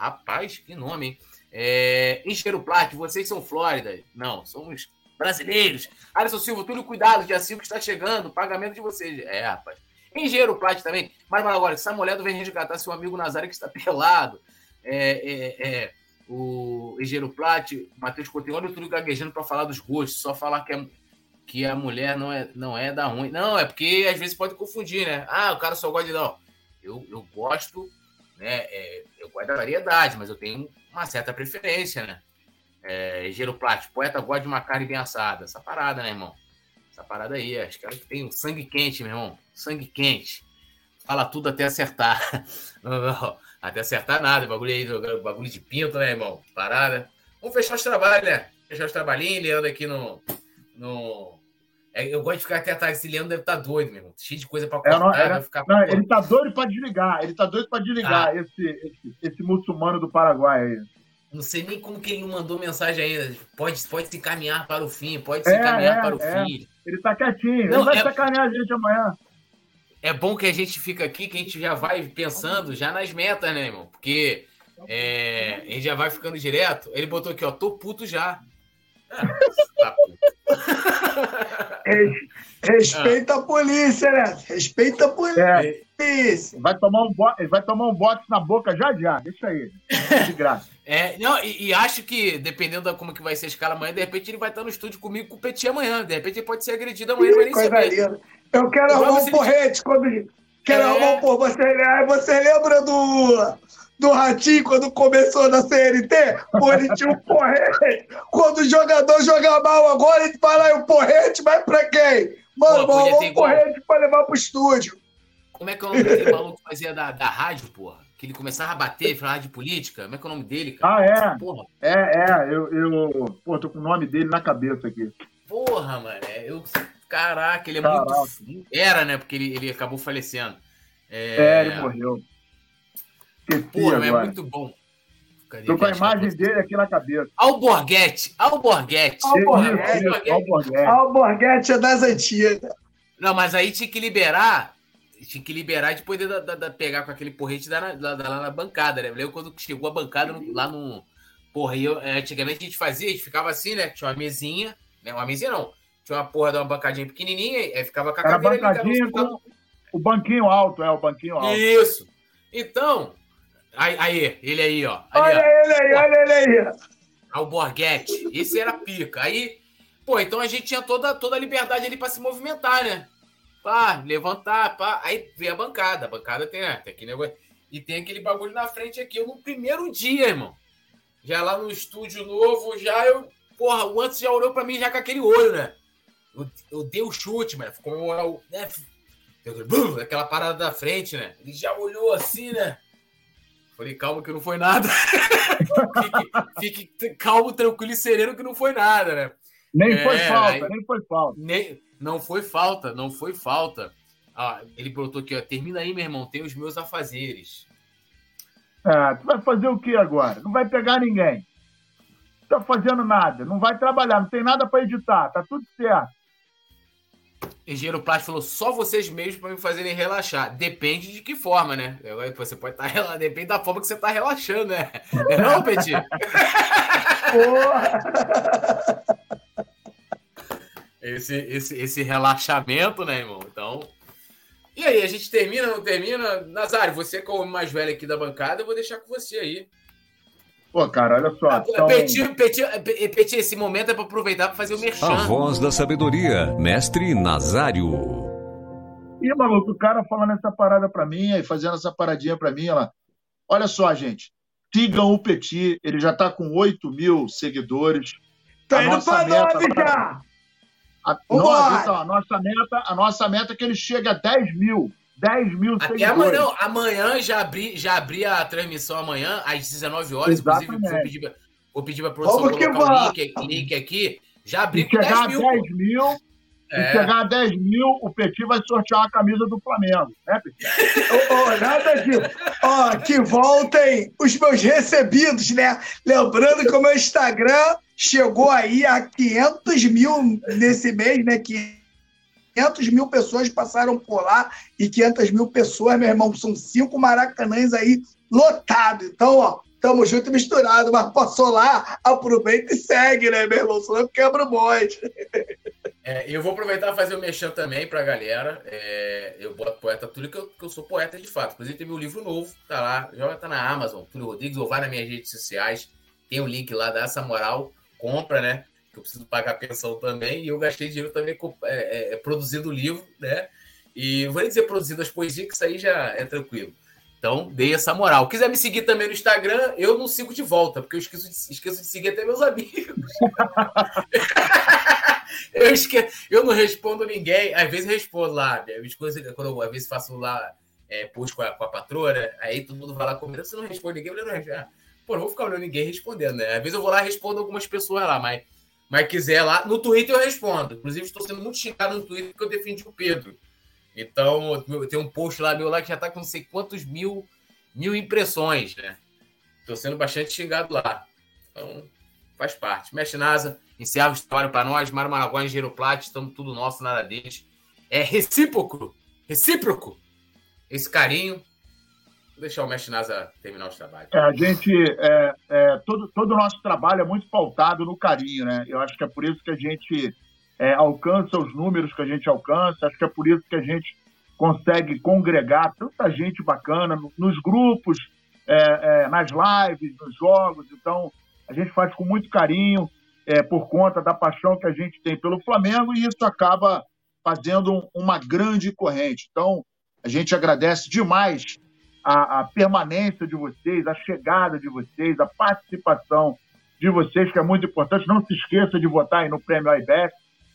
Rapaz, que nome, hein? É, Encheiro Plat, vocês são Flórida. Não, somos brasileiros. Alisson Silva, tudo cuidado, dia 5 está chegando, pagamento de vocês. É, rapaz. Engenheiro Plat também. Mas, mas agora, essa mulher vem resgatar seu amigo Nazário que está pelado. É, é, é, o Engenheiro Plat, Matheus Coutinho, olha o tudo gaguejando para falar dos gostos, só falar que, é, que a mulher não é, não é da ruim. Não, é porque às vezes pode confundir, né? Ah, o cara só gosta de. Não, eu, eu gosto né? É, eu gosto da variedade, mas eu tenho uma certa preferência, né? É, Plástico, poeta gosta de uma carne bem assada. Essa parada, né, irmão? Essa parada aí, acho que tem um sangue quente, meu irmão. Sangue quente. Fala tudo até acertar. Não, não, até acertar nada. Bagulho aí, bagulho de pinto, né, irmão? Parada. Vamos fechar os trabalhos, né? Fechar os trabalhinhos, Leandro aqui no, no, é, eu gosto de ficar até atrás. Esse Leandro deve estar tá doido, meu irmão. Cheio de coisa para cortar. É, não, é, ficar... não, ele está doido para desligar. Ele está doido para desligar ah. esse, esse, esse, muçulmano do Paraguai aí. Não sei nem como que ele mandou mensagem ainda. Pode, pode se encaminhar para o fim, pode se é, encaminhar é, para o é. fim. Ele está quietinho. Não, ele vai é... sacanear a gente amanhã. É bom que a gente fica aqui, que a gente já vai pensando já nas metas, né, irmão? Porque é, a gente já vai ficando direto. Ele botou aqui, ó, tô puto já. Ah, tá Respeita a polícia, né? Respeita a polícia. É. Vai tomar um bote, vai tomar um bote na boca já já. Deixa aí. De graça. É, não, e, e, acho que, dependendo da como que vai ser a escala amanhã, de repente ele vai estar no estúdio comigo com o Petit amanhã. De repente ele pode ser agredido amanhã, vai nem saber. Eu quero arrumar um porrete quando. Quero é... arrumar um porrete. Você, você lembra do do Ratinho quando começou na CNT? Pô, ele tinha um porrete. Quando o jogador joga mal agora, ele fala, aí o porrete vai pra quem? Mano, Pô, ter um porrete pra levar pro estúdio. Como é que é o nome daquele maluco que fazia da, da rádio, porra? Que ele começava a bater, falar de política? Como é que é o nome dele, cara? Ah, é? Porra, É, é, eu, eu pô, tô com o nome dele na cabeça aqui. porra, mano. é, Eu, caraca, ele é Caraca. muito. Era, né? Porque ele, ele acabou falecendo. É, ele morreu. Esqueci Porra, é agora. muito bom. Cadê? Tô com a imagem eu- dele aqui na cabeça. Alborguete, Alborguete. Alborguete. Isso, Alborguete. Alborguete é das antigas. Não, mas aí tinha que liberar. Tinha que liberar de poder da, da- da- pegar com aquele porrete da, da- da- lá na bancada, né? Lembra quando chegou a bancada no- lá no. Porra, eu, é, antigamente a gente fazia, a gente ficava assim, né? Tinha uma mesinha, né? Uma mesinha não. Tinha uma porra de uma bancadinha pequenininha, aí ficava com a Era cadeira ali, bancadinha um com o banquinho alto, é, o banquinho alto. Isso. Então, aí, aí, ele aí, ó. Ali, Olha ó. ele aí, olha ele aí. Alborguete. Esse era pica. Aí, pô, então a gente tinha toda, toda a liberdade ali pra se movimentar, né? Pá, levantar, pá. Aí veio a bancada. A bancada tem, né? Tem aquele negócio. E tem aquele bagulho na frente aqui. Eu, no primeiro dia, irmão. Já lá no estúdio novo, já eu. Porra, o antes já olhou pra mim já com aquele olho, né? Eu, eu dei o chute, mano. Ficou comemorar o. Né? Aquela parada da frente, né? Ele já olhou assim, né? Falei, calma que não foi nada. fique, fique calmo, tranquilo e sereno que não foi nada, né? Nem É, foi falta, nem foi falta. Nem, não foi falta, não foi falta. Ah, ele botou aqui, ó. Termina aí, meu irmão. Tem os meus afazeres. É, tu vai fazer o que agora? Não vai pegar ninguém. Não tá fazendo nada, não vai trabalhar, não tem nada para editar, tá tudo certo. Engenheiro Plástico falou só vocês mesmos para me fazerem relaxar. Depende de que forma, né? Você pode estar relaxando. Depende da forma que você está relaxando, né? Não, é não Petit? Esse, esse, esse relaxamento, né, irmão? Então. E aí, a gente termina, não termina? Nazário, você como o mais velho aqui da bancada, eu vou deixar com você aí. Pô, cara, olha só. Ah, são- Petit, Petit, Pe- Petit, esse momento é para aproveitar para fazer o merchan. A voz da sabedoria, mestre Nazário. Ih, maluco, o cara falando essa parada pra mim, aí fazendo essa paradinha pra mim, ela. Olha só, gente. Sigam o Petit, ele já tá com 8 mil seguidores. Tá A indo nossa pra já. A, então, a, nossa meta, a nossa meta é que ele chegue a 10 mil. 10 mil Até seguidores. amanhã, amanhã já abri, já abri a transmissão amanhã, às 19 horas. Inclusive, Exatamente. vou pedir, vou pedir pra produção Vamos que colocar o link, link aqui. Já abri Se com 10 chegar mil. a 10 mil, É. se chegar a 10 mil, o Petit vai sortear a camisa do Flamengo. Né, Petit? Ô, ô, nada disso. Ó, que voltem os meus recebidos, né? Lembrando que o meu Instagram chegou aí a 500 mil nesse mês, né? 500 mil pessoas passaram por lá e 500 mil pessoas, meu irmão, são cinco maracanãs aí lotados. Então, ó, tamo junto e misturado, mas passou lá, aproveita e segue, né, meu irmão? Senão quebra o bonde. É, eu vou aproveitar e fazer o mexão também pra galera. É, eu boto poeta Túlio, que eu, que eu sou poeta de fato. Inclusive, tem meu livro novo, tá lá. Já tá na Amazon, Túlio Rodrigues, ou vai nas minhas redes sociais. Tem o link lá, dá essa moral, compra, né? Eu preciso pagar pensão também. E eu gastei dinheiro também com- é, é, produzindo o livro, né? E vou dizer produzindo as poesias, que isso aí já é tranquilo. Então, dei essa moral. Quiser me seguir também no Instagram, eu não sigo de volta, porque eu esqueço de, esqueço de seguir até meus amigos. eu, esque... eu não respondo ninguém. Às vezes respondo lá. As coisas, quando eu, às vezes faço lá é, post com a, com a patroa, né? aí todo mundo vai lá comigo. Você não responde ninguém, eu não respondo. Pô, não vou ficar olhando ninguém respondendo, né? Às vezes eu vou lá e respondo algumas pessoas lá, mas, mas quiser lá. No Twitter eu respondo. Inclusive, estou sendo muito xingado no Twitter porque eu defendi o Pedro. Então, tenho um post lá meu lá que já tá com não sei quantos mil, mil impressões, né? Tô sendo bastante xingado lá. Então, faz parte. Mexe NASA, encerra o história para nós. Mário Maraguá, Engenheiro Plat, estamos tudo nosso, nada deles. É recíproco, recíproco esse carinho. Deixar o Mestre NASA terminar os trabalhos. É, a gente, é, é, todo, todo o nosso trabalho é muito pautado no carinho, né? Eu acho que é por isso que a gente é, alcança os números que a gente alcança, acho que é por isso que a gente consegue congregar tanta gente bacana no- nos grupos, é, é, nas lives, nos jogos. Então, a gente faz com muito carinho, por conta da paixão que a gente tem pelo Flamengo, e isso acaba fazendo um- uma grande corrente. Então, a gente agradece demais a, a, permanência de vocês, a chegada de vocês, a participação de vocês, que é muito importante. Não se esqueça de votar aí no Prêmio IBEX,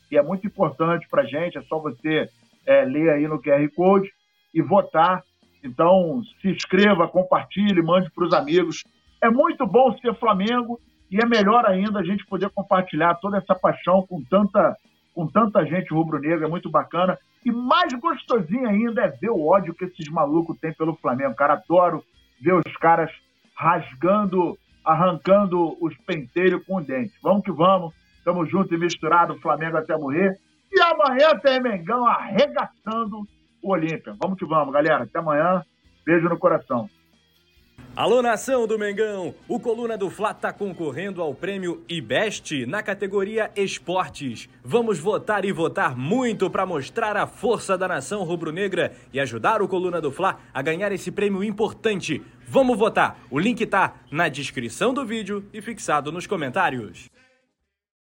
que é muito importante para a gente. É só você é, ler aí no QR Code e votar. Então, se inscreva, compartilhe, mande para os amigos. É muito bom ser Flamengo e é melhor ainda a gente poder compartilhar toda essa paixão com tanta, com tanta gente rubro-negra. É muito bacana. E mais gostosinho ainda é ver o ódio que esses malucos têm pelo Flamengo. Cara, adoro ver os caras rasgando, arrancando os penteiros com o dente. Vamos que vamos. Tamo junto e misturado, Flamengo até morrer. E amanhã tem Mengão arregaçando o Olímpia. Vamos que vamos, galera. Até amanhã. Beijo no coração. Alô, nação do Mengão! O Coluna do Fla está concorrendo ao prêmio IBEST na categoria Esportes. Vamos votar e votar muito para mostrar a força da nação rubro-negra e ajudar o Coluna do Fla a ganhar esse prêmio importante. Vamos votar! O link está na descrição do vídeo e fixado nos comentários.